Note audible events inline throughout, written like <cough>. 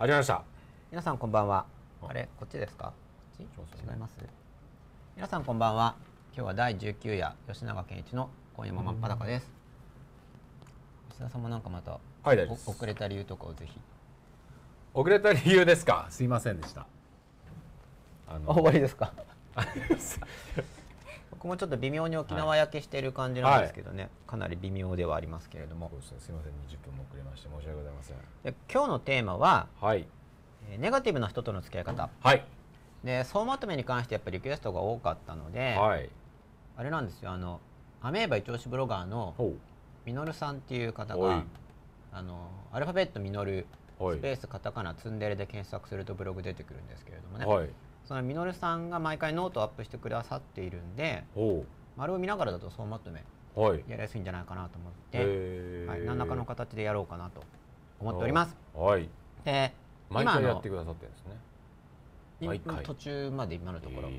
始まりました。皆さんこんばんは。ああれ？こっちですか？違います。皆さんこんばんは。今日は第19夜吉永健一の今夜も真っ裸です。吉田さんもなんかまたはい遅れた理由とかをぜひ遅れた理由ですかすいませんでしたああ終わりですか僕もちょっと微妙に沖縄焼けしている感じなんですけどね、かなり微妙ではありますけれども。すね。すいません。20分も遅れまして申し訳ございません。で今日のテーマは、はい。えーネガティブな人との付き合い方。はい。で総まとめに関してやっぱりリクエストが多かったので、はい。あれなんですよ。あのアメーバ一押しブロガーのほみのるさんっていう方があのアルファベットみのるスペースカタカナツンデレで検索するとブログ出てくるんですけれどもね、はいそのみのるさんが毎回ノートをアップしてくださっているんでほ丸を見ながらだと総まとめやりやすいんじゃないかなと思って、はい、何らかの形でやろうかなと思っております。はい。で毎回やってくださってるんですね。今毎回。途中まで今のところへ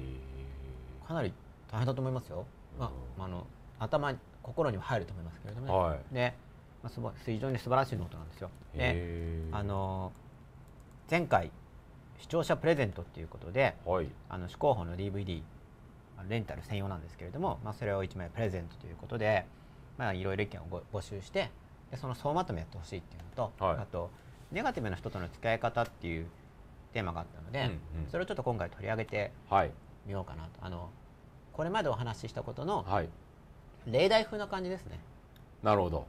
かなり大変だと思いますよ、まあ、あの頭に心には入ると思いますけれどもね、ーはい。で、まあ、すごい非常に素晴らしいノートなんですよ。であの前回視聴者プレゼントっていうことではい。あの試行法の DVD レンタル専用なんですけれども、まあ、それを1枚プレゼントということで、まあ、いろいろ意見をご募集してでその総まとめやってほしいっていうのと、はい。あとネガティブな人との付き合い方っていうテーマがあったので、うんうん。それをちょっと今回取り上げてはい。みようかなと。あのこれまでお話ししたことのはい。例題風な感じですね、なるほど。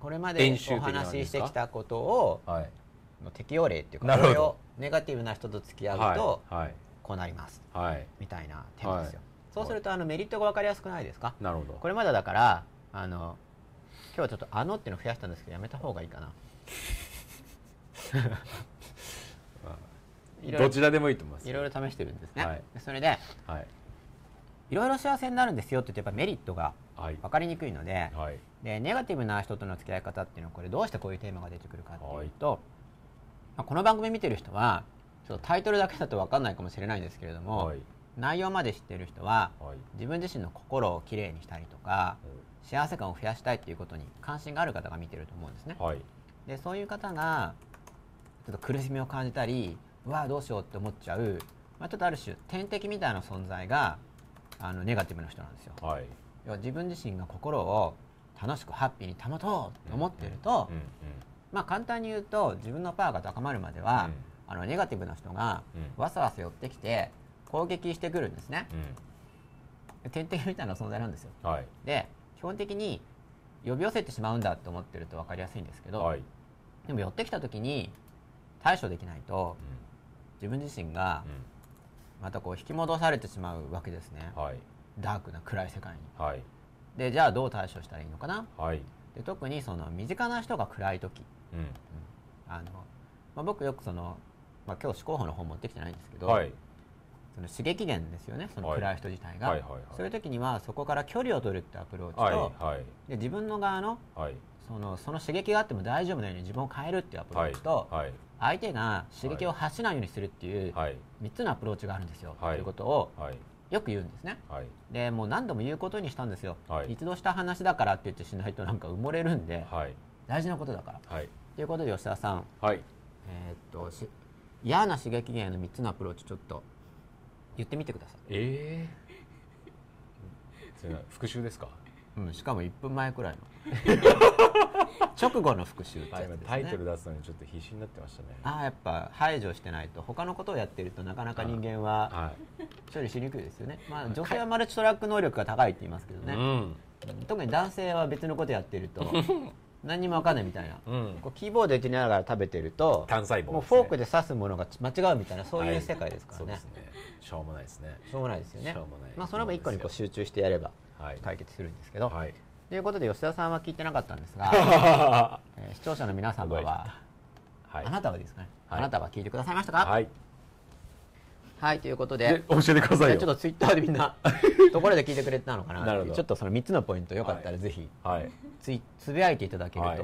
これまでお話ししてきたことをはいの適用例っていうかこれをネガティブな人と付き合うとはいこうなります。はい。みたいなテーマですよ、はい。そうするとあのメリットが分かりやすくないですか？なるほど。これまでだからあの今日はちょっと「あの」っていうの増やしたんですけどやめた方がいいかな。<laughs> どちらでもいいと思います。いろいろ試してるんですね、はい。でそれではい。いろいろ幸せになるんですよって言ってやっぱメリットがはい。分かりにくいのではい。でネガティブな人との付き合い方っていうのはこれどうしてこういうテーマが出てくるかっていうと、まあ、この番組見てる人はちょっとタイトルだけだと分かんないかもしれないんですけれども、はい。内容まで知っている人ははい。自分自身の心をきれいにしたりとか幸せ感を増やしたいっていうことに関心がある方が見てると思うんですね。はい。でそういう方がちょっと苦しみを感じたりうわどうしようって思っちゃう、まあ、ちょっとある種天敵みたいな存在があのネガティブな人なんですよ。はい。要は自分自身が心を楽しくハッピーに保とうと思ってると、うんうんまあ簡単に言うと自分のパワーが高まるまでは、うん。あのネガティブな人がうん。わさわさ寄ってきて攻撃してくるんですね。天敵みたいな存在なんですよ。うんはい。で基本的に呼び寄せてしまうんだと思ってると分かりやすいんですけど、はい。でも寄ってきた時に対処できないと自分自身がまたこう引き戻されてしまうわけですね、はい。ダークな暗い世界に。はい。でじゃあどう対処したらいいのかな？はい。で特にその身近な人が暗い時。うんあの、まあ、僕よくその、まあ、今日思考法の本持ってきてないんですけど、はい。その刺激源ですよねその暗い人自体が、はいはいはい。はいそういう時にはそこから距離を取るってアプローチと、はいはい。で自分の側のはい。そのその刺激があっても大丈夫なように自分を変えるっていうアプロはいーチと、はい相手が刺激を発しないようにするっていうはい。3つのアプローチがあるんですよ、はい。ということをはい。よく言うんですね。はい。でもう何度も言うことにしたんですよ、はい。一度した話だからって言ってしないとなんか埋もれるんではい。大事なことだから。はいということで吉田さん。はい。えーっとし嫌な刺激源への3つのアプローチちょっと言ってみてください、ええそれな復習ですか？うん、しかも1分前くらいの。<laughs> 直後の復習ってやつですね。タイトル出すのにちょっと必死になってましたね。ああやっぱ排除してないと他のことをやってるとなかなか人間ははい。処理しにくいですよね、まあ、女性はマルチトラック能力が高いって言いますけどね、うん特に男性は別のことやってると <laughs> 何にも分かんないみたいな、うん。こうキーボード打ちながら食べてると単細胞ね。もうフォークで刺すものが間違うみたいなそういう世界ですからね,、はいそうですね。しょうもないですね。しょうがないですよね。しょうもないまあ、その分一個にこう集中してやればはい。解決するんですけど、はい。ということで吉田さんは聞いてなかったんですが、は <laughs> えー視聴者の皆様は、い。あなたはですかね、はい。あなたは聞いてくださいましたか？はい。はいということでで教えてくださいよ。ちょっとツイッターでみんな <laughs> ところで聞いてくれてたのかな。なるほど。ちょっとその3つのポイントよかったらぜひ。はいついつぶやいていただけると、はい。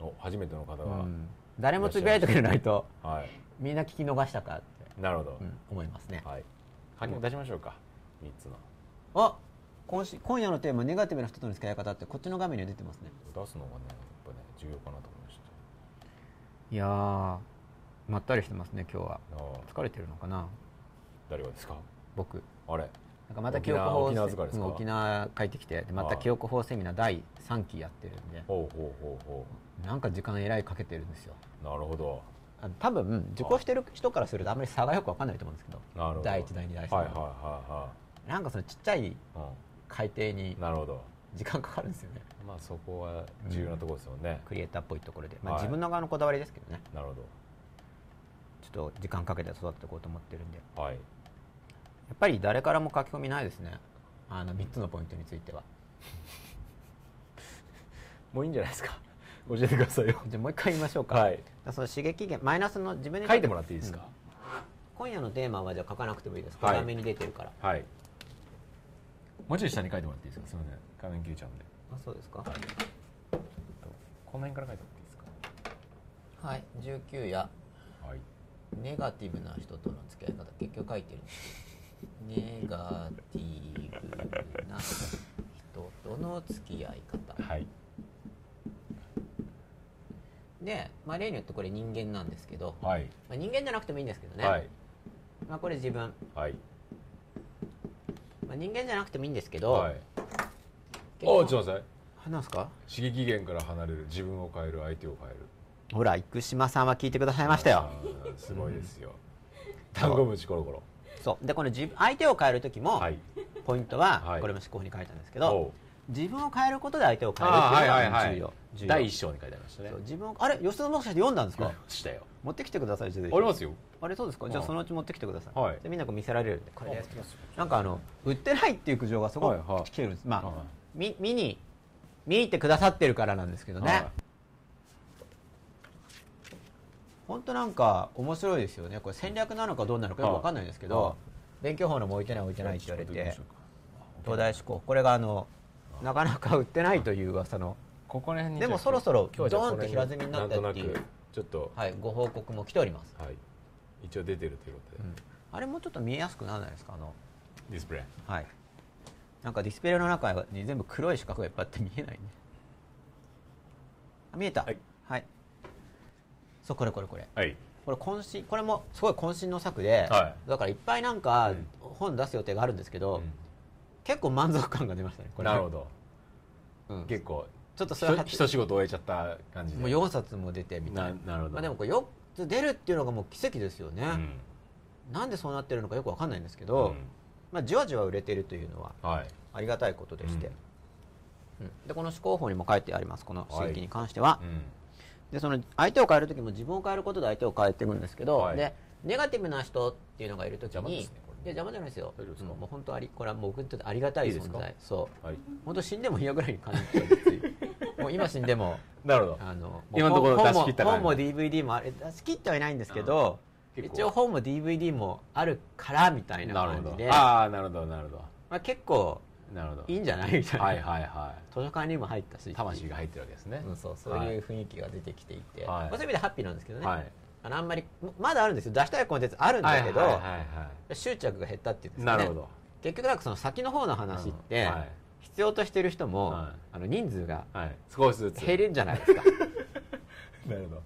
お初めての方がうん。誰もつぶやいてくれないと。はい。みんな聞き逃したかって、なるほど。うん思いますね、はい。鍵も出しましょうか。三つの。あ今週今夜のテーマネガティブな人との付き合い方ってこっちの画面には出てますね。出すのがねやっぱね重要かなと思いましいやーまったりしてますね今日は。疲れてるのかな。誰がですか？僕。あれなんかまた記憶法沖縄沖縄沖縄帰ってきてでまたはい。記憶法セミナー第3期やってるんでほうほうほうほなんか時間えらいかけてるんですよ。うなるほど。多分受講してる人からするとあんまり差がよく分かんないと思うんですけど第1第2第3、はいはいはなんかそのちっちゃいいはい、改定にうん、なるほど。時間かかるんですよね。まあそこは重要なところですよね、クリエイターっぽいところで、まあ、はい。自分の側のこだわりですけどね。なるほちょっと時間かけて育てていこうと思ってるんで。はいっぱり誰からも書き込みないですね。あの3つのポイントについては。<laughs> もういいんじゃないですか。教えてくださいよ。じゃあもう一回言いましょうか,、はい。その刺激源マイナスの自分で書いてもらっていいですか、今夜のテーマはじゃあ書かなくてもいいです。か、はい。画面に出てるから。はい。もうちょい下に書いてもらっていいですか？すみません。画面切れちゃうんで。あそうですか？この辺から書いてもらっていいですか？はい。19やはい。ネガティブな人との付き合い方結局書いてるんですネガティブな人との付き合い方。はい。で、まあ、例によってこれ人間なんですけど、はい。まあ、人間じゃなくてもいいんですけどね、はい。まあ、これ自分、はい。まあ、人間じゃなくてもいいんですけど、はい。おちょっと待ってんすか？刺激源から離れる自分を変える相手を変える。ほら生島さんは聞いてくださいましたよ。すごいですよ。<laughs> 単語虫コロコロそう。でこの自分相手を変える時も、はい。ポイントは、はい。これも思考に書いたんですけおどう。自分を変えることで相手を変えるっていうのが重要、あーはいはいはい。重要。第一章に書いてありましたね。そう自分をあれ？吉田もしかして読んだんですか？したよ。持ってきてくださいぜひありますよ。あれそうですか？じゃあそのうち持ってきてください、はい。でみんなこう見せられるんでこれ。です。なんかあの売ってないっていう苦情がすごはい来てるんです、まあ、はいみ見に見に行ってくださってるからなんですけどね、はい本当なんか面白いですよね。これ戦略なのかどうなのかよく分かんないんですけど、はい勉強法のも置いてない置いてないって言われて東大志向。これがあのなかなか売ってないという噂のここら辺にでもそろそろドーンと平積みになったっていうちょっとはい、ご報告も来ております、はい。一応出てるということで、あれもうちょっと見えやすくならないですか？あのディスプレイ。はい。なんかディスプレイの中に全部黒い四角がいっぱいあって見えないね。あ見えた。はい、はい、そうこれこれこれ。はい。これ渾身これもすごい渾身の作で、はだからいっぱいなんかうん。本出す予定があるんですけど、結構満足感が出ましたねこれ。なるほど。うん。結構ちょっとそれは一一仕事終えちゃった感じで。もう4冊も出てみたいな。ななるほど、まあ、でもこれ4つ出るっていうのがもう奇跡ですよね、うん。なんでそうなってるのかよくわかんないんですけど、うん。まあ、じわじわ売れてるというのははい。ありがたいことでして、うん。うん。でこの思考法にも書いてありますこの刺激に関しては、うんでその相手を変える時も自分を変えることで相手を変えていくんですけど、はい。でネガティブな人っていうのがいる時にですねこれ。で邪魔じゃないですよ。大丈夫ですか？うんもう本当ありこれはもう僕にとってありがたい存在。そう。はい。本当死んでもいいやぐらいに感じてる <laughs> もう今死んでもなるほど。あの今のところ出し切った本も DVD もあれ出し切ってはいないんですけど、結構。一応本も DVD もあるからみたいな感じで。ああなるほどなるほまあ、結構どなるほど。いいんじゃないみたいな、はいはいは図書館にも入ったし。い魂が入ってるわけですね、うん、そうそういう雰囲気が出てきていて、はい。まあ、そういう意味でハッピーなんですけどね、はい。あのあんまりまだあるんですよ。出したいコンテンツあるんだけど、はいはいはい。は執着が減ったっていうんですね。なるほど。結局なんかその先の方の話って、うんはい。必要としてる人も、はい。あの人数がはい。少しずつ。減るんじゃないですか、<laughs> なるほど。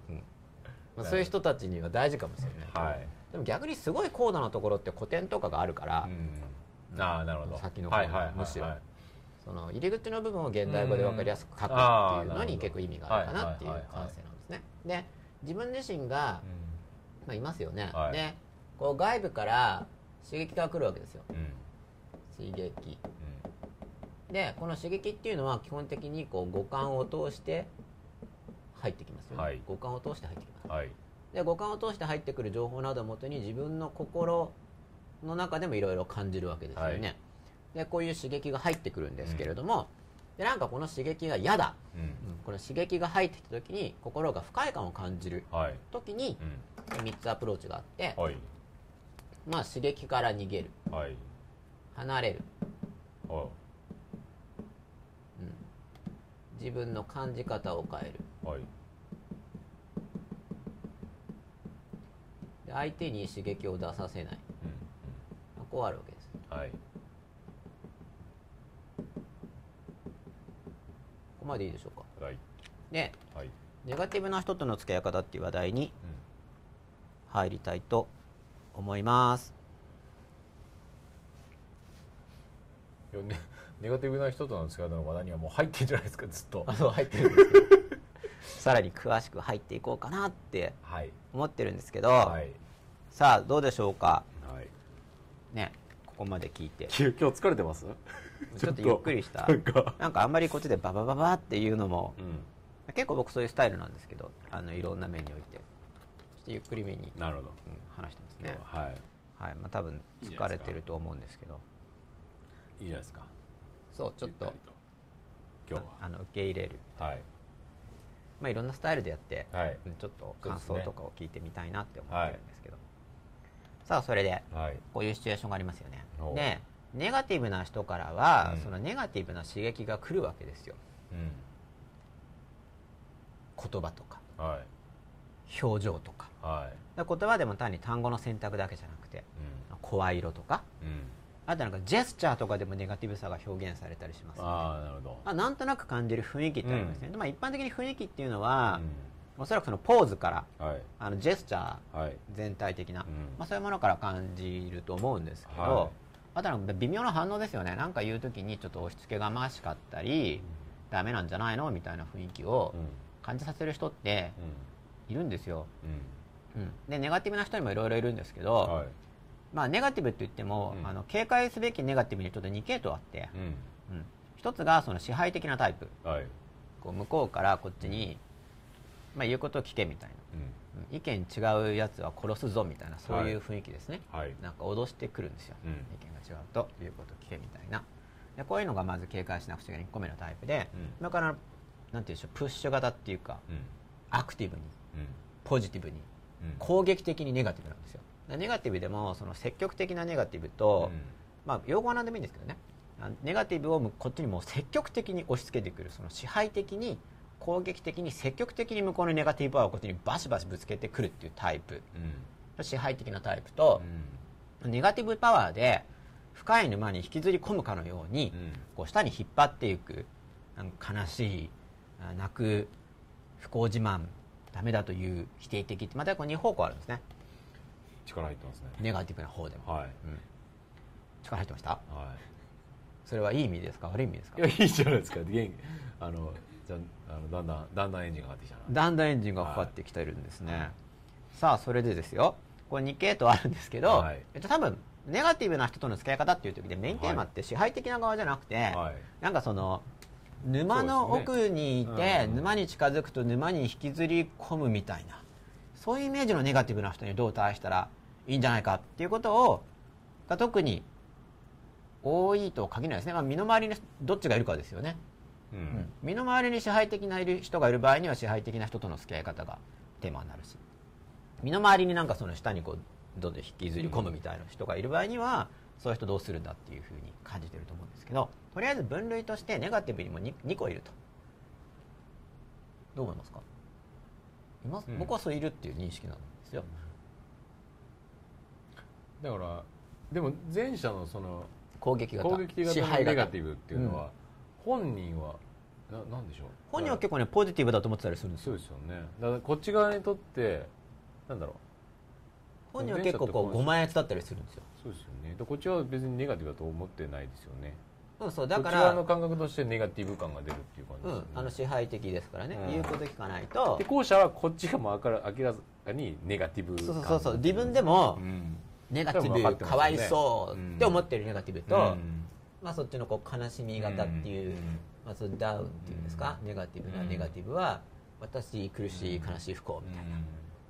まあ、そういう人たちには大事かもしれない、はい。でも逆にすごい高度なところって古典とかがあるから、うんああなるほど。先の方むしろ。その入り口の部分を現代語で分かりやすく書くっていうのに結構意味があるかなっていう感性なんですね。で自分自身が、まあ、いますよね、はい。でこう外部から刺激が来るわけですよ。うん。うん。刺激でこの刺激っていうのは基本的にこう五感を通して入ってきますよね、はい。五感を通して入ってきます。うんはい。で五感を通して入ってくる情報などをもとに自分の心の中でもいろいろ感じるわけですよね、はい。でこういう刺激が入ってくるんですけれども、でなんかこの刺激が嫌だ、うん。うん。この刺激が入ってきた時に心が不快感を感じるはい。時にうん。3つアプローチがあって、はい。まあ、刺激から逃げる。はい。離れる。お自分の感じ方を変える。相手に刺激を出させないこうあるわけですうんはい。ここまでいいでしょうか。はい。ではい。ネガティブな人との付き合い方っていう話題に入りたいと思います。いやねネガティブな人との付き合いの話題にはもう入ってんじゃないですかずっと。あそう入ってるんです。け <laughs> どさらに詳しく入っていこうかなってはい。思ってるんですけど、はい。さあどうでしょうか。はいねここまで聞いて。今日疲れてます？ちょっとゆっくりした。なんか。なんかあんまりこっちでババババっていうのもうん。結構僕そういうスタイルなんですけどあのいろんな面において。ちょっとゆっくりめに、なるほど。うん話してますね。はい。はいまあ多分疲れてると思うんですけど。いいじゃないですか。そうちょっと。今日あの受け入れる。ははい。まあいろんなスタイルでやって、はい。うんちょっと感想とかを聞いてみたいなって思ってるんですさあそれではい。こういうシチュエーションがありますよね。でネガティブな人からは、うん。そのネガティブな刺激が来るわけですよ。うん。言葉とかはい。表情とか。はい。だから言葉でも単に単語の選択だけじゃなくてう声色とかんうん。あとなんかジェスチャーとかでもネガティブさが表現されたりしますよね。ああなるほど。まあ、なんとなく感じる雰囲気ってありますね、うでまあ、一般的に雰囲気っていうのは、うおそらくそのポーズからんはい。あのジェスチャーはい。全体的な、うん。まあ、そういうものから感じると思うんですけど、はい。あとは微妙な反応ですよね。なんか言う時にちょっと押し付けがましかったり、ダメなんじゃないのみたいな雰囲気をうん。感じさせる人っているんですよ、うん。うん、でネガティブな人にもいろいろいるんですけど、はい。まあ、ネガティブって言っても、うん。あの警戒すべきネガティブにちょっと2系統あって、うん。うん、一つがその支配的なタイプ。はい。こう向こうからこっちに、まあ、言うことを聞けみたいな、うん。うん意見違うやつは殺すぞみたいなそういう雰囲気ですね、はい。なんか脅してくるんですよ、うん。意見が違うと言うことを聞けみたいな。でこういうのがまず警戒しなくちゃいけない。1個目のタイプで、うん。それからなんて言うんでしょうプッシュ型っていうかうん。アクティブにうん。ポジティブにうん。攻撃的にネガティブなんですよ。でネガティブでもその積極的なネガティブと、まあ用語は何でもいいんですけどね。あネガティブをこっちにもう積極的に押し付けてくるその支配的に攻撃的に積極的に向こうのネガティブパワーをこっちにバシバシぶつけてくるっていうタイプ。うん。支配的なタイプとう、ん。ネガティブパワーで深い沼に引きずり込むかのように、うん。こう下に引っ張っていく悲しいあ泣く不幸自慢ダメだという否定的ってまたこう2方向あるんですね。力入ってますね。ネガティブな方でも、はい。うん。力入ってました？はそれはいい意味ですか？悪い意味ですか？いいやいいじゃないですか。元あのじゃああのだんだんだんだんエンジンが上がってきたな。だんだんエンジンがかかってきてるんですね、さあそれでですよ。これ2系統あるんですけど、はい。えっと、多分ネガティブな人との付き合い方っていう時でメインテーマって支配的な側じゃなくて、はい。なんかその沼の奥にいて、ねうん。沼に近づくと沼に引きずり込むみたいなそういうイメージのネガティブな人にどう対したらいいんじゃないかっていうことをが特に多いと限らないですね、まあ、身の回りにどっちがいるかですよね、ううん。ん身の回りに支配的ないる人がいる場合には支配的な人との付き合い方がテーマになるし。身の回りになんかその下にこうどんどん引きずり込むみたいな人がいる場合には、そういう人どうするんだっていうふうに感じてると思うんですけどとりあえず分類としてネガティブにも 2, 2個いると。どう思いますか？います、うん。僕はそういるっていう認識なんですよ、だからでも前者のその攻撃型攻撃的支配型。ネガティブっていうのは、本人はななんでしょう。本人は結構ねポジティブだと思ってたりするんですよ。そうですよね。だからこっち側にとってなんだろう。本人は結構こうご満悦だったりするんですよ。そうですよね。でこっちは別にネガティブだと思ってないですよね。そうそう。だかこっち側らの感覚としてネガティブ感が出るっていう感じうんですよね、、あの支配的ですからね、うん。言うこと聞かないと。で後者はこっちがもう明ら明らかにネガティブそう感そうそう。自分でもうん。ネガティ多分分かっブてますよね。かわいそうって思ってるネガティブと、うん。まあ、そっちのこう悲しみ型っていう、うんまあ、そのダウンっていうんですか、ネガティブなうん。ネガティブは私苦しい悲しい不幸みたいな、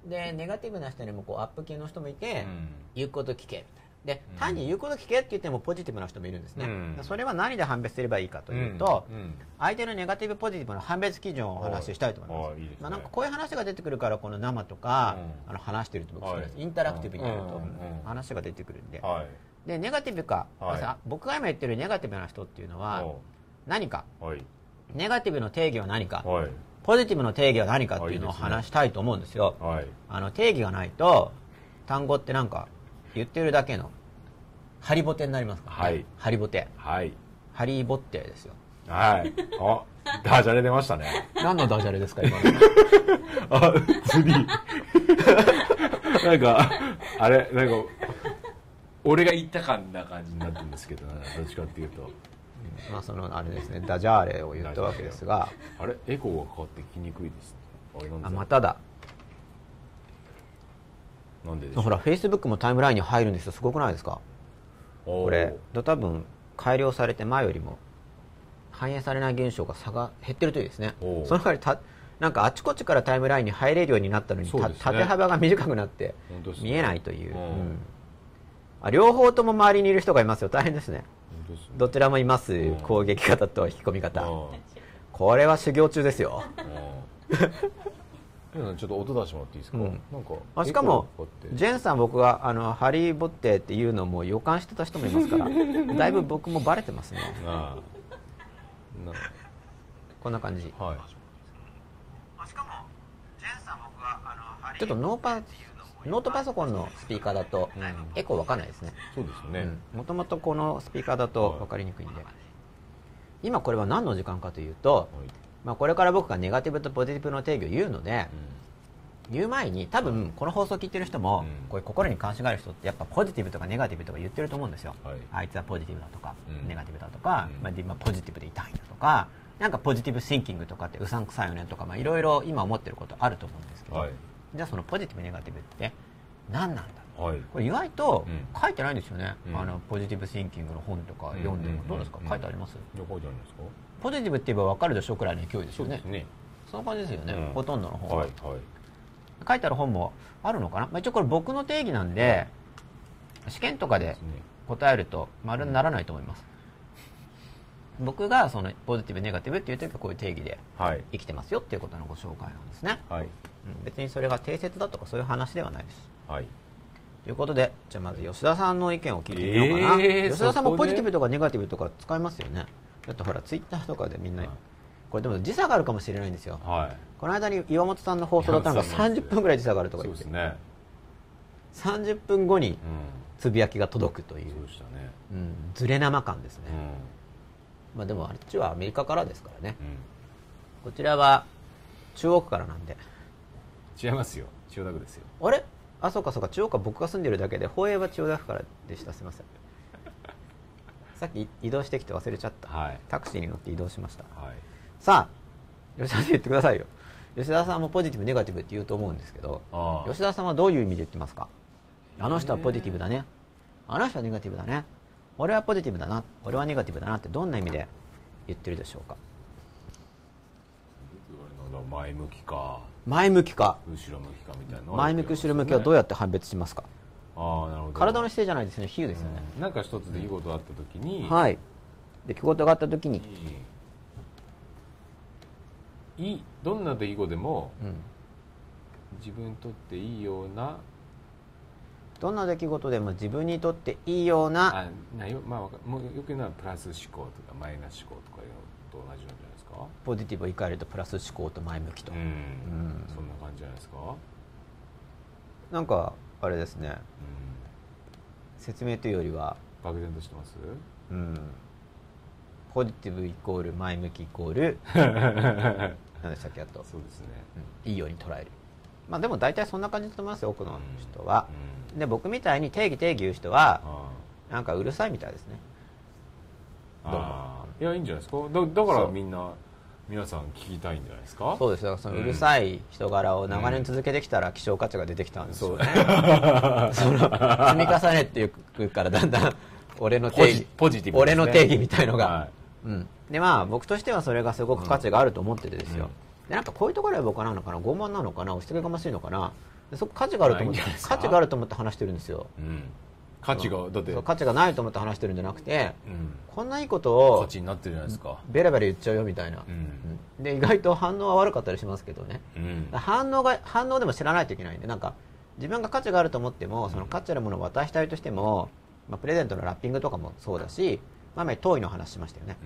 でネガティブな人にもこうアップ系の人もいて、うん。言うこと聞けみたいな。でうん。単に言うこと聞けって言ってもポジティブな人もいるんですね、うん。それは何で判別すればいいかというと、うん。相手のネガティブポジティブの判別基準をお話ししたいと思います。ね。まあ、なんかこういう話が出てくるからこの生とか、うん。あの話してると僕好きです、はい。インタラクティブになると、うん。うん。うん。話が出てくるんで、はい。でネガティブか、はい。さ僕が今言ってるネガティブな人っていうのはお何か。はい。ネガティブの定義は何か。はい。ポジティブの定義は何かっていうのを話したいと思うんですよ。はい。あの定義がないと単語ってなんか言ってるだけのハリボテになりますから、ね。はい。ハリボテはい。ハリーボッテですよ。はい。あダジャレ出ましたね。何のダジャレですか今の。あ釣りなんかあれなんか俺が言ったかんな感じになってるんですけど、ね、どっちかっていうとまあそのあれですねダジャーレを言ったわけですが。あれ？エコーがかかってきにくいです。あまただ。なんでほらフェイスブックもタイムラインに入るんですよすごくないですか？ここれ。多分改良されて前よりも反映されない現象が差が減ってるといいですね。その代わりたなんかあちこちからタイムラインに入れるようになったのに、ね。縦幅が短くなって見えないという、うん。うん。あ両方とも周りにいる人がいますよ。大変ですねどちらもいます、うん。攻撃方と引き込み方、うん。これは修行中ですよ。うん。ちょっと音出してもらっていいですか、うん。なんかあしかもジェンさん僕があのハリー・ボッテっていうのも予感してた人もいますから <laughs> だいぶ僕もバレてますね。ああ。なこんな感じ。はい。ちょっとノーパノートパソコンのスピーカーだと、エコーわかんないですね。そうですよね、もともとこのスピーカーだと分かりにくいんで、今これは何の時間かというと、はい。まあ、これから僕がネガティブとポジティブの定義を言うので、言う前に多分この放送聞いてる人も、うん。こういう心に関心がある人ってやっぱポジティブとかネガティブとか言ってると思うんですよ、はい。あいつはポジティブだとか、うん。ネガティブだとか、うん。まあでまあ、ポジティブでいたいんだとかなんかポジティブシンキングとかってうさんくさいよねとかまあいろいろ今思ってることあると思うんですけど、はいじゃあそのポジティブネガティブって何なんだはい。これ意外とうん。書いてないんですよね、うん。あのポジティブシンキングの本とか読んでも、うん。どうですか？うん。書いてあります、いや書いてあるんですかポジティブって言えば分かるでしょ？くらいの勢いですよね。ね。その感じですよね、うん。ほとんどの本は、はいはい。書いてある本もあるのかな、まあ、一応これ僕の定義なんで試験とかで答えると丸にならないと思います、僕がそのポジティブネガティブっていう時はこういう定義ではい。生きてますよっていうことのご紹介なんですね、はい。うん別にそれが定説だとかそういう話ではないです。はい。ということでじゃあまず吉田さんの意見を聞いてみようかな、えー吉田さんもポジティブとかネガティブとか使いますよね。だってほらツイッターとかでみんな、はい。これでも時差があるかもしれないんですよ。はい。この間に岩本さんの放送だったのがいやそうなんですよ。30分ぐらい時差があるとか言ってね。30分後にうん。つぶやきが届くという、ね。うん、ズレ生感ですね、うまあでもあっちはアメリカからですからね。こちらは中央区からなんで違いますよ。千代田区ですよ。あれ？あそうかそうか。中央区は僕が住んでるだけで放映は千代田区からでした。すいません。<laughs> さっき移動してきて忘れちゃった、はい。タクシーに乗って移動しました。はい。さあ吉田さん言ってくださいよ。吉田さんもポジティブネガティブって言うと思うんですけど吉田さんはどういう意味で言ってますか？あの人はポジティブだね。あの人はネガティブだね。俺はポジティブだな。俺はネガティブだなってどんな意味で言ってるでしょうか？前向きか前向きか。後ろ向きかみたいなの前向き後ろ向きはどうやって判別しますか？ああなるほど。体の姿勢じゃないですね比喩ですよね、うん。なんか一つ出来事があった時にはい。出来事があった時に、いどんな出来事でもうん、自分にとっていいようなどんな出来事でも自分にとっていいようなあなよ,、まあよく言うのはプラス思考とかマイナス思考とかいうのと同じなんじポジティブを言い換えるとプラス思考と前向きと、うん、ん。そんな感じじゃないですか、なんかあれですね。うん、説明というよりは、漠然としてます？うん、ポジティブイコール前向きイコール <laughs> 何でしたっけあと、そうですね。うん。いいように捉える。まあでも大体そんな感じだと思いますよ多くの人は、うん。で僕みたいに定義定義言う人はあなんかうるさいみたいですね。あどうも。ああ。いやいいんじゃないですか？だだからみんな皆さん聞きたいんじゃないですか？そうですよそのうるさい人柄を長年続けてきたら希少価値が出てきたんですよね、その積み重ねっていうからだんだん俺の定義。ポジティブね。俺の定義みたいのが、はうん、でまあ僕としてはそれがすごく価値があると思っててですよ、うん。でなんかこういうところは僕はなのかな傲慢なのかな押し付けがましいのかな。でそこ価値があると思って価値があると思って話してるんですよ。うん、価値がだって。価値がないと思って話してるんじゃなくてうん、こんないいことを価値になってるじゃないですか。ベラベラ言っちゃうよみたいな、うん。うん。で意外と反応は悪かったりしますけどね。うん。反応が反応でも知らないといけないんでなんか自分が価値があると思ってもその価値あるものを渡したいとしても、まあ、プレゼントのラッピングとかもそうだしまあ前遠いの話しましたよね、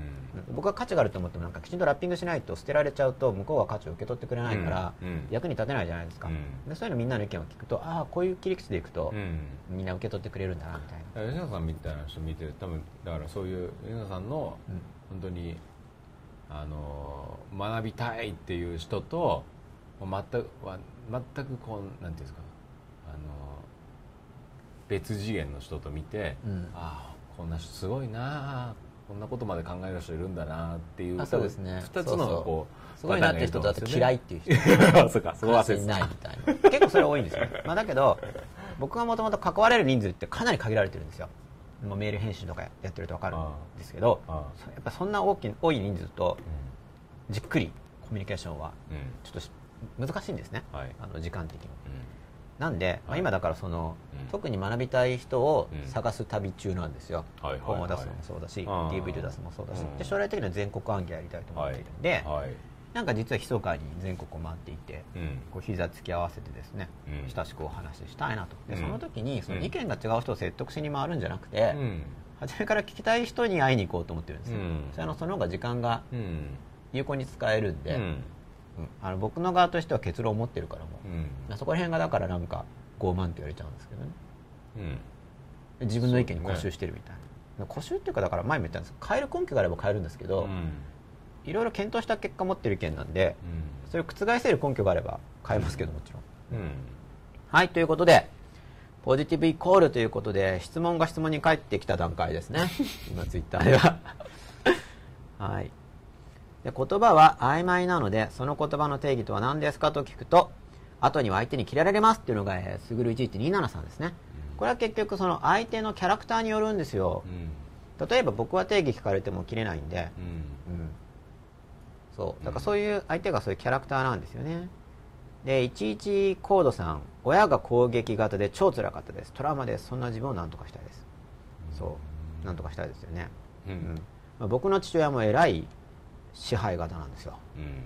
うん。僕は価値があると思ってもなんかきちんとラッピングしないと捨てられちゃうと向こうは価値を受け取ってくれないから、役に立てないじゃないですか、うん。でそういうのみんなの意見を聞くとああこういう切り口でいくと、うん。みんな受け取ってくれるんだなみたいな。吉野さんみたいな人見て多分だからそういう吉野さんのうん。本当にあの学びたいっていう人と全くは全くこうなんていうんですかあの別次元の人と見て、うん。ああこんな人すごいなこんなことまで考える人いるんだなっていうあそうですね。2つのこうすごいなって人だと嫌いっていう人いそうかそこは話にないみたいな。結構それ多いんですよ、まあ、だけど僕がもともと関われる人数ってかなり限られてるんですよ。もうメール返信とかやってると分かるんですけどやっぱそんな大き多い人数とじっくりコミュニケーションはうん。うんちょっとし難しいんですね、はい。あの時間的に。うなんで、まあ、はい。今だからその、うん。特に学びたい人をうん。探す旅中なんですよ、本を出すのもそうだし、DVD 出すのもそうだし、うん。で将来的には全国案件やりたいと思はいっているんで、はい。なんか実は密かに全国を回っていて、うん。こう膝突き合わせてですね、うん。親しくお話ししたいなと。でうん。その時にそのうん意見が違う人を説得しに回るんじゃなくて、うん。初めから聞きたい人に会いに行こうと思ってるんですよ、うん。そのその方が時間がうん。有効に使えるんで、あの僕の側としては結論を持ってるからも、う。ん。そこら辺がだからなんか傲慢って言われちゃうんですけどね。うん。で自分の意見に固執してるみたいな、固執っていうかだから前も言ったんです変える根拠があれば変えるんですけど、うん。いろいろ検討した結果持ってる意見なんでそれを覆せる根拠があれば変えますけどもちろん。うん。はいということでポジティブイコールということで質問が質問に返ってきた段階ですね。<laughs> 今ツイッターでは。はいで言葉は曖昧なのでその言葉の定義とは何ですかと聞くと後には相手に切られますっていうのがえーすぐる1127さんですね。これは結局その相手のキャラクターによるんですよ。うん。例えば僕は定義聞かれても切れないんで、うん。うん、そう。だからそういう相手がそういうキャラクターなんですよね。で11コードさん親が攻撃型で超辛かったです。トラウマです。そんな自分を何とかしたいです。そう。何とかしたいですよね、ううんん。まあ、僕の父親も偉い支配型なんですよ。うん。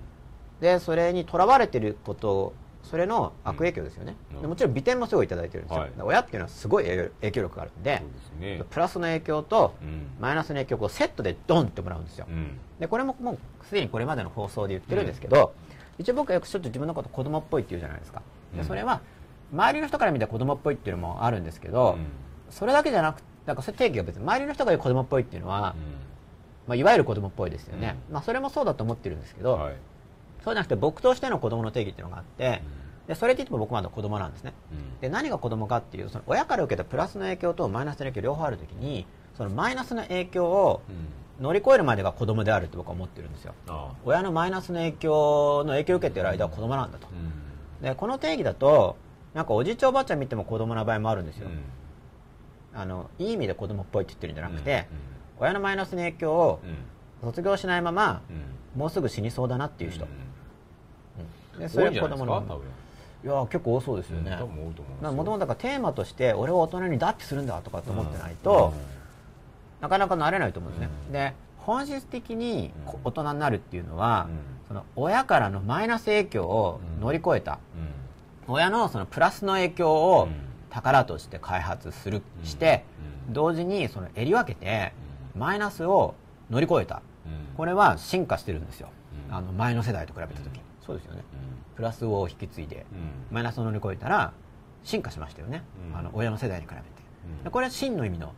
でそれにとらわれてることそれの悪影響ですよね、うん。でもちろん美点もすごいいただいてるんですよ、はい。親っていうのはすごい影響力があるんでね。プラスの影響とうん。マイナスの影響をセットでドンってもらうんですよ、うん。でこれももうすでにこれまでの放送で言ってるんですけど、一応僕はよくちょっと自分のこと子供っぽいって言うじゃないですか。でうん。それは周りの人から見たら子供っぽいっていうのもあるんですけど、それだけじゃなくだからそれ定義が別に周りの人が言う子供っぽいっていうのは、まあ、いわゆる子供っぽいですよね、まあ、それもそうだと思ってるんですけど、うんはい。そうじゃなくて僕としての子供の定義っていうのがあってでそれって言っても僕まだ子供なんですね。うん。で何が子供かっていうその親から受けたプラスの影響とマイナスの影響両方あるときにそのマイナスの影響をうん。乗り越えるまでが子供であるって僕は思ってるんですよ。親のマイナスの影響の影響を受けている間は子供なんだと。うん。でこの定義だとなんかおじいちゃんおばあちゃん見ても子供な場合もあるんですよ、あのいい意味で子供っぽいって言ってるんじゃなくて、親のマイナスの影響をうん。卒業しないままうん。もうすぐ死にそうだなっていう人、でそれ子供の分。いや結構多そうですよね、もともとだからテーマとして俺を大人に脱皮するんだとかって思ってないと、なかなかなれないと思うんですね、うん。で本質的に大人になるっていうのは、うん。その親からのマイナス影響を乗り越えた、うん。親のそのプラスの影響をうん。宝として開発する、うん。して、うん。同時にその襟分けてマイナスを乗り越えた。うん。これは進化してるんですよ、うん。あの前の世代と比べた時、うん。そうですよね。うん。プラスを引き継いでうん。マイナスを乗り越えたら進化しましたよね、うん。あの親の世代に比べて、うこれは真の意味の、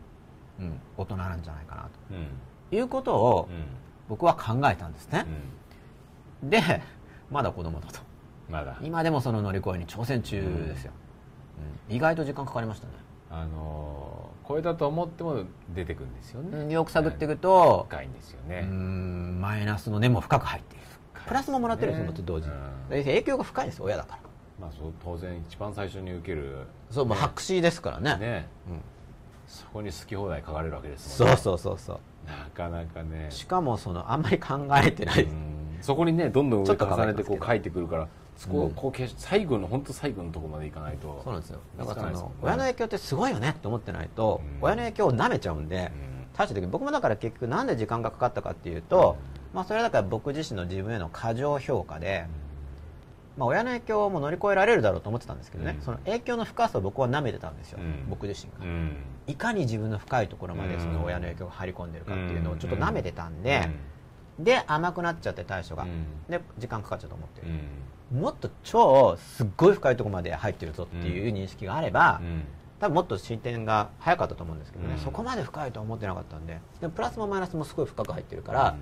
うん、大人なんじゃないかなうん。ということをうん。僕は考えたんですね。う、ん。でまだ子供だと。まだ。今でもその乗り越えに挑戦中ですよ、うん。意外と時間かかりましたねあのーこれだと思っても出てくるんですよね。うんよく探っていくと、深いんですようねんマイナスの根も深く入っているプラスももらってるんですよ、ねと同時に、影響が深いです親だから。まあそう当然一番最初に受けるそう、もう白紙ですからね。ね。うん、そこに好き放題書かれるわけですもんそうねそうそうそう。なかなかね。しかもそのあんまり考えてない、うんそこにねどんどん上重ねてこう書いてくるからそこうん。をこう最後の本当最後のところまでいかないと。そうなんですよ。だからその親の影響ってすごいよねって思ってないと、うん。親の影響を舐めちゃうんで、うん。大した時に僕もだから結局なんで時間がかかったかっていうと、まあそれはだから僕自身の自分への過剰評価で、まあ親の影響も乗り越えられるだろうと思ってたんですけどね、うん。その影響の深さを僕は舐めてたんですよ、うん。僕自身が、うん。いかに自分の深いところまでその親の影響が入り込んでるかっていうのをちょっと舐めてたんで、で甘くなっちゃって対処が、うん。で時間かかっちゃうと思ってうる、ん。もっと超すっごい深いところまで入ってるぞっていう認識があれば、うん。多分もっと進展が早かったと思うんですけどね、うん。そこまで深いとは思ってなかったんで。でもプラスもマイナスもすごい深く入ってるから、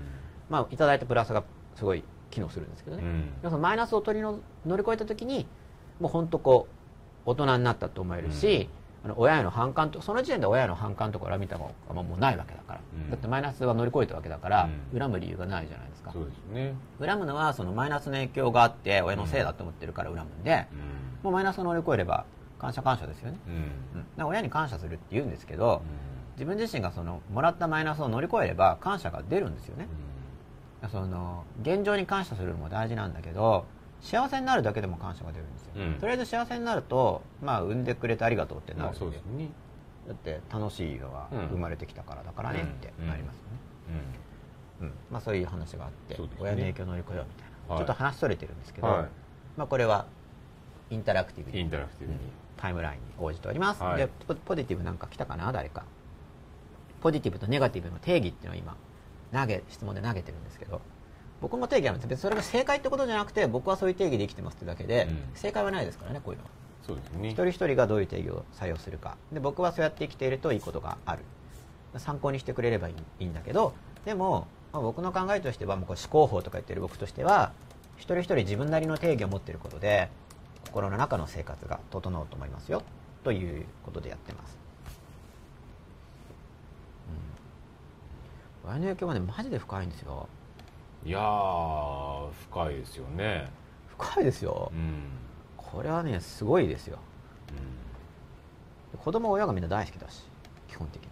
まあいただいたプラスがすごい機能するんですけどね、うん。マイナスを取りの乗り越えた時にもう本当こう大人になったと思えるし、あの親への反感とその時点で親への反感とか恨みとかはもうないわけだから、うん。だってマイナスは乗り越えたわけだから、うん。恨む理由がないじゃないですか。そうですね。恨むのはそのマイナスの影響があって親のせいだと思ってるから恨むんで、うもうマイナスを乗り越えれば感謝感謝ですよね、ん。うん。うん、だから親に感謝するって言うんですけど、自分自身がそのもらったマイナスを乗り越えれば感謝が出るんですよね、その現状に感謝するのも大事なんだけど幸せになるだけでも感謝が出るんですよ、うん。とりあえず幸せになるとまあ産んでくれてありがとうってなるんで,、まあそうですね。だって楽しいのはうん。生まれてきたからだからねってうん。なりますよね、うん。まあ、そういう話があって、ね。親の影響を乗り越えようみたいな、はい。ちょっと話それてるんですけど、はい。まあ、これはインタラクティブにインタラクティブに。タイムラインに応じております、はい。でポポジティブなんか来たかな？誰か。ポジティブとネガティブの定義っていうのを今投げ質問で投げてるんですけど僕も定義あるんです別にそれが正解ってことじゃなくて僕はそういう定義で生きてますってだけで、うん。正解はないですからねこういうのは。そうですね。一人一人がどういう定義を採用するか。で僕はそうやって生きているといいことがある。参考にしてくれればいいんだけどでも、まあ、僕の考えとしてはもうこれ思考法とか言ってる僕としては一人一人自分なりの定義を持っていることで心の中の生活が整うと思いますよ。ということでやってます、うん、親の影響はねマジで深いんですよいやー深いですよね。深いですよ。うん。これはねすごいですよ。子供は親がみんな大好きだし基本的に。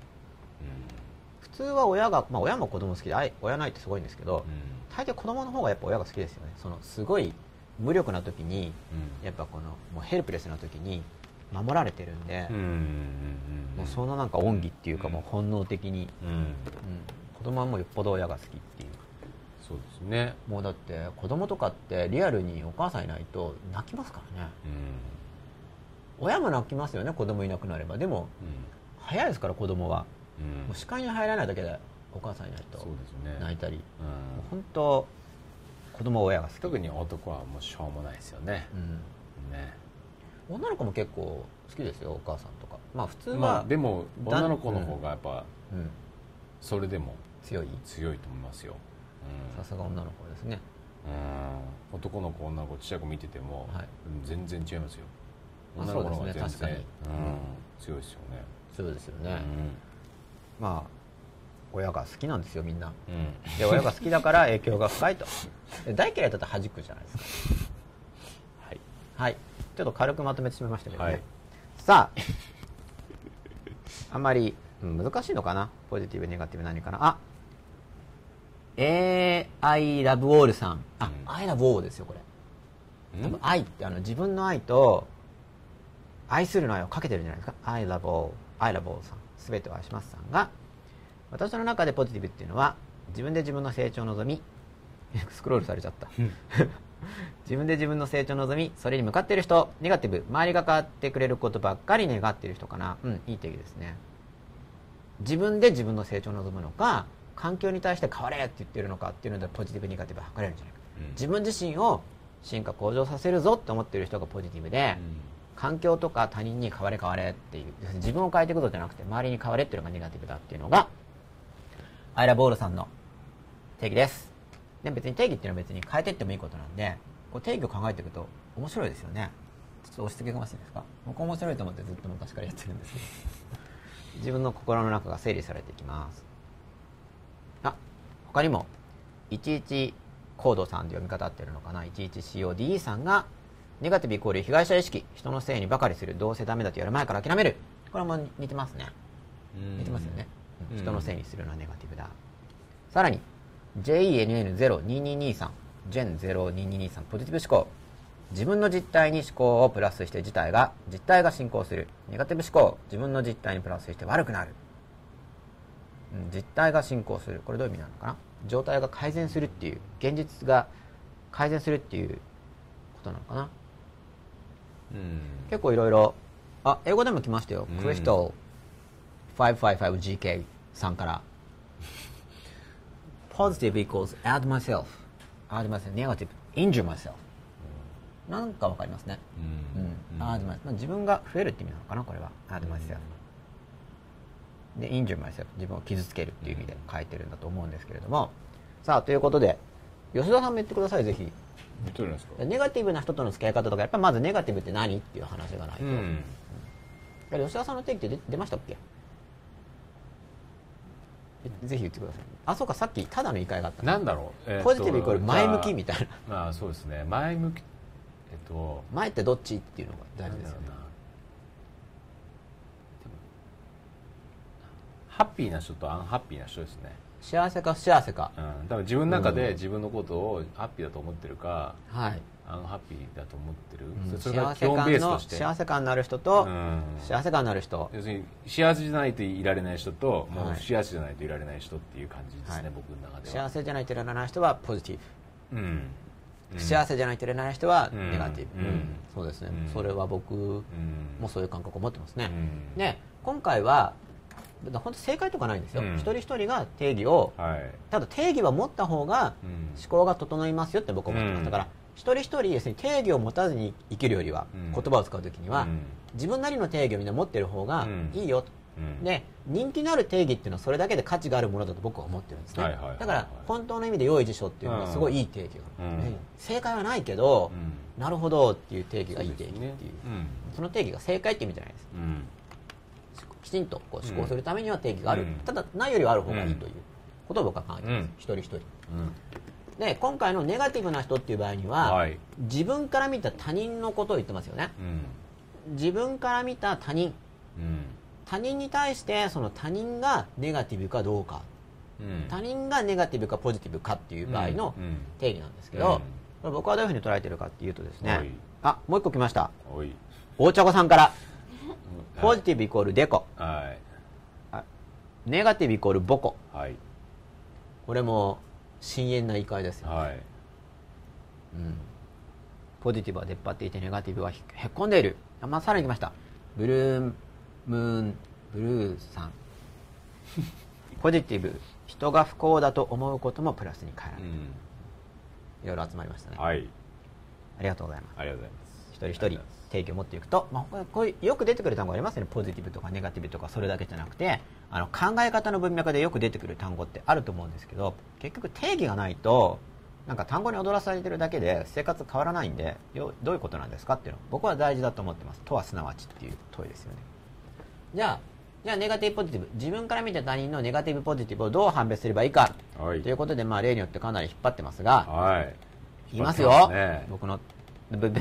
普通は親が、まあ、親も子供好きで愛親の愛ってすごいんですけど、大抵子供の方がやっぱ親が好きですよね。そのすごい無力な時にやっぱこのもうヘルプレスな時に守られてるんで、うんうんうんもうそのなんか恩義っていうかもう本能的に、うんうん。うん、子供はもうよっぽど親が好きっていうそうですね。もうだって子供とかってリアルにお母さんいないと泣きますからね。うん。親も泣きますよね子供いなくなれば。でも早いですから子供は。うん。うんもう視界に入らないだけでお母さんいないと。泣いたり。もううん本当子供は親が好き、特に男はもうしょうもないですよね。うん。ね。女の子も結構好きですよお母さんとか。まあ普通は、まあでもだ女の子の方がやっぱうん、それでも強い？強いと思いますよさすが女の子ですね。うん。男の子女の子ちっちゃい子見ててもはい。全然違いますよ。あ女の子の方が全然ね確かに。うん。強いですよね。そうですよね、うまあ親が好きなんですよみんな。んうん。で親が好きだから影響が深いと。<laughs> で大嫌いだったら弾くじゃないですか。はい。はい。ちょっと軽くまとめてしまいましたけどね、はい。さあ。あんまりうん難しいのかな？ポジティブネガティブ何かな？あ I love all さん。あ、うん。I love all ですよこれ。うん？多分愛ってあの自分の愛と愛するの愛をかけてるんじゃないですか？I love all I love all さん。全てを愛しますさんが私の中でポジティブっていうのは自分で自分の成長を望み <laughs> スクロールされちゃった。<laughs> 自分で自分の成長を望みそれに向かっている人ネガティブ周りが変わってくれることばっかり願っている人かな。うんいい定義ですね。自分で自分の成長を望むのか環境に対して変われって言ってるのかっていうのでポジティブネガティブ測れるんじゃないか。うん。自分自身を進化向上させるぞって思ってる人がポジティブで、環境とか他人に変われ変われっていう自分を変えていくことじゃなくて周りに変われっていうのがネガティブだっていうのがアイラボールさんの定義です。で別に定義っていうのは別に変えていってもいいことなんでこう定義を考えていくと面白いですよね。ちょっと押し付けかもしいですか？僕面白いと思ってずっと昔からやってるんですけど。<laughs> 自分の心の中が整理されていきますあ他にも11コードさんで読み方合ってるのかな？11CODE さんがネガティブイコール被害者意識人のせいにばかりするどうせダメだとやる前から諦める。これも似てますね。うん。似てますよね、うん。うん。人のせいにするのはネガティブだ。さらに JENN0222 さん。GEN0222 さんポジティブ思考。自分の実態に思考をプラスして自体が実態が進行する。ネガティブ思考自分の実態にプラスして悪くなる、うん、実態が進行する。これどういう意味なのかな？状態が改善するっていう現実が改善するっていうことなのかな？うん。結構いろいろあ英語でも来ましたよ、うん。クリストル 555GK さんから。<laughs> Positive equals add myself. Add myself. Negative. Injure myself. なんかわかりますね。うん、add myself まあ自分が増えるって意味なのかな？これは。Add myself で injure myself 自分を傷つけるっていう意味で書いてるんだと思うんですけれども。さあということで吉田さんも言ってください。ぜひ。ネガティブな人との付き合い方とかやっぱりまずネガティブって何っていう話がないと、うん。吉田さんの定義って出出ましたっけ？えぜひ言ってください。あそうかさっきただの言い換えがあったな。んだろう、えーとポジティブイコール前向きみたいな。まあそうですね。前向きえっと前ってどっちっていうのが大事ですよねなんだろうなでもハッピーな人とアンハッピーな人ですね。幸せか不幸せか。うん、多分自分の中で自分のことをハッピーだと思ってるか、はい、アンハッピーだと思ってる、うん。それが幸せ基本ベー感のスとして。幸せ感のある人と、うん。幸せ感のある人。要するに幸せじゃないといられない人と、もうはい不幸せじゃないといられない人っていう感じですね、はい。僕の中では。幸せじゃないといられない人はポジティブ、うん。うん。幸せじゃないといられない人はうんネガティブ、うん。そうですね、うん。それは僕うん。もそういう感覚を持ってますね、うん。で今回は本当正解とかないんですよ、うん。一人一人が定義をはい。ただ定義は持った方がうん。思考が整いますよって僕は思ってます、うん。だから一人一人ですね定義を持たずに生きるよりは、うん。言葉を使う時には、うん。自分なりの定義をみんな持ってる方がうん。いいよ。と、うんで人気のある定義っていうのはそれだけで価値があるものだと僕は思ってるんですね、だから本当の意味で良い事象っていうのはすごいいい定義が、うん。ね正解はないけど、うん。なるほどっていう定義がいい定義っていう。そうですね。その定義が正解って意味じゃないですちんとこう思考するためには定義がある、うん。ただないよりはある方がいいという。ことを僕は考えてます、うん。一人一人うん。で今回のネガティブな人っていう場合には、はい。自分から見た他人のことを言ってますよね。うん。自分から見た他人。うん。他人に対してその他人がネガティブかどうか。うん。他人がネガティブかポジティブかっていう場合のうん。定義なんですけど、僕はどういうふうに捉えてるかっていうとですね、はい。あもう一個来ました。大茶子さんから。うんポジティブイコールデコはい。ネガティブイコールボコはい。これも深淵な言い換えですよ、はい。うん、ポジティブは出っ張っていてネガティブはへへっこんでいる。あまあ、さらに来ました。ブルームーンブルーさん。ポジティブ人が不幸だと思うこともプラスに変えらうれる、ん。いろいろ集まりましたね、はい。ありがとうございます。ありがとうございます。一人一人定義を持っていくと、まあこうよく出てくる単語ありますよね。ポジティブとかネガティブとかそれだけじゃなくてあの考え方の文脈でよく出てくる単語ってあると思うんですけど結局定義がないとなんか単語に踊らされてるだけで生活変わらないんでよどういうことなんですかっていうの僕は大事だと思ってます。とはすなわちっていう問いですよね。じゃあじゃあネガティブポジティブ。自分から見た他人のネガティブポジティブをどう判別すればいいか。はい。ということで、まあ、例によってかなり引っ張ってますがはい。言いますよ。ね。僕の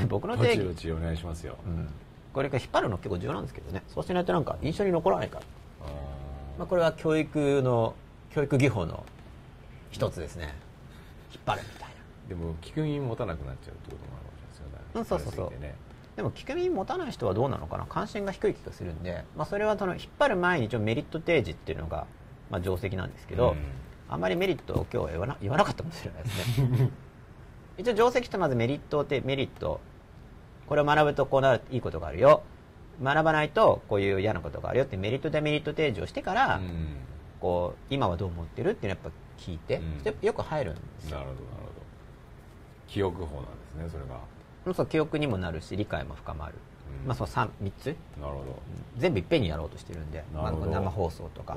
僕のぼ定義。ちお願いしますよ。うん。これ引っ張るの結構重要なんですけどね。そうしないとなんか印象に残らないから、あまあ、これは教育の教育技法の一つですね。引っ張るみたいな。ーでも聞く耳持たなくなっちゃうってこともあるわけですよ。ねうんそうそうそう。ね。でも聞く耳持たない人はどうなのかな？関心が低い気がするんで、まあ、それはその引っ張る前に一応メリット提示っていうのが、まあ、定石なんですけど、うん。あんまりメリットを今日は言わな言わなかったかもしれないですね <laughs> 一応定石とまずメリットてメリット。これを学ぶとこうなるいいことがあるよ。学ばないとこういう嫌なことがあるよってメリットデメリット提示をしてから、うん。こう今はどう思ってるっていうのをやっぱ聞いて、うん。よく入るんですよ。なるほどなるほど。記憶法なんですねそれが。そう記憶にもなるし理解も深まる、うんまあ、その 3, 3つ？なるほ全部いっぺんにやろうとしてるんで、まあ、生放送とか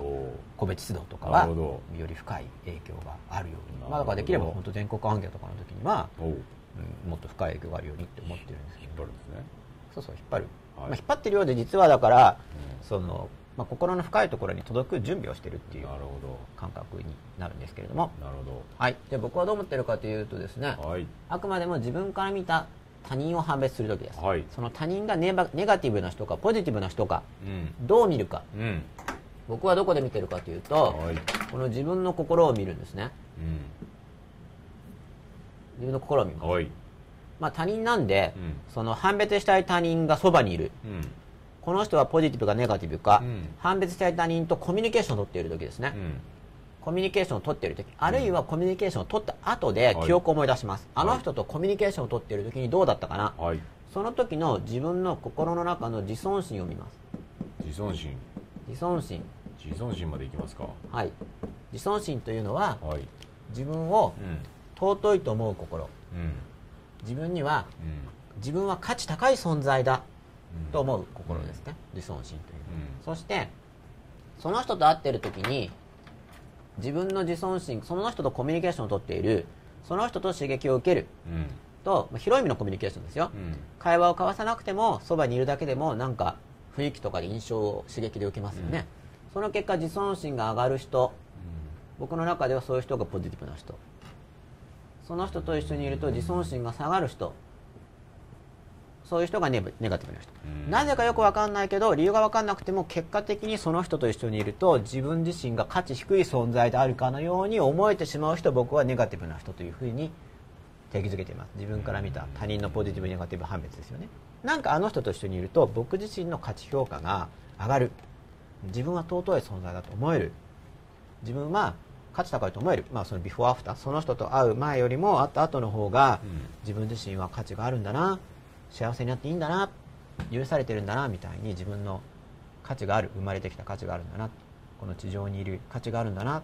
個別指導とかなはより深い影響があるように、まあ、だからできれば本当全国アンケートとかの時には、う。んもっと深い影響があるようにって思ってるんですけど。張るんですね。そうそう引っ張る、はい。まあ、引っ張ってるようで実はだから、うそのまあ、心の深いところに届く準備をしてるっていう感覚になるんですけれども。どなるほはい。じゃあ僕はどう思ってるかというとですね。どはい。あくまでも自分から見た他人を判別する時です、はい。その他人がネガティブな人かポジティブな人かうん。どう見るか。うん。僕はどこで見てるかというとはい。この自分の心を見るんですね。う自分の心を見ます、んはい。まあ、他人なんで、うん。その判別したい他人がそばにいる。うん。この人はポジティブかネガティブか、うん。判別したい他人とコミュニケーションを取っている時ですね、うんコミュニケーションを取っている時あるいはコミュニケーションを取った後ではい。記憶を思い出します、はい。あの人とコミュニケーションを取っている時にどうだったかな、はい。その時の自分の心の中の自尊心を見ます。自尊心。自尊心。自尊心までいきますか。はい。自尊心というのははい。自分をうん。尊いと思う心。うん。自分にはうん。自分は価値高い存在だうん。と思う心ですね、自尊心という。うん。そしてその人と会ってる時に自分の自尊心その人とコミュニケーションを取っているその人と刺激を受けるうん。とまあ広い意味のコミュニケーションですよ、うん。会話を交わさなくてもそばにいるだけでもなんか雰囲気とかで印象を刺激で受けますよね、その結果自尊心が上がる人僕の中ではそういう人がポジティブな人。その人と一緒にいると自尊心が下がる人そういう人がネネガティブな人、うん。なぜかよく分かんないけど理由が分かんなくても結果的にその人と一緒にいると自分自身が価値低い存在であるかのように思えてしまう人僕はネガティブな人というふうに定義づけています。自分から見た他人のポジティブネガティブ判別ですよね。なんかあの人と一緒にいると僕自身の価値評価が上がる。自分は尊い存在だと思える。自分は価値高いと思える、まあ、そのビフォーアフターその人と会う前よりも会った後の方がうん。自分自身は価値があるんだな幸せになっていいんだな許されてるんだなみたいに自分の価値がある生まれてきた価値があるんだなこの地上にいる価値があるんだなっ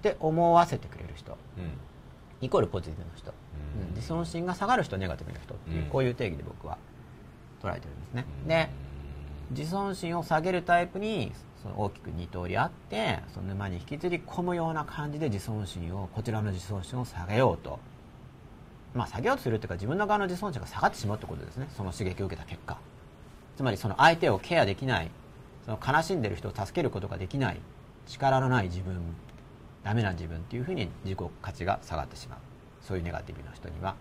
て思わせてくれる人うん。イコールポジティブな人、うん。うん。自尊心が下がる人ネガティブな人っていう、うん。こういう定義で僕は捉えてるんですね、うん。で自尊心を下げるタイプにその大きく2通りあってその沼に引きずり込むような感じで自尊心をこちらの自尊心を下げようとまあ下げようとするっていうか自分の側の自尊心が下がってしまうってことですね。その刺激を受けた結果。つまりその相手をケアできない。その悲しんでる人を助けることができない。力のない自分。ダメな自分っていうふうに自己価値が下がってしまう。そういうネガティブな人には。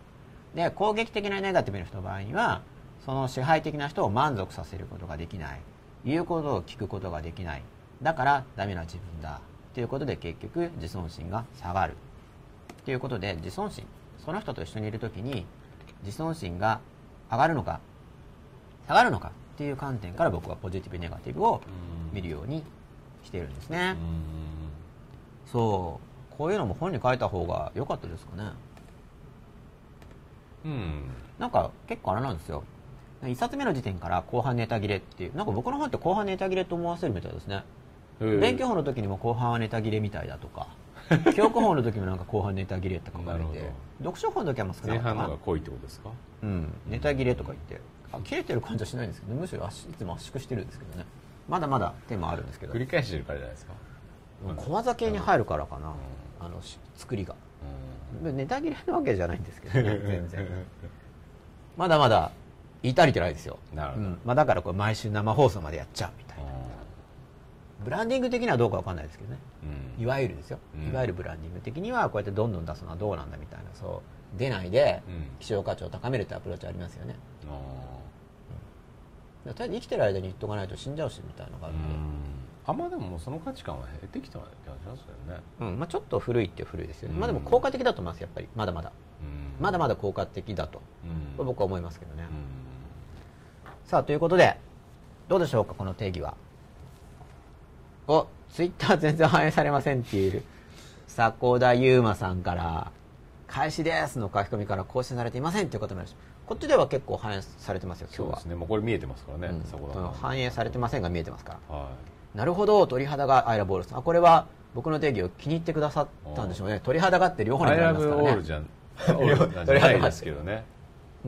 で攻撃的なネガティブな人の場合にはその支配的な人を満足させることができない。言うことを聞くことができない。だからダメな自分だ。ということで結局自尊心が下がる。ということで自尊心。その人と一緒にいる時に自尊心が上がるのか下がるのかっていう観点から僕はポジティブネガティブを見るようにしているんですね、そう。こういうのも本に書いた方が良かったですかね。うん。うんなんか結構あれなんですよ。1冊目の時点から後半ネタ切れっていうなんか僕の本って後半ネタ切れと思わせるみたいですね。うん勉強法の時にも後半はネタ切れみたいだとか記憶法の時もなんか後半ネタ切れって書かれて読書法の時はまあ少な前かったかな半の方が濃いってことですか？うん、ネタ切れとか言って。あ切れてる感じはしないんですけどむしろ圧いつも圧縮してるんですけどね。まだまだテーマあるんですけど。繰り返してるからじゃないですか？小技系に入るからかな、うあのし作りが。うん。ネタ切れなわけじゃないんですけどね <laughs> 全然。まだまだ言い足りてないですよ。なるほど。うん。まあ、だからこれ毎週生放送までやっちゃうみたいなブランディング的にはどうかわかんないですけどね。うん。いわゆるですよ、うん。いわゆるブランディング的にはこうやってどんどん出すのはどうなんだみたいなそう出ないでうん。希少価値を高めるってアプローチありますよね。あとりあえず生きてる間に言っとかないと死んじゃうしみたいなのがあーるんで、うん。あんまでももうその価値観は減ってきたよね。うん。まあ、ちょっと古いっていう古いですよね、うん。まあでも効果的だと思いますやっぱり。まだまだ。うん。まだまだ効果的だと。うん。僕は思いますけどね、うさあということでどうでしょうかこの定義はおツイッター全然反映されませんっていう。迫田悠馬さんから「開始です」の書き込みから更新されていませんっていうこともありました。こっちでは結構反映されてますよ今日は。そうですね。もうこれ見えてますからねうん。そこだその反映されてませんが見えてますから。はなるほど鳥肌がアイラボールさん。あこれは僕の定義を気に入ってくださったんでしょうね。鳥肌がって両い方にアイラブなりますからね。オールじゃんオールなんじゃないですけどね。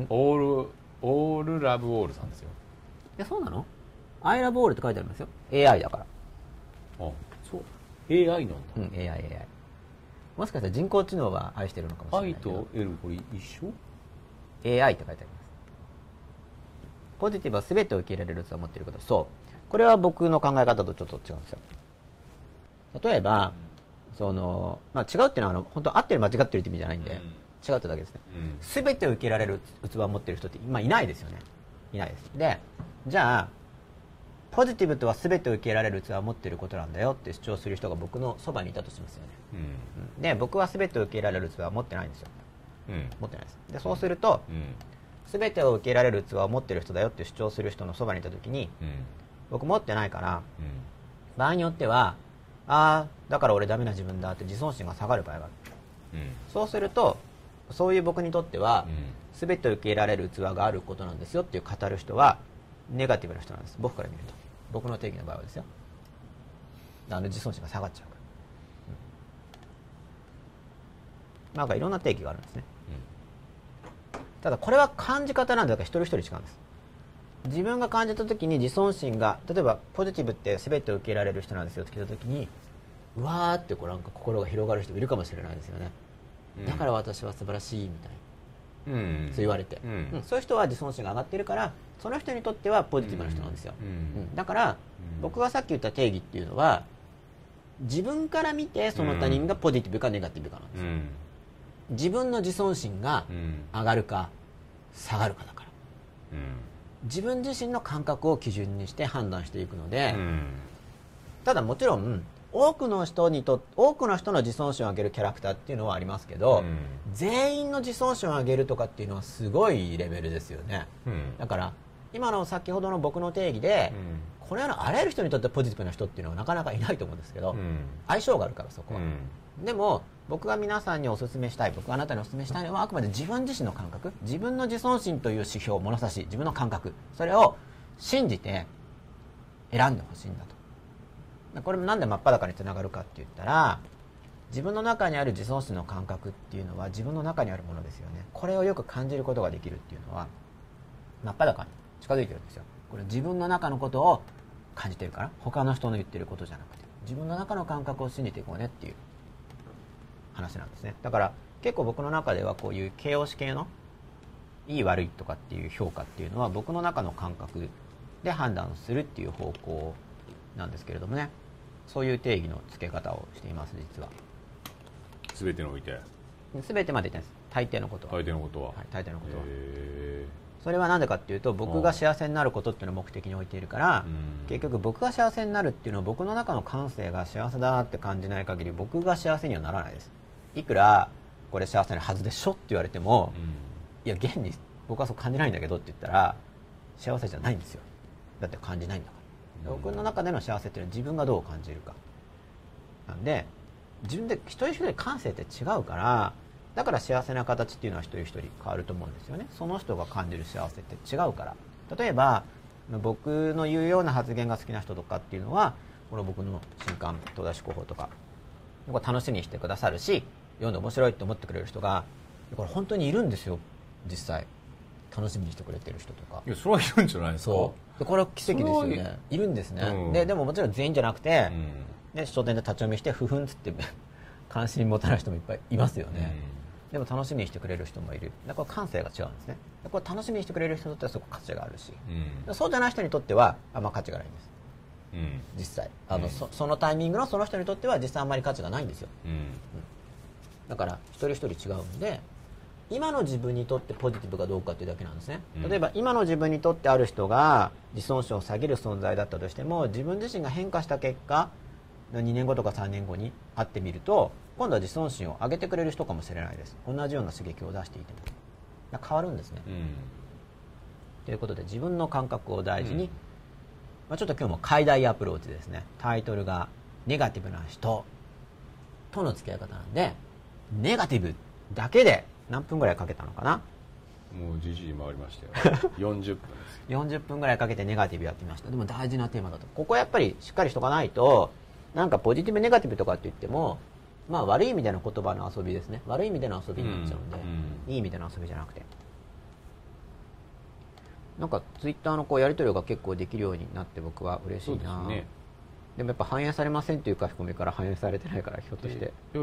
オールオールラブオールさんですよ。えそうなの？アイラボールって書いてありますよ。AI だからあ。そう。AI なんだ。うん AIAI もしかしたら人工知能は愛してるのかもしれない愛けど。と L これ一緒？AI って書いてあります。ポジティブは全てを受け入れられると思っていること。そう。これは僕の考え方とちょっと違うんですよ。例えばその、まあ、違うっていうのはあの本当合ってる間違ってるって意味じゃないんで、違うってだけですね。うん。全てを受けられる器を持っている人って今いないですよね。いないです。でじゃあポジティブとは全てを受けられる器を持っていることなんだよって主張する人が僕のそばにいたとしますよね。うん。うんで僕は全てを受けられる器は持ってないんですよ。うん。持ってないです。でそうするとうん。全てを受けられる器を持ってる人だよって主張する人のそばにいた時にうん。僕持ってないからうん。場合によってはああだから俺ダメな自分だって自尊心が下がる場合がある。うん。そうするとそういう僕にとってはうん。全てを受け入れられる器があることなんですよっていう語る人はネガティブな人なんです。僕から見ると。僕の定義の場合はですよ。あの自尊心が下がっちゃうか。ら、うん。なんかいろんな定義があるんですね。ただこれは感じ方なんだから一人一人違うんです。自分が感じた時に自尊心が例えばポジティブって全てを受け入れられる人なんですよって聞いた時にうわーってこうなんか心が広がる人いるかもしれないですよね、うん。だから私は素晴らしいみたいな。うん。そう言われて、うん。うん。そういう人は自尊心が上がってるからその人にとってはポジティブな人なんですよ、うんうん。だからうん。僕がさっき言った定義っていうのは自分から見てその他人がポジティブかネガティブかなんですよ、うん。自分の自尊心がうん。上がるか下がるかだから。うん。自分自身の感覚を基準にして判断していくので、うん。ただもちろん多くの人にと多くの人の自尊心を上げるキャラクターっていうのはありますけど、うん。全員の自尊心を上げるとかっていうのはすごいレベルですよね。うん。だから今の先ほどの僕の定義で、この世のあらゆる人にとってポジティブな人っていうのはなかなかいないと思うんですけど、うん。相性があるからそこは、うん。でも僕が皆さんにお勧めしたい僕があなたにお勧めしたいのはあくまで自分自身の感覚。自分の自尊心という指標物差し自分の感覚。それを信じて選んでほしいんだと。これもなんで真っ裸につながるかって言ったら自分の中にある自尊心の感覚っていうのは自分の中にあるものですよね。これをよく感じることができるっていうのは真っ裸に近づいてるんですよ。これ自分の中のことを感じてるから。他の人の言ってることじゃなくて。自分の中の感覚を信じていこうねっていう話なんですね。だから結構僕の中ではこういう形容詞系のいい悪いとかっていう評価っていうのは僕の中の感覚で判断するっていう方向なんですけれどもね。そういう定義の付け方をしています実は。全てにおいて全てまで言ってないです。大抵のことは、相手のことは。はい、大抵のことは。へそれは何でかっていうと僕が幸せになることっていうのを目的に置いているから結局僕が幸せになるっていうのは僕の中の感性が幸せだなって感じない限り僕が幸せにはならないです。いくらこれ幸せなはずでしょって言われてもいや現に僕はそう感じないんだけどって言ったら幸せじゃないんですよ。だって感じないんだから。うん僕の中での幸せっていうのは自分がどう感じるか。なんで自分で一人一人感性って違うからだから幸せな形っていうのは一人一人変わると思うんですよね。その人が感じる幸せって違うから。例えば僕の言うような発言が好きな人とかっていうのはこの僕の新刊東大志向法とか楽しみにしてくださるし読んで面白いって思ってくれる人がこれ本当にいるんですよ。実際。楽しみにしてくれてる人とか。いやそれはいるんじゃないですか。そう。でこれは奇跡ですよね。いるんですね、うん。ででももちろん全員じゃなくて、うん。で書店で立ち読みしてふふんっつって <laughs> 関心持たない人もいっぱいいますよね、でも楽しみにしてくれる人もいる。だから感性が違うんですね。でこれ楽しみにしてくれる人にとってはすごく価値があるし。うん。そうじゃない人にとってはあんま価値がないんです。うん。実際。あの、うんそそのタイミングのその人にとっては実際あんまり価値がないんですよ。うん。だから一人一人違うんで今の自分にとってポジティブかどうかっていうだけなんですね、うん。例えば今の自分にとってある人が自尊心を下げる存在だったとしても自分自身が変化した結果2年後とか3年後に会ってみると今度は自尊心を上げてくれる人かもしれないです。同じような刺激を出していても。変わるんですね。うん。ということで自分の感覚を大事に、うん。まあ、ちょっと今日も解題アプローチですね。タイトルが「ネガティブな人」との付き合い方なんでネガティブだけで何分ぐらいかけたのかな？もうじじい回りましたよ。<laughs> 40分です40分ぐらいかけてネガティブやってみました。でも大事なテーマだと。ここはやっぱりしっかりしとかないとなんかポジティブネガティブとかって言ってもまあ悪い意味での言葉の遊びですね。悪い意味での遊びになっちゃうんで、うんいい意味での遊びじゃなくて。なんかツイッターのこうやり取りが結構できるようになって僕は嬉しいな。でもやっぱ反映されませんっていう書き込みから反映されてないからひょっとして、あ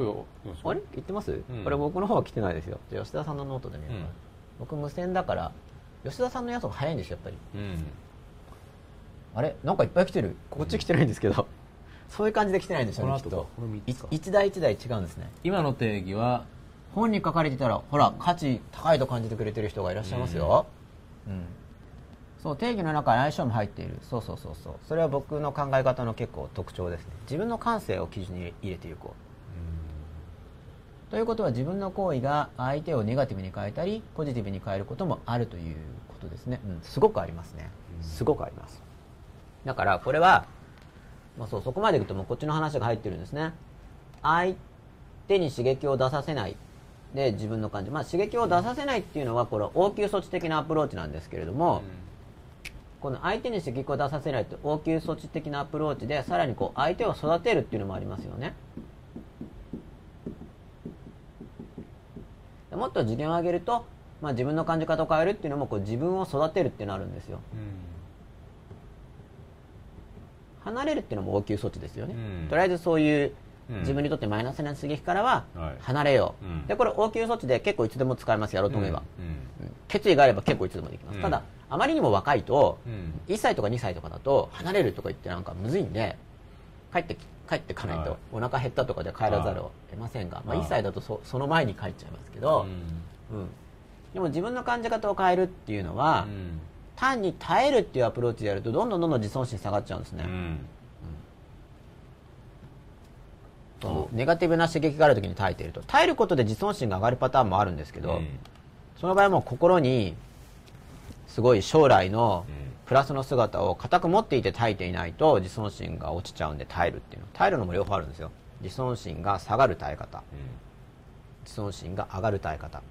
れ？言ってます、ん。これ僕の方は来てないですよ。じゃあ吉田さんのノートで見ようか、うん。僕無線だから吉田さんのやつが早いんですよやっぱり。うん。あれ？なんかいっぱい来てる。こっち来てないんですけど、そういう感じで来てないんですよねきっと。一台一台違うんですね。今の定義は本に書かれてたらほら価値高いと感じてくれてる人がいらっしゃいますよ、うん。そう定義の中に相性も入っている。そうそうそうそう。それは僕の考え方の結構特徴ですね。自分の感性を基準に入れていこう。ということは自分の行為が相手をネガティブに変えたりポジティブに変えることもあるということですね、うん、すごくありますね。うん。すごくあります。だからこれは、まあ、そうそこまでいくともうこっちの話が入ってるんですね。相手に刺激を出させない。で自分の感じ、まあ、刺激を出させないっていうのはこれ応急措置的なアプローチなんですけれども、この相手に刺激を出させないと応急措置的なアプローチでさらにこう相手を育てるっていうのもありますよね。でもっと次元を上げると、まあ、自分の感じ方を変えるっていうのもこう自分を育てるっていうのがあるんですよ離れるっていうのも応急措置ですよね、うん。とりあえずそういううん。自分にとってマイナスな刺激からははい。離れよう、うん。でこれ応急措置で結構いつでも使えますやろうと思えば、うん。うん。決意があれば結構いつでもできます、うん。ただあまりにも若いとうん。1歳とか2歳とかだと離れるとか言ってなんかむずいんで帰ってき帰ってかないはい。とお腹減ったとかで帰らざるを得ませんが、まあ、はい。1歳だとそその前に帰っちゃいますけど、うん。でも自分の感じ方を変えるっていうのは、うん単に耐えるっていうアプローチでやるとどんどんどんどん自尊心下がっちゃうんですね、うん。そのネガティブな刺激がある時に耐えていると。耐えることで自尊心が上がるパターンもあるんですけど、うん。その場合はもう心にすごい将来のうん。プラスの姿を固く持っていて耐えていないと自尊心が落ちちゃうんで耐えるっていうの。耐えるのも両方あるんですよ。自尊心が下がる耐え方。自尊心が上がる耐え方。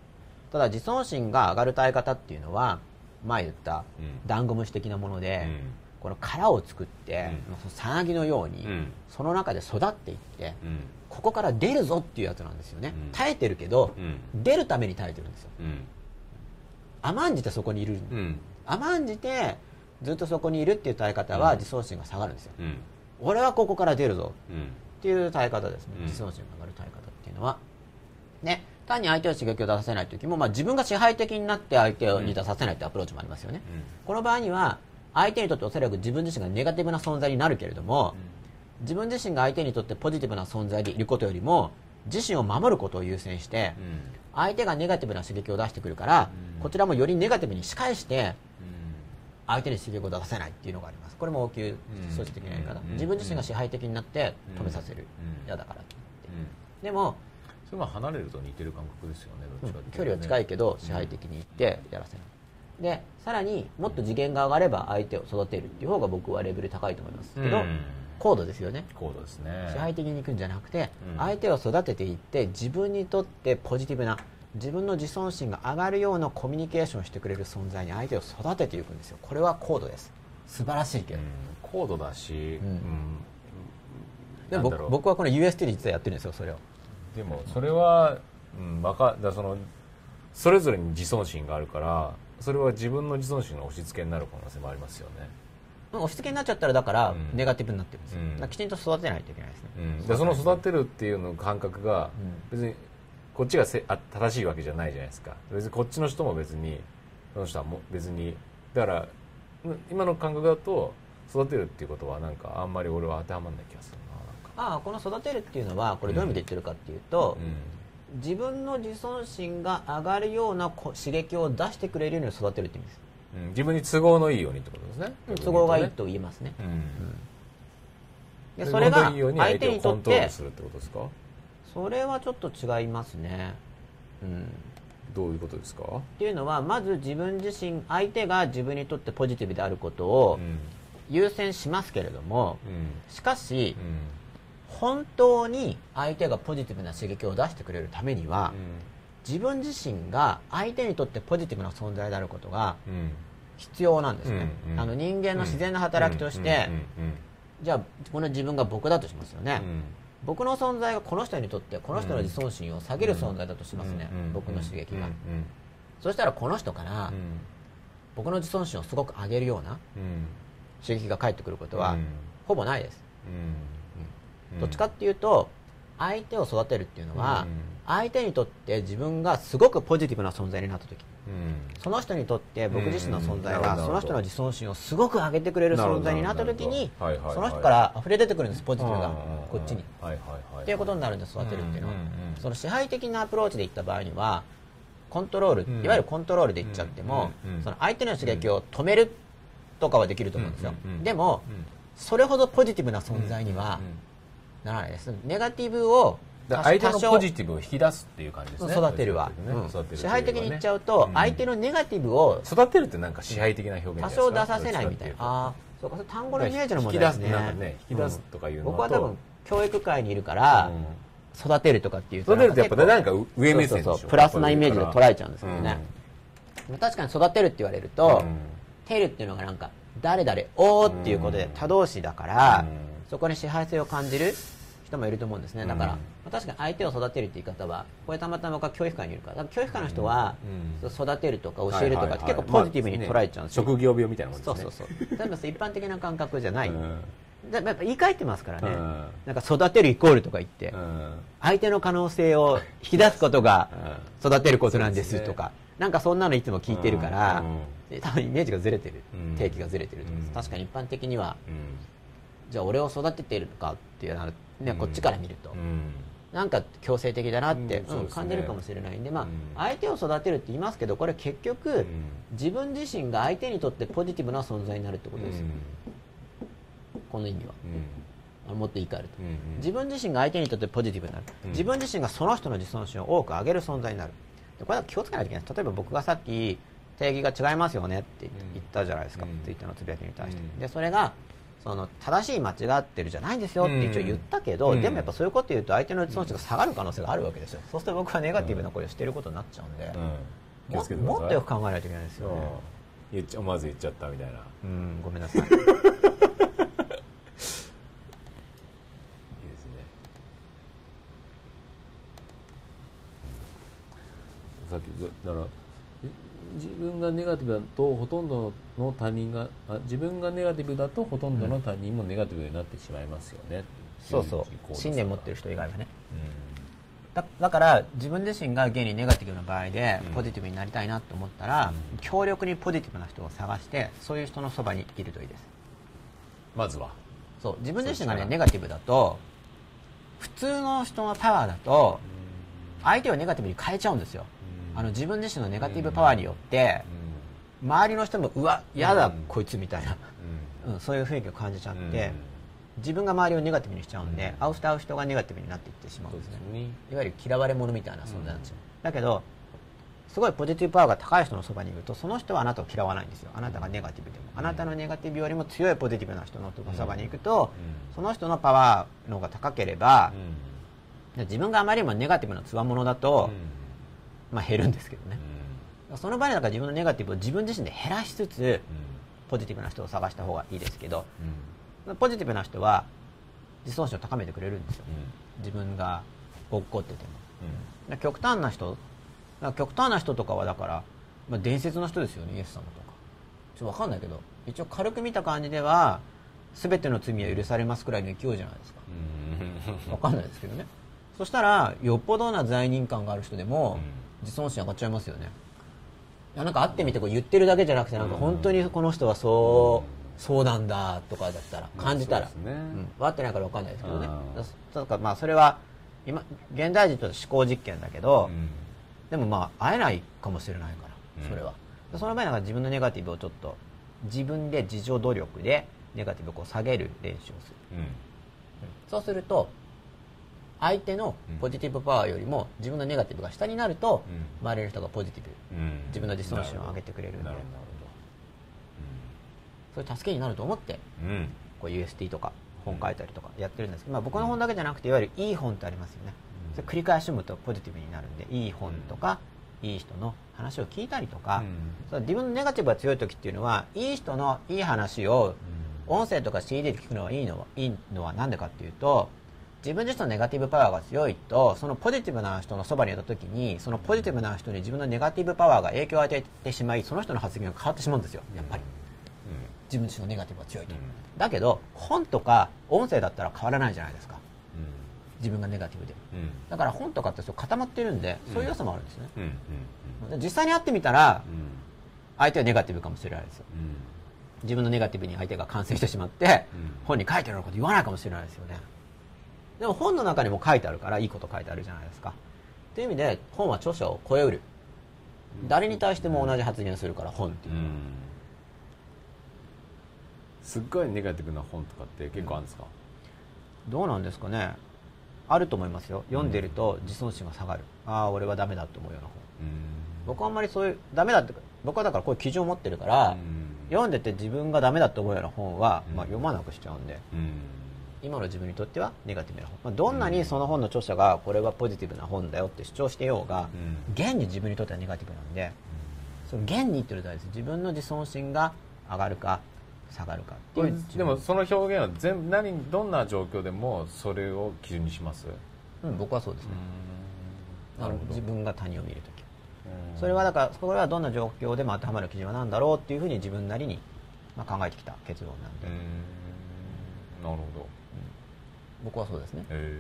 ただ自尊心が上がる耐え方っていうのは前言ったうん。ダンゴムシ的なもので、うん。この殻を作って、うん。そのさなぎのように、うん。その中で育っていって、うん。ここから出るぞっていうやつなんですよね、うん。耐えてるけど、うん。出るために耐えてるんですよ。うん。甘んじてそこにいる、うん。甘んじてずっとそこにいるっていう耐え方はうん。自尊心が下がるんですよ、うん。俺はここから出るぞうん。っていう耐え方ですね、うん。自尊心が上がる耐え方っていうのは。ね単に相手を刺激を出させない時も、まあ、自分が支配的になって相手に出させないってアプローチもありますよね、この場合には相手にとっておそらく自分自身がネガティブな存在になるけれども、自分自身が相手にとってポジティブな存在でいることよりも自身を守ることを優先して相手がネガティブな刺激を出してくるから、うん。こちらもよりネガティブに仕返してうん。相手に刺激を出させないっていうのがあります。これも応急措置的なやり方、うん。自分自身が支配的になってうん止めさせる、うん。嫌だからってうん。でも、それは離れると似てる感覚ですよねどっちかっていうと距離は近いけど支配的にいってやらせない、でさらにもっと次元が上がれば相手を育てるっていう方が僕はレベル高いと思いますけど、うん。高度ですよね。高度ですね。支配的にいくんじゃなくて、うん。相手を育てていって自分にとってポジティブな自分の自尊心が上がるようなコミュニケーションをしてくれる存在に相手を育てていくんですよ。これは高度です。素晴らしいけど、うん。高度だし、うん。でも僕はこの UST で実はやってるんですよそれをでもそれは、うん、わかだそのそれぞれに自尊心があるからそれは自分の自尊心の押し付けになる可能性もありますよね、押し付けになっちゃったらだからうん。ネガティブになってるんですよ、うん。きちんと育てないといけないですね、うん、でその育てるっていうの感覚がうん。別にこっちがせあ正しいわけじゃないじゃないですか。別にこっちの人も別にその人はも別にだからうん今の感覚だと育てるっていうことはなんかあんまり俺は当てはまらない気がするああこの育てるっていうのはこれどういう意味で言ってるかっていうと、う自分の自尊心が上がるようなこ刺激を出してくれるように育てるって意味です、んうん。自分に都合のいいようにってことですね。都合がいいと言えますね。うん。でそれが相手にとっコントローてルするってことですか？それはちょっと違いますね、うん、どういうことですか？っていうのはまず自分自身相手が自分にとってポジティブであることをうん。優先しますけれどもうん。しかしうん本当に相手がポジティブな刺激を出してくれるためには自分自身が相手にとってポジティブな存在であることが必要なんですね、あの人間の自然な働きとして、じゃあこの自分が僕だとしますよね、うん。僕の存在がこの人にとってこの人の自尊心を下げる存在だとしますね、うん僕の刺激が、うん。そしたらこの人からうん。僕の自尊心をすごく上げるようなうん。刺激が返ってくることはうん。ほぼないです、うんどっちかっていうと相手を育てるっていうのは、うん。相手にとって自分がすごくポジティブな存在になった時。うん。その人にとって僕自身の存在がその人の自尊心をすごく上げてくれる存在になった時にその人から溢れ出てくるんですポジティブがうんこっちに。っていうことになるんです育てるっていうのは。その支配的なアプローチでいった場合にはコントロールうん。いわゆるコントロールでいっちゃってもその相手の刺激を止めるとかはできると思うんですよ。でもうんそれほどポジティブな存在にはうんならないですネガティブを相手のポジティブを引き出すっていう感じですね。育てるは、支配的に言っちゃううとん。相手のネガティブを育てるってなんか支配的な表現多少出させないみたいな。ああそうかそれ単語のイメージの問題ですね。引き出すなんかね引き出すとかいうのと。僕は多分教育界にいるからうん。育てるとかっていう育てるとやっぱなんか上目線でプラスなイメージで捉えちゃうんですけどね、確かに育てるって言われると、うんテルっていうのがなんか誰々おーっていうことで他動詞だから、うんそこに支配性を感じる人もいると思うんですね。だから、うんまあ確かに相手を育てるって言い方はこれたまたま僕は教育界にいるから教育界の人は、うん。育てるとか教えるとかって結構ポジティブに捉えちゃうんですね職業病みたいなもんですね。そうそうそう。例えば一般的な感覚じゃない、うん。だやっぱ言い換えてますからね、うん。なんか育てるイコールとか言って、うん。相手の可能性を引き出すことがう育てることなんですとか、なんかそんなのいつも聞いてるから、多分イメージがずれてる、うん。定義がずれてると思いま確かに一般的にはうんじゃあ俺を育てているのかっていうのはね、うん。こっちから見ると、うん。なんか強制的だなって、うんね。うん感じるかもしれないんで、まあうん。相手を育てるって言いますけどこれ結局、うん。自分自身が相手にとってポジティブな存在になるってことですよ、この意味は。うん。あもっと言い換えると、うんうん。自分自身が相手にとってポジティブになる、うん。自分自身がその人の自尊心を多く上げる存在になる。でこれは気をつけないといけない。例えば僕がさっき定義が違いますよねって言ったじゃないですか、うん。ツイッターのつぶやきに対して、うん。でそれがその正しい間違ってるじゃないんですよって一応言ったけど、うん。でもやっぱそういうこと言うと相手の自尊心が下がる可能性があるわけですよ。そうすると僕はネガティブな声をしてることになっちゃうんで、うん。もっとよく考えないといけないですよ、うん。言っちゃ思わず言っちゃったみたいな。うんごめんなさい。いいですね。さっきだからえ自分がネガティブだとほとんどの他人があ自分がネガティブだとほとんどの他人もネガティブになってしまいますよね、そうそう。う信念持ってる人以外はね。うだだから自分自身が現にネガティブな場合でうん。ポジティブになりたいなと思ったら、うん。強力にポジティブな人を探してそういう人のそばにいるといいです。んまずは。そう。自分自身がねネガティブだと普通の人のパワーだと相手をネガティブに変えちゃうんですよ。うんあの自分自身のネガティブパワーによって周りの人もうわやだ、うんこいつみたいな、うん。うん、そういう雰囲気を感じちゃって、うん。自分が周りをネガティブにしちゃうんで、うん。会う人会う人がネガティブになっていってしまうんですね。ね。いわゆる嫌われ者みたいな存在なんですよ、だけどすごいポジティブパワーが高い人のそばにいるとその人はあなたを嫌わないんですよ。あなたがネガティブでも、あなたのネガティブよりも強いポジティブな人のそばに行くと、その人のパワーの方が高ければ、で自分があまりにもネガティブなつわものだと、まあ、減るんですけどね、その場合にだから自分のネガティブを自分自身で減らしつつポジティブな人を探した方がいいですけどポジティブな人は自尊心を高めてくれるんですよ。自分が落っこってても。極端な人極端な人とかはだから、まあ、伝説の人ですよねイエス様とか。ちょっと分かんないけど一応軽く見た感じでは全ての罪は許されますくらいの勢いじゃないですか。分かんないですけどねそしたらよっぽどな罪人感がある人でも自尊心上がっちゃいますよね。なんか会ってみてこう言ってるだけじゃなくてなんか本当にこの人はそうそうなんだとかだったら感じたら、そうですね。うん、分かってないから分かんないですけどね。うん。だだからまあそれは今現代人と思考実験だけど、でもまあ会えないかもしれないからうん。それは、でその場合なんか自分のネガティブをちょっと自分で自助努力でネガティブをこう下げる練習をする、そうすると相手のポジティブパワーよりも自分のネガティブが下になると、うん。周りの人がポジティブ。自分の自尊心を上げてくれるんで。そういう助けになると思ってこう UST とか本書いたりとかやってるんですけど、まあ、僕の本だけじゃなくていわゆるいい本ってありますよね、それ繰り返し読むとポジティブになるんでいい本とか、いい人の話を聞いたりとか、そう自分のネガティブが強い時っていうのはいい人のいい話を音声とか CD で聞くのはいいのはいいのは何でかっていうと自分自身のネガティブパワーが強いとそのポジティブな人のそばにいた時にそのポジティブな人に自分のネガティブパワーが影響を与えてしまいその人の発言が変わってしまうんですよやっぱり。自分自身のネガティブが強いと、だけど本とか音声だったら変わらないじゃないですか。自分がネガティブでだから本とかってそう固まってるんでそういう良さもあるんですね、で実際に会ってみたら相手はネガティブかもしれないですよ。自分のネガティブに相手が感染してしまって、本に書いてあるようなこと言わないかもしれないですよねでも本の中にも書いてあるからいいこと書いてあるじゃないですか。という意味で本は著者を超えうる。誰に対しても同じ発言するから本っていう。のは、すっごいネガティブな本とかって結構あるんですか？どうなんですかね。あると思いますよ。読んでると自尊心が下がる、ああ俺はダメだと思うような本。僕はあんまりそういうダメだって僕はだからこういう基準を持ってるから、読んでて自分がダメだと思うような本は、まあ、読まなくしちゃうんで、今の自分にとってはネガティブな本、まあ、どんなにその本の著者がこれはポジティブな本だよって主張してようが、現に自分にとってはネガティブなんで、その現にっていうのは大事です。自分の自尊心が上がるか下がるかっていうでもその表現は全部何どんな状況でもそれを基準にします？うん、僕はそうですね、なるほど。自分が他人を見るとき。それはだからこれはどんな状況でも当てはまる基準は何だろうっていうふうに自分なりに、まあ、考えてきた結論なんで、なるほど僕はそうですね。へ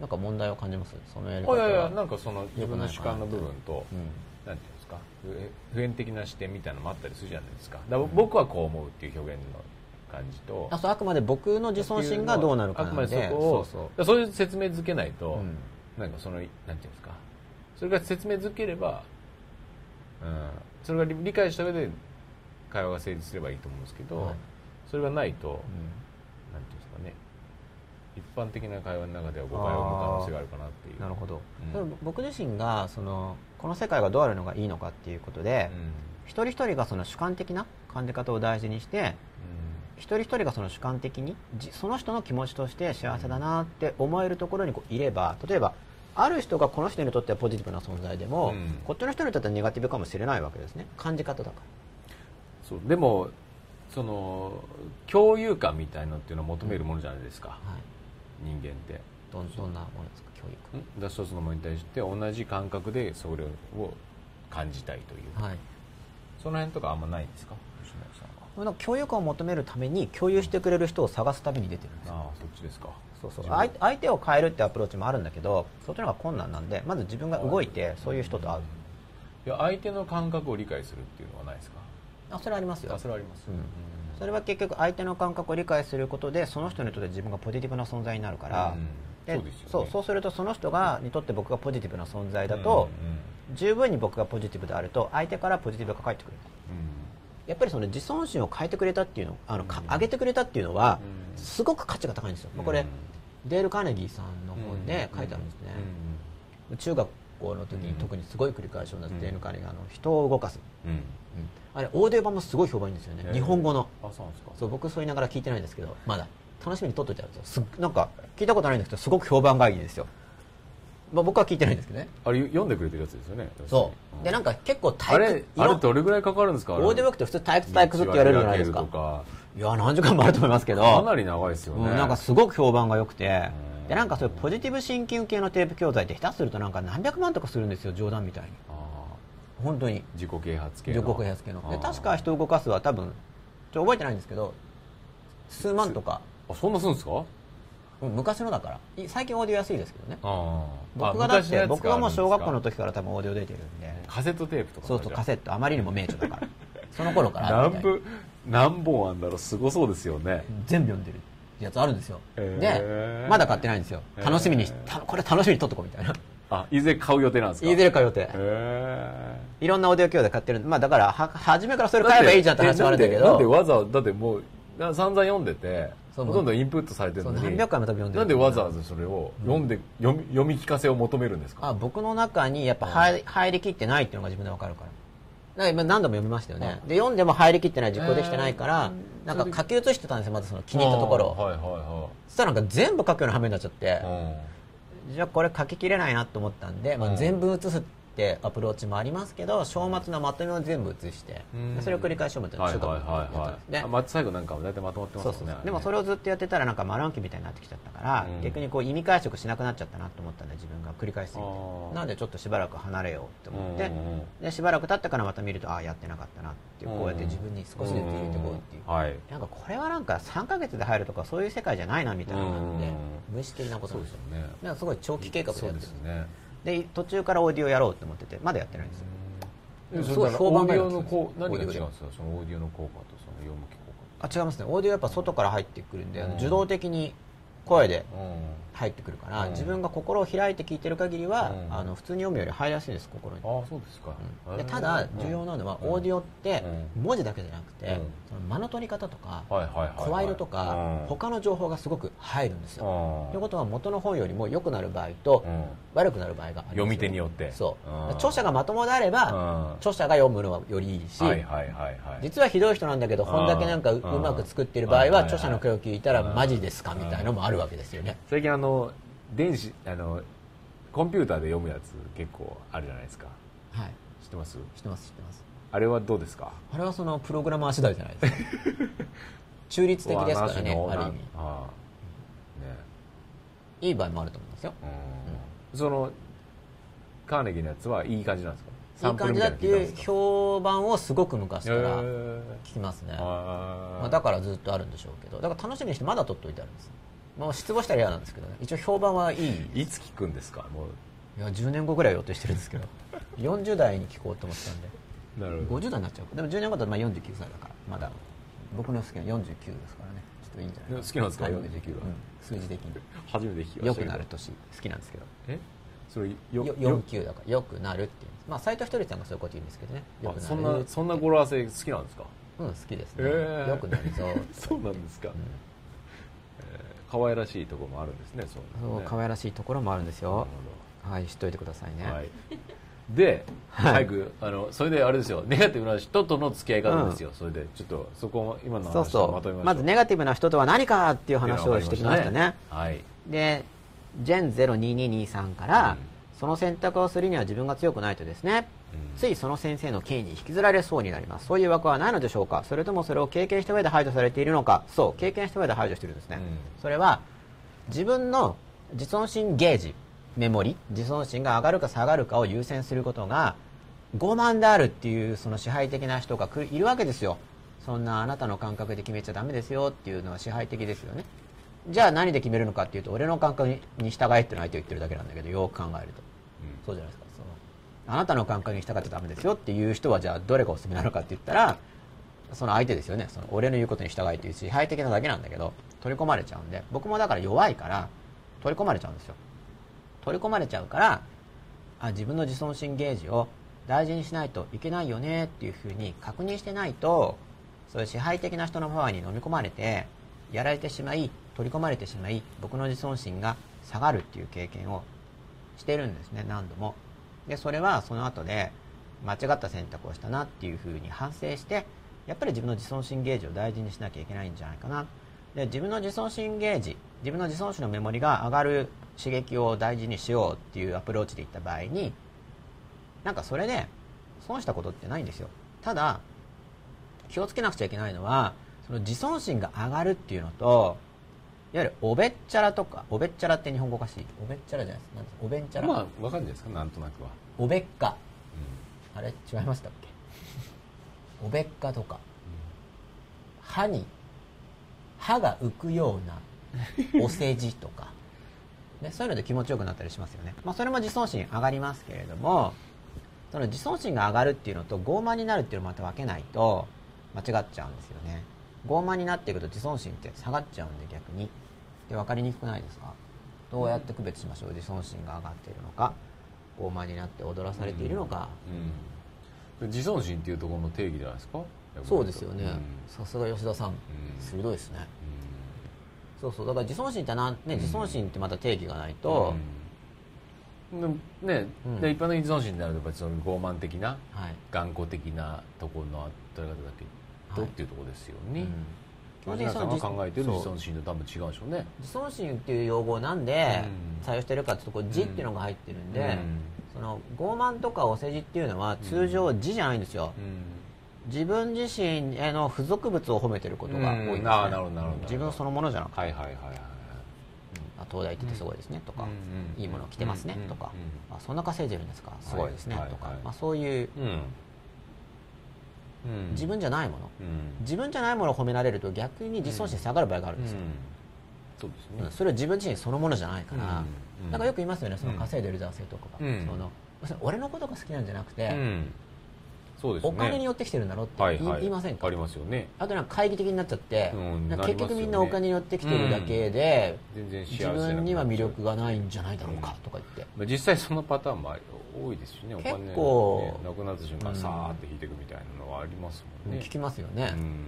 なんか問題を感じます？そのやりえ方はいやいやなんかその自分の主観の部分とうん。なんていうんですか？普遍的な視点みたいなのもあったりするじゃないですか。だ僕はこう思うっていう表現の感じと。あそうあくまで僕の自尊心がどうなるかなあくまのででそこをそうそう。そういう説明づけないと、うん。なんかそのなんていうんですか？それが説明づければ、うん、それが理理解した上で会話が成立すればいいと思うんですけど、はい。それがないと、うん。なんていうんですかね一般的な会話の中では誤解を生む可能性があるかなっていう。なるほど、うん。僕自身がそのこの世界がどうあるのがいいのかっていうことで、一人一人がその主観的な感じ方を大事にして一人一人がその主観的にじその人の気持ちとして幸せだなって思えるところにこういれば例えばある人がこの人にとってはポジティブな存在でも、うん。こっちの人にとってはネガティブかもしれないわけですね。感じ方だか。そう。でもその共有感みたいのっていうのを求めるものじゃないですか、ら、はい、人間って。どんどんなものですか？教育。ん？だ一つのものに対して同じ感覚でそれを感じたいという、はい。その辺とかあんまないんですか？吉野さんは。なんか共有感を求めるために共有してくれる人を探すために出てるんですよ。ああそっちですか。そうそう。相相手を変えるってアプローチもあるんだけどそっちの方が困難なんでまず自分が動いてそういう人と会う。いや相手の感覚を理解するっていうのはないですか？あそれありますよ。あそれはあります、うんそれは結局相手の感覚を理解することでその人にとって自分がポジティブな存在になるから、うんでそうそうするとその人がにとって僕がポジティブな存在だと、十分に僕がポジティブであると相手からポジティブが返ってくる。うん。うんやっぱりその自尊心を変えてくれたっていうのあのか上げてくれたっていうのはうん。すごく価値が高いんですよ、うん。これデール・カーネギーさんの本で書いてあるんですね、中学校の時に特にすごい繰り返しをなって、うんデール・カーネギーあの人を動かす、うんうんあれオーディオ版もすごい評判いいんですよね、日本語の。あそうなんですか。そう僕そう言いながら聞いてないんですけどまだ。楽しみに撮っといてあるんですなんか聞いたことないんですけどすごく評判がいいんですよ、まあ、僕は聞いてないんですけどね。あれ読んでくれてるやつですよね。そう。でなんかか結構あれ退屈あれどれぐらいかかるんですか？オーディオブックって普通退屈退屈って言われるじゃないですかいや何時間もあると思いますけど。かなり長いですよね、うん、なんかすごく評判が良くて。うん。でなんかそういうポジティブシンキング系のテープ教材って下手するとなんか何百万とかするんですよ冗談みたいに。あ本当に。ー自己啓発系の。自己啓発系の。で確か人を動かすは多分ちょ覚えてないんですけど数万とか。あそんなするんですか？うん昔のだから。い最近オーディオ安いですけどね。僕がだって僕はもう小学校の時から多分オーディオ出てるんで。カセットテープとかそうそうカセット。あまりにも名著だから。<laughs> その頃から。何何本あんだろう。すごそうですよね。全部読んでる。やつあるんですよ。へでーまだ買ってないんですよ。楽しみにしたこれ楽しみに撮っとこうみたいなあいずれ買う予定なんですか？いずれか予定。いろんなオーディオ教材買ってるんで。まあだからは初めからそれ買えばいいじゃんって話もあるんだけえなんでどわざわざだってもうな散々読んでてほとんどインプットされてるのに。何百回も多分読んでるなんでわざわざそれを読んで、読み読み聞かせを求めるんですか？あ僕の中にやっぱ入入りきってないっていうのが自分で分かるから。今何度も読みましたよね。で読んでも入りきってない実行できてないからなんか書き写してたんですよまずその気に入ったところを。あーはいはそしたらなんか全部書くような羽目になっちゃって。いはい、じゃあこれ書ききれないなと思ったんで、まあ、うん。全部写すってアプローチもありますけど章末のまとめを全部写してそれを繰り返し読むってうん、いうの中学校で最後なんか大体まとまってますね。でもそれをずっとやってたらなんかマランキみたいになってきちゃったから、うん。逆にこう意味解釈しなくなっちゃったなと思ったんで自分が繰り返しすなのでちょっとしばらく離れようって思って、でしばらく経ってからまた見るとああやってなかったなってこうやって自分に少しずつ入れていこうっていう、はい。なんかこれはなんか3ヶ月で入るとかそういう世界じゃないなみたいなのがあって、うん無意識的なことそなですよ。うんですよね。だからすごい長期計画やってるですねで途中からオーディオやろうと思っててまだやってないんですよ。うんすごい評判がいいオーディオのこう何が違うんオーディオですかそのオーディオの効果とその読む機効あ違いますね。オーディオやっぱ外から入ってくるんで、あのうん。受動的に声で果うん入ってくるから、うん。自分が心を開いて聞いてる限りは、うん。あの普通に読むより入りやすいです心に、ああそうですか、うん。でただ重要なのは、オーディオってうん。文字だけじゃなくて、うん。その間の取り方とか、声色とか、うん。他の情報がすごく入るんですよ、うん。ということは元の本よりも良くなる場合と、うん。悪くなる場合があります読み手によって。そう、うん。著者がまともであれば、うん。著者が読むのはよりいいし、はいはいはいはい。実はひどい人なんだけど本だけなんかうまく作ってる場合はうん著者の声を聞いたらうんマジですかみたいのもあるわけですよね。最近あの電子あのコンピューターで読むやつ結構あるじゃないですか。はい。知ってます？知ってます知ってます。あれはどうですか？あれはそのプログラマー次第じゃないですか。<laughs> 中立的ですからねある意味。ああ。ね。いい場合もあると思いますよ。うん。そのカーネギーのやつはいい感じなんですか？いい感じだっていう評判をすごく昔から聞きますね、あまあ、だからずっとあるんでしょうけど。だから楽しみにしてまだ取っといてあるんですまあ失望したら嫌なんですけどね。一応評判はいい。いつ聞くんですか？もう。いや10年後ぐらい予定してるんですけど。40代に聞こうと思ったんで。なるほど。50代になっちゃう。でも10年後だとまあ49歳だから。まだ僕の好きな49ですからね。ちょっといいんじゃない好きなんですか？はい49は。うん。数字的に。初めて聞きました。良けどくなる年好きなんですけど。え？それよよよ？49だから。良くなるっていうまあ斎藤ひとりさんがそういうこと言うんですけどね。良くなるあそんなそんな語呂合わせ好きなんですか？うん好きですね、へー。良くなるぞ。<laughs> そうなんですか、ん。えー可愛らしいところもあるんですねそうそう可愛らしいところもあるんですよ。はい知っといてくださいね、はい。で、はい。早くあのそれであれですよ。ネガティブな人との付き合い方ですよ、それでちょっとそこを今の話をまとめましょう。うまずネガティブな人とは何かっていう話をしてきましたね。はい。でジェン02223から、うん。その選択をするには自分が強くないとですね、うんついその先生の権威に引きずられそうになります。そういう枠はないのでしょうか。それともそれを経験した上で排除されているのか。そう経験した上で排除してるんですね、うん。それは自分の自尊心ゲージメモリ自尊心が上がるか下がるかを優先することが傲慢であるっていうその支配的な人がいるわけですよ。そんなあなたの感覚で決めちゃダメですよっていうのは支配的ですよね。じゃあ何で決めるのかっていうと俺の感覚にに従えってのは相手が言ってるだけなんだけどよく考えると。そうじゃないですかあなたの感覚に従っちゃダメですよっていう人はじゃあどれがおすすめなのかって言ったらその相手ですよね。その俺の言うことに従いという支配的なだけなんだけど取り込まれちゃうんで僕もだから弱いから取り込まれちゃうんですよ。取り込まれちゃうからあ自分の自尊心ゲージを大事にしないといけないよねっていうふうに確認してないとそういう支配的な人のパワーに飲み込まれてやられてしまい取り込まれてしまい僕の自尊心が下がるっていう経験をしてるんですね何度も。でそれはその後で間違った選択をしたなっていうふうに反省してやっぱり自分の自尊心ゲージを大事にしなきゃいけないんじゃないかな。で自分の自尊心ゲージ自分の自尊心のメモリが上がる刺激を大事にしようっていうアプローチでいった場合になんかそれで損したことってないんですよ。ただ気をつけなくちゃいけないのはその自尊心が上がるっていうのといわゆるおべっちゃらとかおべっちゃらって日本語おかしい？おべっちゃらじゃないです。かおべんちゃら、まあわかるんじゃないですか？なんとなくは、おべっか。あれ違いましたっけ？<laughs> おべっかとか。歯に歯が浮くような <laughs> お世辞とか、ね、そういうので気持ちよくなったりしますよね、まあ、それも自尊心上がりますけれどもその自尊心が上がるっていうのと傲慢になるっていうのをまた分けないと間違っちゃうんですよね。傲慢になっていくと自尊心って下がっちゃうんで逆にで分かりにくくないですか？どうやって区別しましょう？自尊心が上がっているのか？傲慢になって踊らされているのか、うん、自尊心っていうところの定義じゃないですか？そうですよね。うん。さすが吉田さん、鋭いですね。そうそう。だから自尊心ってなん、ね、自尊心ってまた定義がないと、ね、うん。で一般的に自尊心になるとやっぱりその傲慢的なはい。頑固的なところの取り方だけど、はい。っていうところですよね、うん吉田さんが考えてる自尊心と多分違うんでしょうね。自尊心っていう用語をなんでうん。採用してるかっていうとこう字っていうのが入ってるんで、うん。その傲慢とかお世辞っていうのは通常字じゃないんですよ、うん。自分自身への付属物を褒めてることが多いんです、ね。うんあーなるほどなるほど自分そのものじゃなくて、はいはいはいはい。はいあ東大行っててすごいですねとか、いいもの着てますねうんとか、うんあそんな稼いでるんですか？すごいですね。はい。とか、まあ、そういう自分じゃないもの、うん。自分じゃないものを褒められると逆に自尊心下がる場合があるんですよ、そうですね。うん。それは自分自身そのものじゃないから、なんかよく言いますよねその稼いでる男性とかが、うん。その俺のことが好きなんじゃなくて、うんそうですね。お金によってきてるんだろって言い,、はいはい。言いませんか？ありますよね。あとなんか懐疑的になっちゃって、うんなんか結局みんなお金によってきてるだけで、全然幸せ自分には魅力がないんじゃないだろうかとか言って、まあ実際そのパターンも多いですしね。お金結構ねなくなった瞬間うんさーって引いていくみたいなのはありますもんね。聞きますよね、うん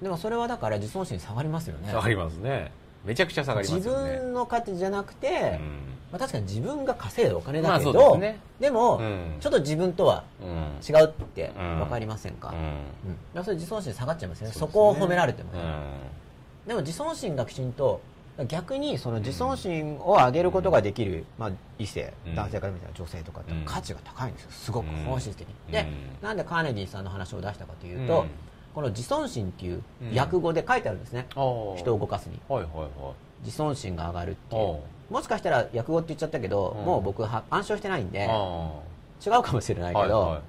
でもそれはだから自尊心下がりますよね。下がりますねめちゃくちゃ下がりますね分の価値じゃなくて、うんまあ、確かに自分が稼いだお金だけど、まあですね。でも、うん。ちょっと自分とはうん。違うってうん。分かりませんか、ううん。んだからそれ自尊心下がっちゃいますよね。ね。そこを褒められてもね、うん。でも自尊心がきちんと逆にその自尊心を上げることができる、まあ、異性、うん。男性から見たら女性とかってうん。価値が高いんですよ。すごくうん本質的に、でうん。なんでカーネディさんの話を出したかというと、うん。この自尊心っていううん。訳語で書いてあるんですね、人を動かすに。はいはいはい。自尊心が上がるっていおうもしかしたら訳語って言っちゃったけど、うん。もう僕は暗唱してないんであ違うかもしれないけど、ーはいはい。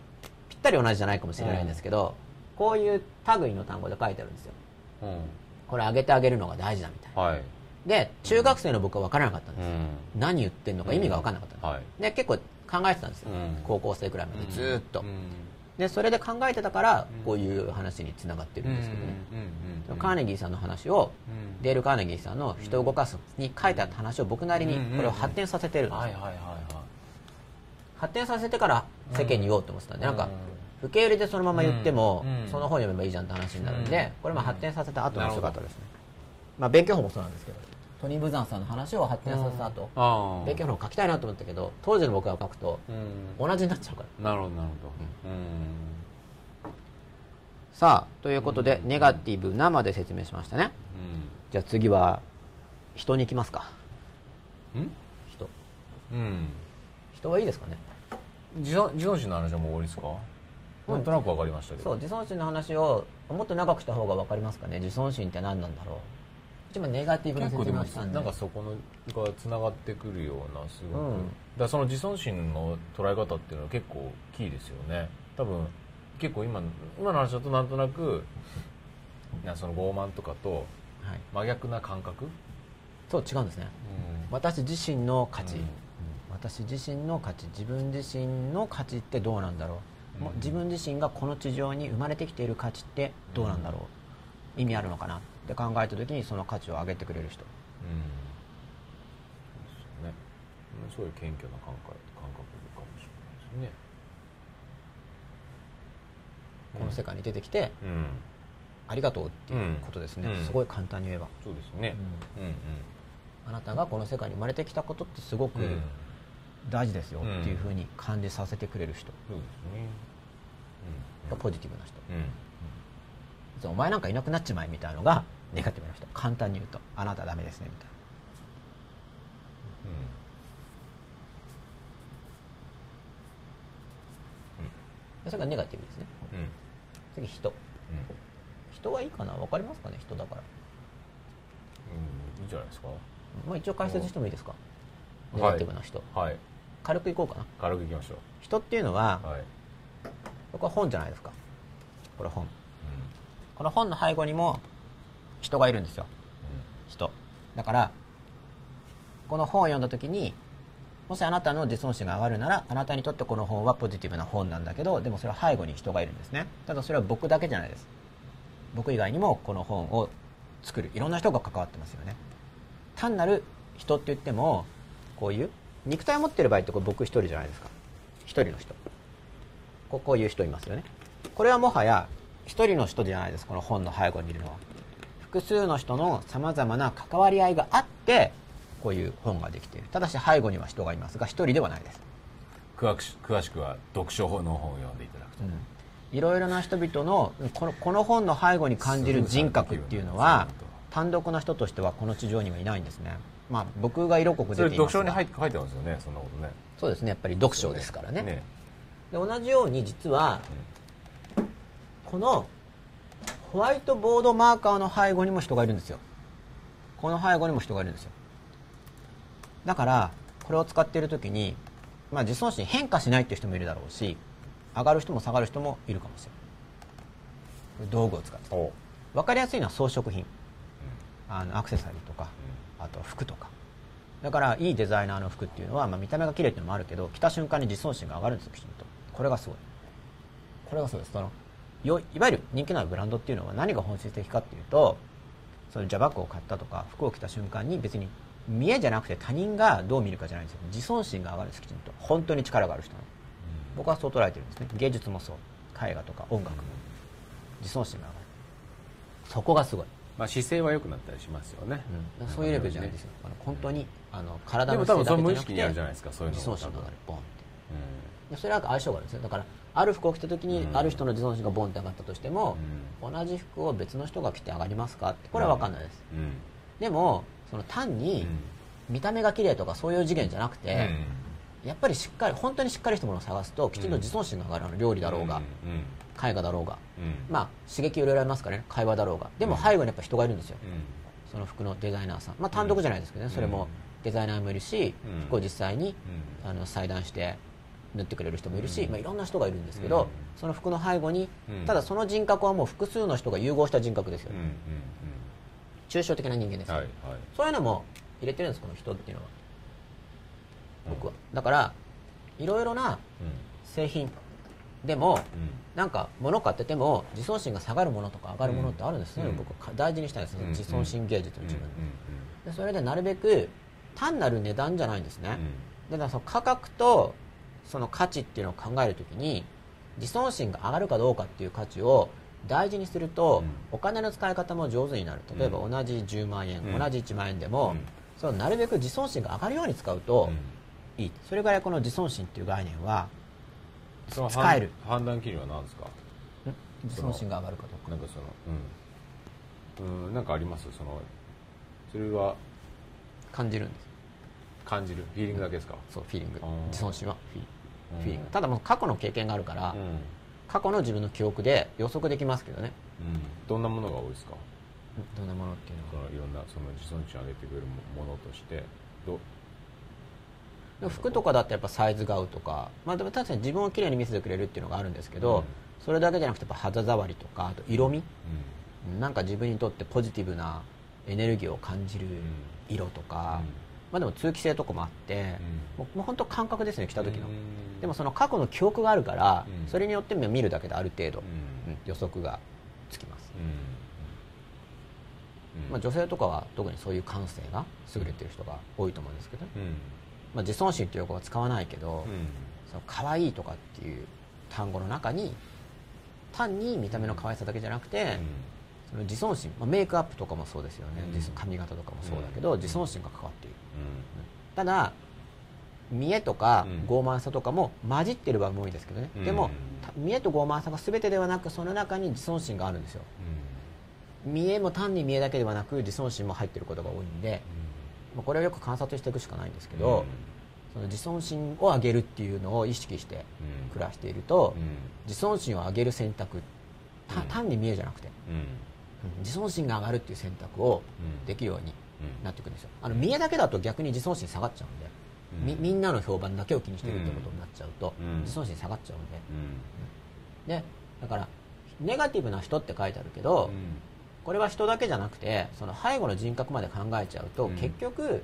ぴったり同じじゃないかもしれないんですけど、こういう類の単語で書いてあるんですよ。うん。これ上げてあげるのが大事だみたいな。はい。で中学生の僕は分からなかったんです、うん。何言ってんのか意味が分からなかったんです、はい。で結構考えてたんですよ、うん。高校生くらいまでずーっと、うんでそれで考えてたからこういう話につながってるんですけどね、うんカーネギーさんの話を、うん。デール・カーネギーさんの「人を動かす」に書いてあった話を僕なりにこれを発展させてるんです発展させてから世間に言おうと思ってたんで、なんかう受け入れてそのまま言っても、うん。その本読めばいいじゃんって話になるんで、うん。これも発展させた後の姿ですね、まあ勉強法もそうなんですけどトニー・ブザンさんの話を発展させた後、ああ。勉強法を書きたいなと思ったけど当時の僕が書くとうん。同じになっちゃうから。なるほどなるほど。うん。さあということで、ネガティブなまで説明しましたね。じゃあ次は人に行きますか。うん？人。うん。人はいいですかね。自尊自尊心の話はもう終わりですか？なんとなくわかりましたけど。そう自尊心の話をもっと長くした方が分かりますかね。自尊心って何なんだろう一番ネガティブな説明をしたんで。なんかそこのがつながってくるようなすごく、うん。だその自尊心の捉え方っていうのは結構キーですよね。多分結構今今の話だとなんとなくなその傲慢とかとはい、真逆な感覚、そう違うんですね。私自身の価値、うん。私自身の価値。自分自身の価値ってどうなんだろう、もううん自分自身がこの地上に生まれてきている価値ってどうなんだろう、意味あるのかな？って考えた時にその価値を上げてくれる人。うん。そうですよね。うんそういう謙虚な感覚感覚かもしれないですね。この世界に出てきて、うん。ありがとうっていうことですね、うん。すごい簡単に言えば、そうですね。うん。うんあなたがこの世界に生まれてきたことってすごくうん。大事ですよっていうふうに感じさせてくれる人。そうですね。がポジティブな人。うん。お前なんかいなくなっちまえみたいのがネガティブな人簡単に言うとあなたはダメですねみたいなうんそれがネガティブですねうんうん人人はいいかな分かりますかね人だからうんいいんじゃないですかまあ一応解説してもいいですかネガティブな人、はい軽くいこうかな軽くいきましょう人っていうのはうはいこれは本じゃないですかこれ本この本の背後にも人がいるんですよ。人。だからこの本を読んだ時にもしあなたの自尊心が上がるならあなたにとってこの本はポジティブな本なんだけどでもそれは背後に人がいるんですね。ただそれは僕だけじゃないです。僕以外にもこの本を作る。いろんな人が関わってますよね。単なる人って言ってもこういう肉体を持ってる場合ってこれ僕一人じゃないですか。一人の人。こういう人いますよね。これはもはや一人の人じゃないです。この本の背後にいるのは。複数の人のさまざまな関わり合いがあってこういう本ができている。ただし背後には人がいますが一人ではないです、詳し詳しくは読書の本を読んでいただくと。いろいろな人々のこのこの本の背後に感じる人格っていうのは単独の人としてはこの地上にはいないんですね。まあ僕が色濃くそれ出ていますが。読書に入って書いてますよねそんなことね。そうですね。やっぱり読書ですからね。ね。で同じように実はこのホワイトボードマーカーの背後にも人がいるんですよ。この背後にも人がいるんですよ。だからこれを使っている時に、まあ、自尊心変化しないっていう人もいるだろうし上がる人も下がる人もいるかもしれない。道具を使って。お。分かりやすいのは装飾品。あのアクセサリーとかあと服とか。だからいいデザイナーの服っていうのは、まあ、見た目が綺麗っていうのもあるけど着た瞬間に自尊心が上がるんですよきちんと。これがすごい。これがそうですそのよいわゆる人気のあるブランドっていうのは何が本質的かっていうとそのジャバッグを買ったとか服を着た瞬間に別に見えじゃなくて他人がどう見るかじゃないんですよ。自尊心が上がるんですきちんと本当に力がある人なの僕はそう捉えてるんですね。芸術もそう。絵画とか音楽も。自尊心が上がる。そこがすごい。まあ姿勢は良くなったりしますよね。うん。そういうレベルじゃないんですよ、あの本当にあの体のでも多分それ無意識姿勢だけじゃなくてにあるじゃないですかそういうの自尊心が上がるボンって。うでそれは相性があるんですよだからある服を着た時に、うん。ある人の自尊心がボンって上がったとしても、同じ服を別の人が着て上がりますか？ってこれは分かんないです、でもその単に見た目が綺麗とかそういう次元じゃなくて、やっぱりしっかり本当にしっかりしたものを探すときちんと自尊心が上がるあの料理だろうが、うん。絵画だろうが、うん。まあ刺激を入れられますからね。会話だろうが。でも背後にやっぱ人がいるんですよ、うん。その服のデザイナーさん、まあ、単独じゃないですけどね、それもデザイナーもいるし、うん。服を実際に、あの裁断して縫ってくれる人もいるし、まあ、いろんな人がいるんですけど、うん。その服の背後に、うん。ただその人格はもう複数の人が融合した人格ですよ抽象的な人間ですよ、はいはい。そういうのも入れてるんですこの人っていうのは。僕は。だからいろいろなうん。製品でもうん。なんか物買ってても自尊心が下がるものとか上がるものってあるんですね、うん。僕は大事にしたいんです、うん自尊心芸術の自分、うんでそれでなるべく単なる値段じゃないんですね、うん。だからその価格とその価値っていうのを考えるときに自尊心が上がるかどうかっていう価値を大事にすると、うお金の使い方も上手になる。例えばうん。同じ10万円、うん。同じ1万円でも、うん。そのなるべく自尊心が上がるように使うといい、それぐらいこの自尊心っていう概念は使える。判判断基準は何ですか？自尊心が上がるかどうか。なんかそのうん、うん、なんかあります？そのそれは？感じるんです。感じる。フィーリングだけですか？そうフィーリング。うん。自尊心はフィうんフィーリングただもう過去の経験があるから、過去の自分の記憶で予測できますけどね。どんなものが多いですか？どんなものっていうのは。いろんなその自尊心を上げてくれるものとして服とかだってやっぱサイズが合うとか、まあ、でも確かに自分をきれいに見せてくれるっていうのがあるんですけど、うん。それだけじゃなくてやっぱ肌触りとかあと色味、うなんか自分にとってポジティブなエネルギーを感じる色とか、まあ、でも通気性とかもあって、もうもう本当感覚ですね来た時の、でもその過去の記憶があるから、うん。それによって見るだけである程度、予測がつきます、うん。まあ、女性とかは特にそういう感性が優れてる人が多いと思うんですけど、うん。まあ、自尊心っていう用語は使わないけど、うん。その可愛いとかっていう単語の中に単に見た目の可愛さだけじゃなくて、その自尊心、まあ、メイクアップとかもそうですよね、うん。髪型とかもそうだけど、うん。自尊心が関わっているうただ見栄とかうん。傲慢さとかも混じってる場合も多いですけどね、うん。でもた見栄と傲慢さが全てではなくその中に自尊心があるんですよ。見栄も単に見栄だけではなく自尊心も入ってることが多いんで、まあ、これをよく観察していくしかないんですけど、その自尊心を上げるっていうのを意識して暮らしていると、自尊心を上げる選択単に見栄じゃなくて、自尊心が上がるっていう選択をうん。できるようにうんなっていくんですよ。あの見栄だけだと逆に自尊心下がっちゃうんで、みみんなの評判だけを気にしてるってことになっちゃうと、うん。自尊心下がっちゃうんうん。ででだからネガティブな人って書いてあるけど、これは人だけじゃなくてその背後の人格まで考えちゃうと、うん。結局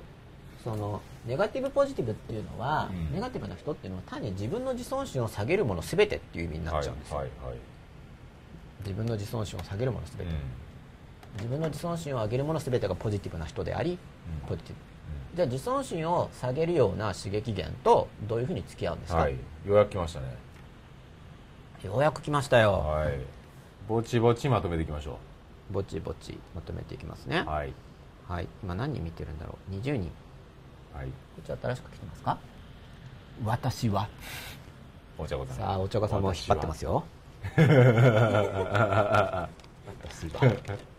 そのネガティブポジティブっていうのは、うん。ネガティブな人っていうのは単に自分の自尊心を下げるもの全てっていう意味になっちゃうんですよ、はいはいはい。自分の自尊心を下げるもの全て、うん自分の自尊心を上げるもの全てがポジティブな人であり、うん。ポジティブ。じゃあ自尊心を下げるような刺激源とどういうふうに付き合うんですか、はい。ようやく来ましたね。ようやく来ましたよ、はい。ぼちぼちまとめていきましょぼちぼちまとめていきますね。うはい。はい。今何人見てるんだろう？20人はい。こっち新しく来てますか？私は。お茶子さん。さあお茶子さんも引っ張ってますよ。私は <laughs>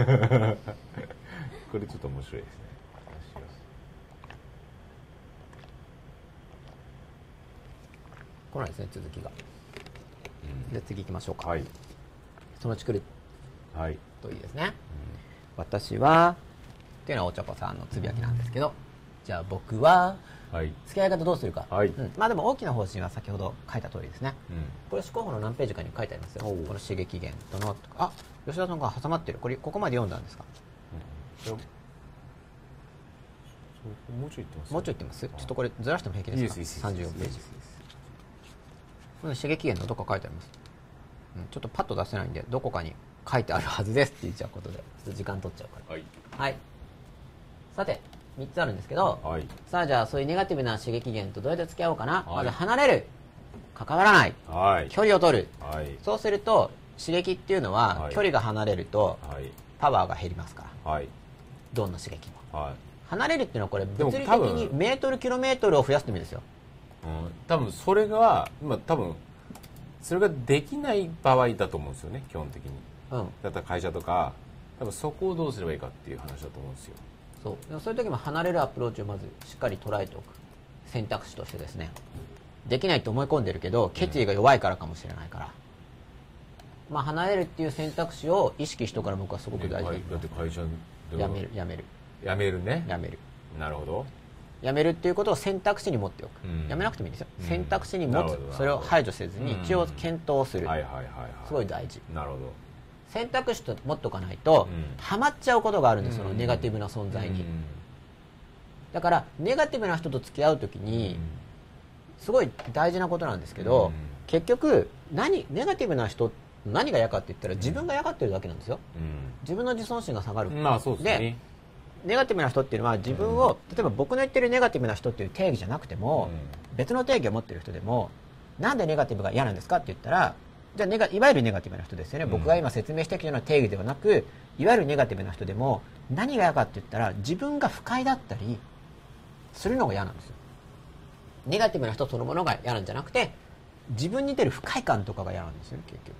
<laughs> これちょっと面白いですね。来ないですね続きが。うん。じゃあ次行きましょうか、はい。そのうち来る。はい。といいですね。私はっていうのはお茶子さんのつぶやきなんですけどじゃあ僕ははい。付き合い方どうするか、はい。うん。まあでも大きな方針は先ほど書いた通りですね。うん。これ思考法の何ページかに書いてありますよ。この刺激源とのあ吉田さんが挟まってる。これここまで読んだんですか？そうもうちょい言ってますもうちょい言ってます？ちょっとこれずらしても平気ですか？いいですいいです34ページ。この刺激源のどこか書いてあります、うん、ちょっとパッと出せないんでどこかに書いてあるはずですって言っちゃうことでちょっと時間取っちゃうかはい。らはい。さて3つあるんですけど、はい。さあじゃあそういうネガティブな刺激源とどうやって付き合おうかな、はい。まず離れる。関わらない。はい。距離を取る。はい。そうすると刺激っていうのは、はい。距離が離れるとはい。パワーが減りますから。はい。どんな刺激も。はい。離れるっていうのはこれも物理的にメートルキロメートルを増やすって意味ですよ。うん。多分それが今多分それができない場合だと思うんですよね基本的に。うん。だったら会社とか多分そこをどうすればいいかっていう話だと思うんですよ。そう。でもそういう時も離れるアプローチをまずしっかり捉えておく。選択肢としてですね。できないと思い込んでるけど決意が弱いからかもしれないから、まあ離れるっていう選択肢を意識しとくから僕はすごく大事ねだって会社でやめるやめる。やめるね。やめる。なるほど。やめるっていうことを選択肢に持っておく、うん。やめなくてもいいんですよ、うん。選択肢に持つそれを排除せずにうん。一応検討する、はいはいはいはい。すごい大事。なるほど。選択肢と持っとかないと、うん。ハマっちゃうことがあるんです、そのうん。ネガティブな存在に、うん。だからネガティブな人と付き合う時にすごい大事なことなんですけど、うん。結局何ネガティブな人何が嫌かって言ったら自分が嫌がってるだけなんですよ。自分の自尊心が下がる、うんまあそうですね。ネガティブな人っていうのは自分を、例えば僕の言ってるネガティブな人っていう定義じゃなくても、別の定義を持ってる人でもなんでネガティブが嫌なんですかって言ったらじゃあネガいわゆるネガティブな人ですよね、うん。僕が今説明してきたような定義ではなくいわゆるネガティブな人でも何が嫌かって言ったら自分が不快だったりするのが嫌なんですよ。ネガティブな人そのものが嫌なんじゃなくて自分に出る不快感とかが嫌なんですよね結局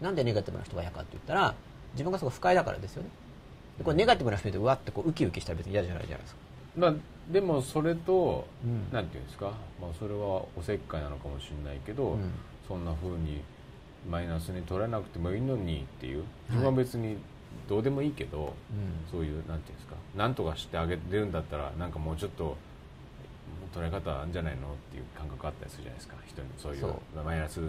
なんでネガティブな人が嫌かって言ったら自分がすごい不快だからですよね。でこれネガティブな人でうわってこうウキウキしたら別に嫌じゃないじゃないですか。まあでもそれと、うん。なんていうんですか、まあ、それはおせっかいなのかもしれないけど、うん。そんな風にマイナスに取らなくてもいいのにっていう自分は別にどうでもいいけど、そういうなんていうんですか？なんとかしてあげてるんだったらなんかもうちょっと捉え方あるんじゃないの？っていう感覚あったりするじゃないですか。人にそういう。マイナス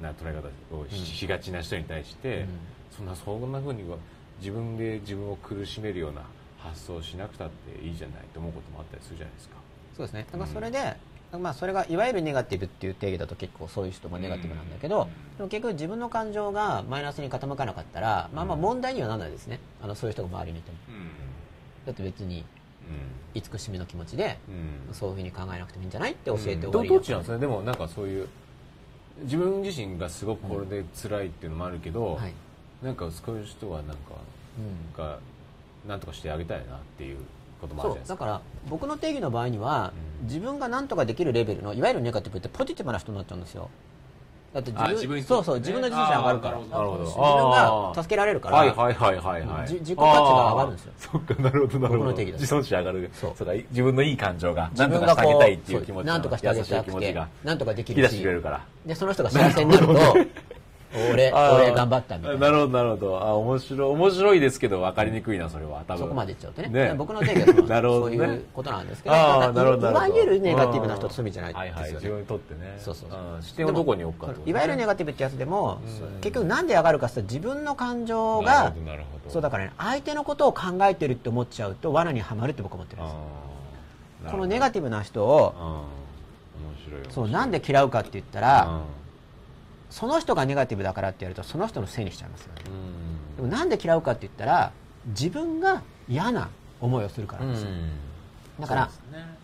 な捉え方をし,、がちな人に対して、うん。そんなそんな風には自分で自分を苦しめるような発想をしなくたっていいじゃないと思うこともあったりするじゃないですか。そうですね。だからそれで、まあ、それがいわゆるネガティブっていう定義だと結構そういう人もネガティブなんだけど、でも結局自分の感情がマイナスに傾かなかったら、まあ、まあ問題にはならないですね。あのそういう人が周りにいても。だって別に慈しみの気持ちでうん。そういうふうに考えなくてもいいんじゃないって教えて終どわりどっちなんですかね。でもなんかそういう自分自身がすごくこれで辛いっていうのもあるけど、はい。なんかそういう人はなんかうん。がなんとかしてあげたいなっていうこともあるじゃないですか。だから僕の定義の場合には、うん。自分が何とかできるレベルのいわゆるネガティブってポジティブな人になっちゃうんですよだって自分そうそう自分の自尊心上がるから。自分が助けられるから、はいはいはいはいはい。じ自己価値が上がるんですよ。そっかなるほどなるほど。自尊心上がる。そう。そうか自分のいい感情が自分なんとかしてあげたいっていうう気持ちなんとかしてあげたくて気持ちが。なんとかでき引き出るししてくれるから。でその人が幸せになると俺俺頑張ったみたいな。なるほどなるほど。あ面白い面白いですけど分かりにくいなそれは。多分。そこまでいっちゃうとね。ね。僕の定義はそう <laughs> いうことなんですけど。あなるほどいわゆるネガティブな人とそういう意味じゃないはいはいですよね自分にとってね。そうそうそう。ん。視点をどこに置くかねいわゆるネガティブってやつでもうん。結局なんで上がるかって自分の感情がそうだからね相手のことを考えてるって思っちゃうと罠にはまるって僕は思ってるんですこのネガティブな人をそうなんで嫌うかって言ったらその人がネガティブだからってやるとその人のせいにしちゃいますよね。うん。でもなんで嫌うかって言ったら自分が嫌な思いをするからうんですよ。だからね。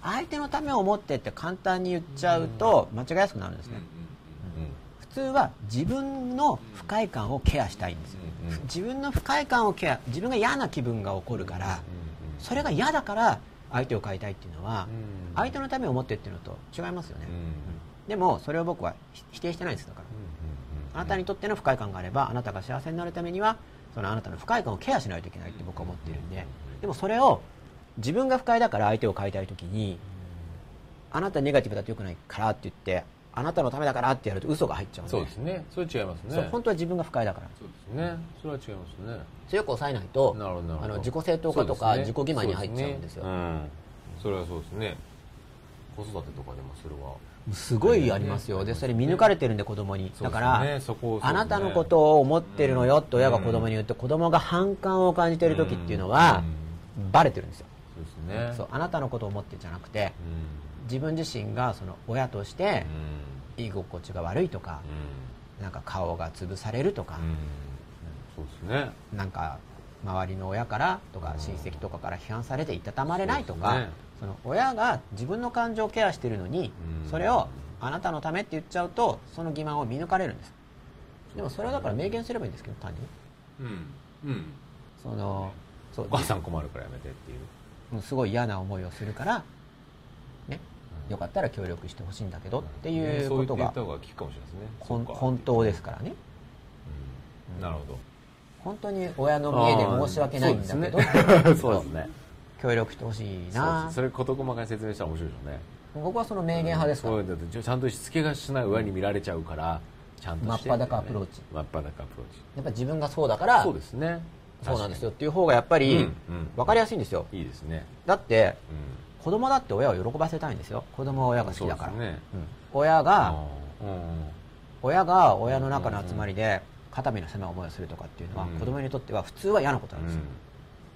相手のためを思ってって簡単に言っちゃうと間違いやすくなるんですね。普通は自分の不快感をケアしたいんですよ。自分の不快感をケア自分が嫌な気分が起こるからそれが嫌だから相手を変えたいっていうのはうん。相手のためを思ってっていうのと違いますよね。でもそれを僕はひ否定してないんですだからあなたにとっての不快感があればあなたが幸せになるためにはそのあなたの不快感をケアしないといけないって僕は思っているんででもそれを自分が不快だから相手を変えたい時にあなたネガティブだとよくないからって言ってあなたのためだからってやると嘘が入っちゃうんで。そうですね。それ違いますね。本当は自分が不快だから。そうですね。それは違いますね。強く抑えないとなるほどあの自己正当化とかね。自己欺瞞に入っちゃうんですよ。ね。うん。それはそうですね。子育てとかでもそれはすごいありますよ。でそれ見抜かれてるんで子供に。だからあなたのことを思ってるのよって親が子供に言って子供が反感を感じてる時っていうのはバレてるんですよ。そうですね。そうあなたのことを思ってじゃなくてうん。自分自身がその親としてうん。居心地が悪いとかなんか顔が潰されるとかそうですね。なんか周りの親からとか親戚とかから批判されていたたまれないとかその親が自分の感情をケアしてるのにうん。それをあなたのためって言っちゃうとその欺瞞を見抜かれるんです。でもそれはだから明言すればいいんですけど単にうん。うん。そのそう。お母さん困るからやめてっていう。うんすごい嫌な思いをするからね。よかったら協力してほしいんだけどっていうことが本当ですからね。うん。なるほど。本当に親の見えで申し訳ないんだけど。そうですね <laughs> 協力してほしいそうなです。それ事細かに説明したら面白いでしょうね。僕はその明言派ですか？らそうだってちゃんとしつけがしない上に見られちゃうからちゃんとして。真っ裸アプローチ。真っ裸アプローチ。やっぱ自分がそうだからそうですね。そうなんですよっていう方がやっぱりうんうん。分かりやすいんですよ。いいですね。だってう子供だって親を喜ばせたいんですよ。子供は親が好きだから。ね。うん。親がんうん。親が親の中の集まりで肩身の狭い思いをするとかっていうのは、うん。子供にとっては普通は嫌なことなんですよ、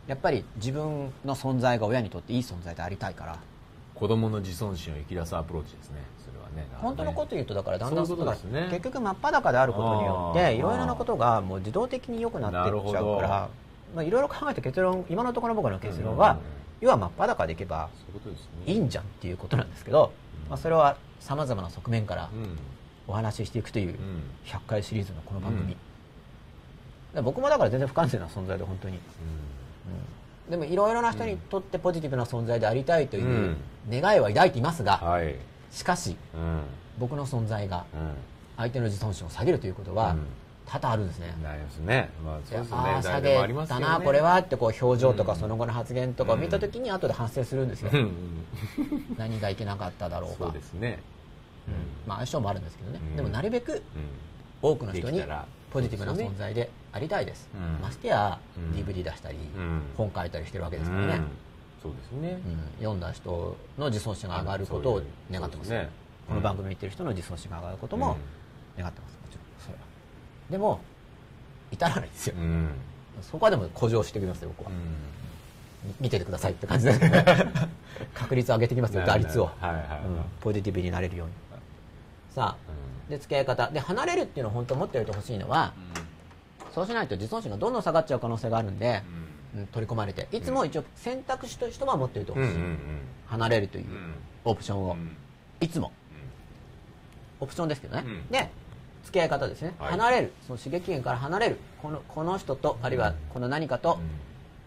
やっぱり自分の存在が親にとっていい存在でありたいから。子供の自尊心を生き出すアプローチですね。それはね。本当のこと言うとだからだんだんそうね。結局真っ裸であることによっていろいろなことがもう自動的に良くなっていっちゃうからまあいろいろ考えて結論今のところ僕の結論は、うん要は真っ裸でいけばいいいんじゃんっていうことなんですけど、うん。まあ、それはさまざまな側面からうん。お話ししていくといううん。100回シリーズのこの番組、僕もだから全然不完全な存在で本当に、うんでもいろいろな人にとってポジティブな存在でありたいといううん。願いは抱いていますが、はい。しかしうん。僕の存在がうん。相手の自尊心を下げるということはうん。多々あるんですね、なりますね。まあそうですよねああ下げたなこれはってこう表情とかうん。その後の発言とかを見た時に後で反省するんですよ、うん。う <laughs> ん何がいけなかっただろうか。そうですね。うん。まあ相性もあるんですけどね、うん。でもなるべくうん。多くの人にポジティブな存在でありたいです。うん。ましてやうん。DVD 出したり、うん。本書いたりしてるわけですからね、うん。そうですね。うん。読んだ人の自尊心が上がることを願ってます。ね。この番組見てる人の自尊心が上がることも願ってます。もちろんそれは。でも至らないですよ。うん。うんそこはでも誇張してきますよ僕は、見ててくださいって感じです。けどね確率を上げてきますよ打率を、ポジティブになれるように。さあで付き合い方。で離れるっていうのを本当持っておいてほしいのはそうしないと自尊心がどんどん下がっちゃう可能性があるんで、うん。取り込まれていつも一応選択肢としては持っておいてほしい、離れるといううん。オプションを、うん。いつも。オプションですけどね、うん。で付き合い方ですね、はい。離れる。その刺激源から離れる。このこの人とあるいはこの何かと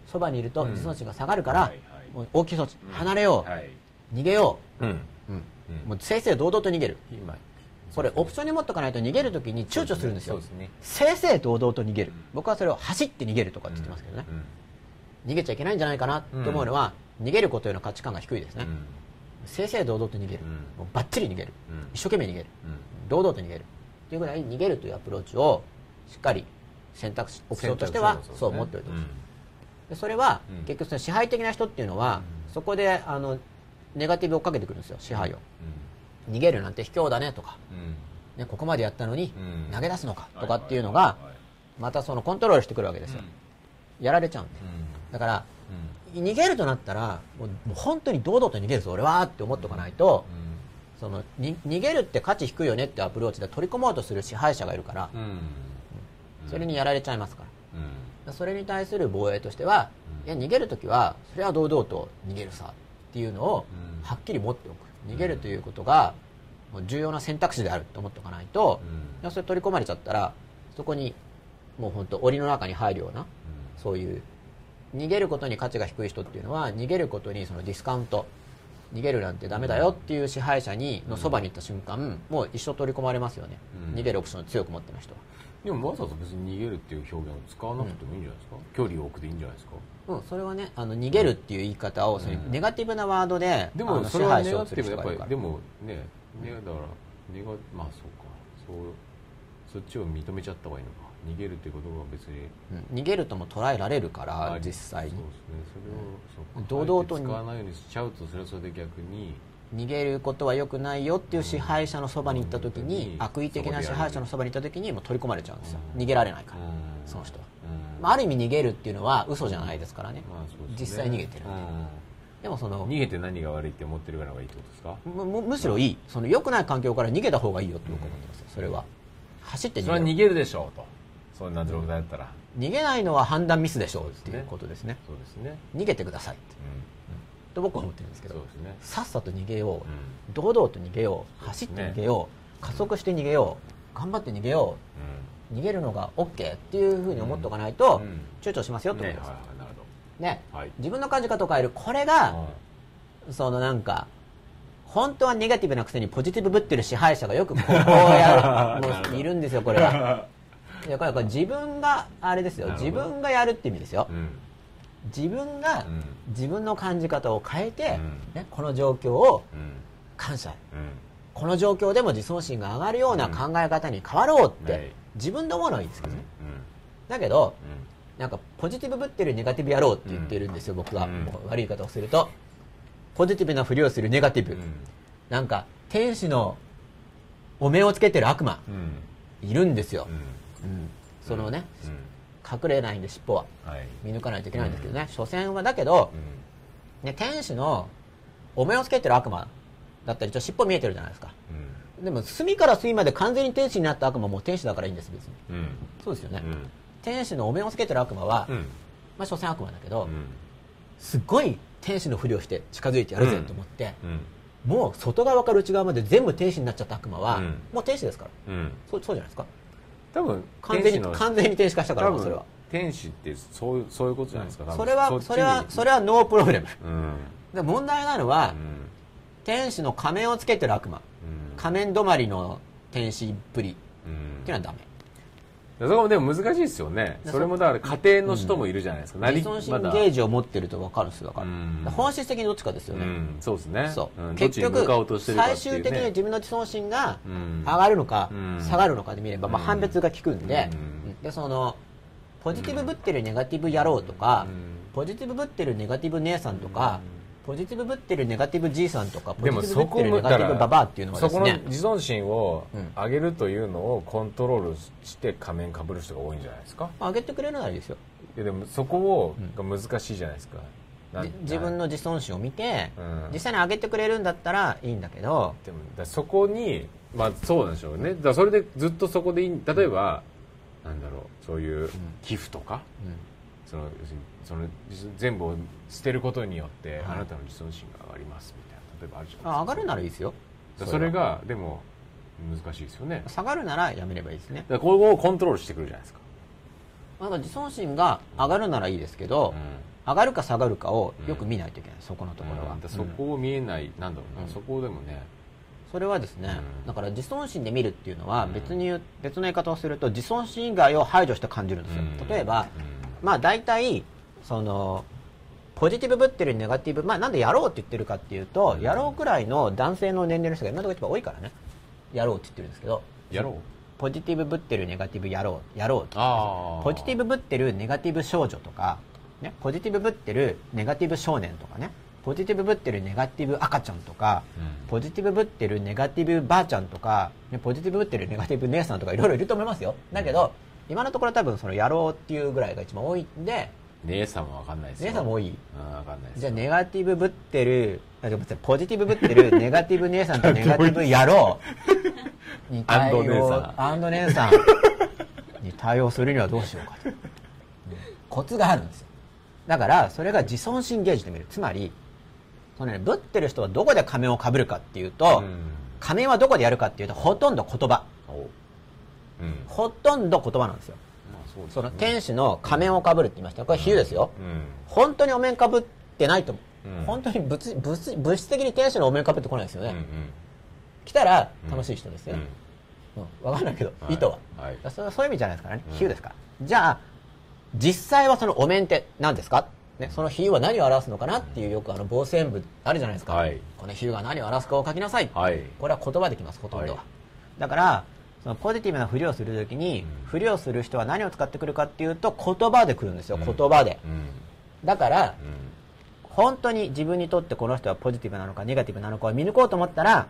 そばにいるとうん。自尊心が下がるから、大きい措置離れよう、はい。逃げよう。もう正々堂々と逃げる。今これオプションに持っておかないと逃げるときに躊躇するんですよ。ね。正々堂々と逃げる、うん。僕はそれを走って逃げるとかって言ってますけどね、うん。逃げちゃいけないんじゃないかなと思うのは、逃げることへの価値観が低いですね、うん。正々堂々と逃げる、うん。もうバッチリ逃げる、うん。一生懸命逃げる。うん。堂々と逃げる。っていうぐらい逃げるというアプローチをしっかり選択肢オプションとしてはそう持っておいてほしい、それは、うん。結局その支配的な人っていうのは、うん。そこであのネガティブをかけてくるんですよ支配を、逃げるなんて卑怯だねとか、うん。ね、ここまでやったのにうん。投げ出すのかうんとかっていうのがまたそのコントロールしてくるわけですよ、やられちゃうんで。うん。だからうん。逃げるとなったらもう本当に堂々と逃げるぞ俺はって思っておかないと、そのに逃げるって価値低いよねってアプローチで取り込もうとする支配者がいるから、それにやられちゃいますから。うん。それに対する防衛としては、うん。いや逃げるときはそれは堂々と逃げるさっていうのをうん。はっきり持っておく逃げるということがもう重要な選択肢であると思っておかないと、うん。それ取り込まれちゃったらそこにもう本当檻の中に入るようなそういう逃げることに価値が低い人っていうのは逃げることにそのディスカウント逃げるなんてダメだよっていう支配者にのそばに行った瞬間もう一生取り込まれますよね、うん。逃げるオプションを強く持ってる人は。でもわざわざ別に逃げるっていう表現を使わなくてもいいんじゃないですか？距離を置くでいいんじゃないですか？うん、それはねあの逃げるっていう言い方を、うん。ネガティブなワードででもそれはネガティブやっぱりでもねねだからネガまあそうか。そうそっちを認めちゃった方がいいのか。逃げるってことが別に。うん。逃げるとも捉えられるから実際に。そうですね。それをそうか。堂々と使わないようにしちゃうとそれはそれで逆に。逃げることは良くないよっていう支配者のそばに行った時に、うん悪意的な支配者のそばに行った時にもう取り込まれちゃうんですよ、うん。逃げられないから、うん。その人は、うんまあ、ある意味逃げるっていうのは嘘じゃないですからね、まあね。実際逃げてるんで。もその逃げて何が悪いって思ってるからがいいってことですか？むむむしろいい。その良くない環境から逃げた方がいいよって僕は思ってますよそれは。走ってそれは逃げる逃げるでしょうと。そんな状態だったら。逃げないのは判断ミスでしょうっていうことですね。そうですね。逃げてくださいって。うと僕は思ってるんですけどね。さっさと逃げよう、うん。堂々と逃げよう走って逃げよう、加速して逃げよう頑張って逃げよう逃げるのが OK っていうふうに思っておかないと、うん。躊躇しますよってことです、ねど。はい。自分の感じ方を変えるこれが、そのなんか本当はネガティブなくせにポジティブぶってる支配者がよくこうやる <laughs> もういるんですよこれは。<laughs> いやこれこれ自分があれですよ。自分がやるって意味ですよ、うん。自分がうん。自分の感じ方を変えて、うん。ね、この状況をうん。感謝。うん。この状況でも自尊心が上がるような考え方に変わろうって、はい自分で思うのはいいですけどね、うん。だけどうん。なんかポジティブぶってるネガティブやろうって言ってるんですよ、僕は、悪い言い方をすると。ポジティブなふりをするネガティブ、うん。なんか天使のお面をつけてる悪魔。うん。いるんですよ、うん。うん。そのね、うん。隠れないんで尻尾は。はい。見抜かないといけないんですけどね、所詮はだけどう、ん。ね、天使のお面をつけてる悪魔だったりちょっと尻尾見えてるじゃないですか。うんでも隅から隅まで完全に天使になった悪魔はもう天使だからいいんです別に。うん。そうですよね、うん。天使のお面をつけてる悪魔は、うん。まあ所詮悪魔だけど、うん。すっごい天使のふりをして近づいてやるぜと思って、うん。もう外側から内側まで全部天使になっちゃった悪魔は、うん。もう天使ですから。うん。そうそうじゃないですか。多分完全に完全に天使化したからそれは。天使ってそういうそういうことじゃないですか。それはそれはそれはノープロブレム。うん。で問題なのは、うん。天使の仮面をつけてる悪魔。うん仮面止まりの天使っぷり。うん。っていうのはダメ。そこもでも難しいですよね。そそれもだから家庭の人もいるじゃないですか、なり自尊心ゲージを持ってると分かるんですよだから,、うん。本質的にどっちかですよね、うん、そうですね。そう、ん、どっ結局ね、最終的に自分の自尊心がうん。上がるのか、うん。下がるのかで見れば、まあ、うん判別が効くんで,、うん。でそのポジティブぶってるネガティブ野郎とか、うん。ポジティブぶってるネガティブ姉さんとか、ポジティブぶってるネガティブじいさんとかポでジティブぶってるネガティブババアっていうのはでそこの自尊心をうん上げるというのをコントロールして仮面かぶる人が多いんじゃないですか？まあ上げてくれるならいいですよ。いやでもそこをが難しいじゃないですか、なんじ自分の自尊心を見て、うん。実際に上げてくれるんだったらいいんだけど。でもだそこにまあそうなんでしょうね。だそれでずっとそこでいい例えば、なんだろうそういう寄付とか、その要するにその全部を捨てることによって、あなたの自尊心が上がりますみたいな例えばあるじゃないですか。あ上がるならいいですよ。それがでも難しいですよね。だか下がるならやめればいいですね。らここをコントロールしてくるじゃないですか、なんか自尊心が上がるならいいですけど、上がるか下がるかをよく見ないといけない、そこのところは、うん。そこを見えない、なんだろうな、うん。そこでもね。それはですね、うん。だから自尊心で見るっていうのはうん。別に別の言い方をすると自尊心以外を排除して感じるんですよ、うん。例えば、うまあ大体そのポジティブぶってるネガティブまあなんでやろうって言ってるかっていうと、うん。やろうくらいの男性の年齢の人が今のところ一番多いからね。やろうって言ってるんですけど。んやろう？ポジティブぶってるネガティブやろうやろうってポジティブぶってるネガティブ少女とか、ね、ポジティブぶってるネガティブ少年とかね。ポジティブぶってるネガティブ赤ちゃんとか、うん。ポジティブぶってるネガティブばあちゃんとか、ね、ポジティブぶってるネガティブ姉さんとかいろいろいると思いますよ。だけど、今のところ多分そのやろうっていうぐらいが一番多いんで姉さんは分かんないですよ。姉さんも多い？うん分かんないですじゃあネガティブぶってるあポジティブぶってるネガティブ姉さんとネガティブ野郎 <laughs> に対応アンド姉さん <laughs> に対応するにはどうしようかと、うん。コツがあるんですよ。だからそれが自尊心ゲージで見る。つまりそのねぶってる人はどこで仮面をかぶるかっていうと、うん。仮面はどこでやるかっていうとほとんど言葉。おう。ん。ほとんど言葉なんですよ。まあそのね。天使の仮面をかぶるって言いました。これ比喩ですよ、うん。本当にお面かぶってないと思う、うん。本当に物物物質的に天使のお面かぶってこないですよね、うん来たら楽しい人ですよ、ううん。ん分かんないけど、はい。意図は、はい。それそういう意味じゃないですからね。うん。比喩ですか。ら、じゃあ実際はそのお面って何ですか、ね、その比喩は何を表すのかなっていうよくあの防線部あるじゃないですか、はい。この比喩が何を表すかを書きなさい、はい。これは言葉できますほとんどは、はい。だからそのポジティブなふりをするときに、うん。ふりをする人は何を使ってくるかっていうと言葉でくるんですよ、うん。言葉で。うん。だからうん。本当に自分にとってこの人はポジティブなのかネガティブなのかを見抜こうと思ったら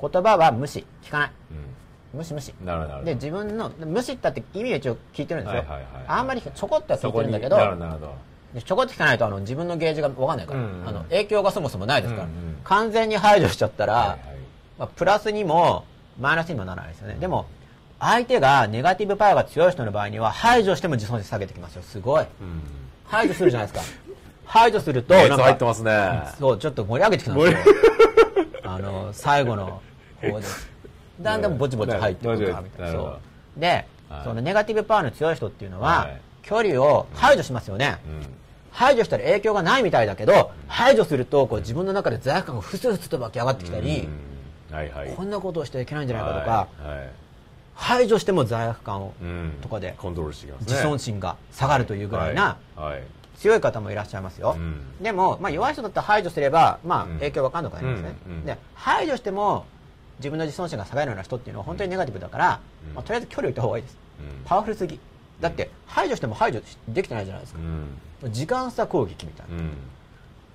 言葉は無視。聞かない。無視無視。で自分の無視ったって意味は一応聞いてるんですよ、はいはいはいあんまりちょこっとは聞いてるんだけどちょこっと聞かないとあの自分のゲージが分かんないから、うんうんあの影響がそもそもないですから、うんうん。完全に排除しちゃったら、はいはい。まあ、プラスにもマイナスにもならないですよね。でも相手がネガティブパワーが強い人の場合には排除しても自尊心下げてきますよ。すごい。うん。排除するじゃないですか。排除すると熱なんか入ってますね。そうちょっと盛り上げてきたんですよあの最後の方で。<laughs> だんだんぼちぼち入ってくるかみたいな。そう。で、はい。そのネガティブパワーの強い人っていうのは、はい。距離を排除しますよね、うん。排除したら影響がないみたいだけど排除するとこう自分の中で罪悪感がふつふつと湧き上がってきたり、うんはいはい。こんなことをしてはいけないんじゃないかとか、はいはい。排除しても罪悪感を、うん。とかでコントロールしてきますね。自尊心が下がるというぐらいな強い方もいらっしゃいますよ、うん。でも、まあ、弱い人だったら排除すれば、まあうん、影響わかんなくなりますね、うんうん。で排除しても自分の自尊心が下がるような人っていうのは本当にネガティブだから、うん。まあ、とりあえず距離を置いた方がいいです。うん。パワフルすぎ。だって排除しても排除できてないじゃないですか。う、ん。時間差攻撃みたいな、うん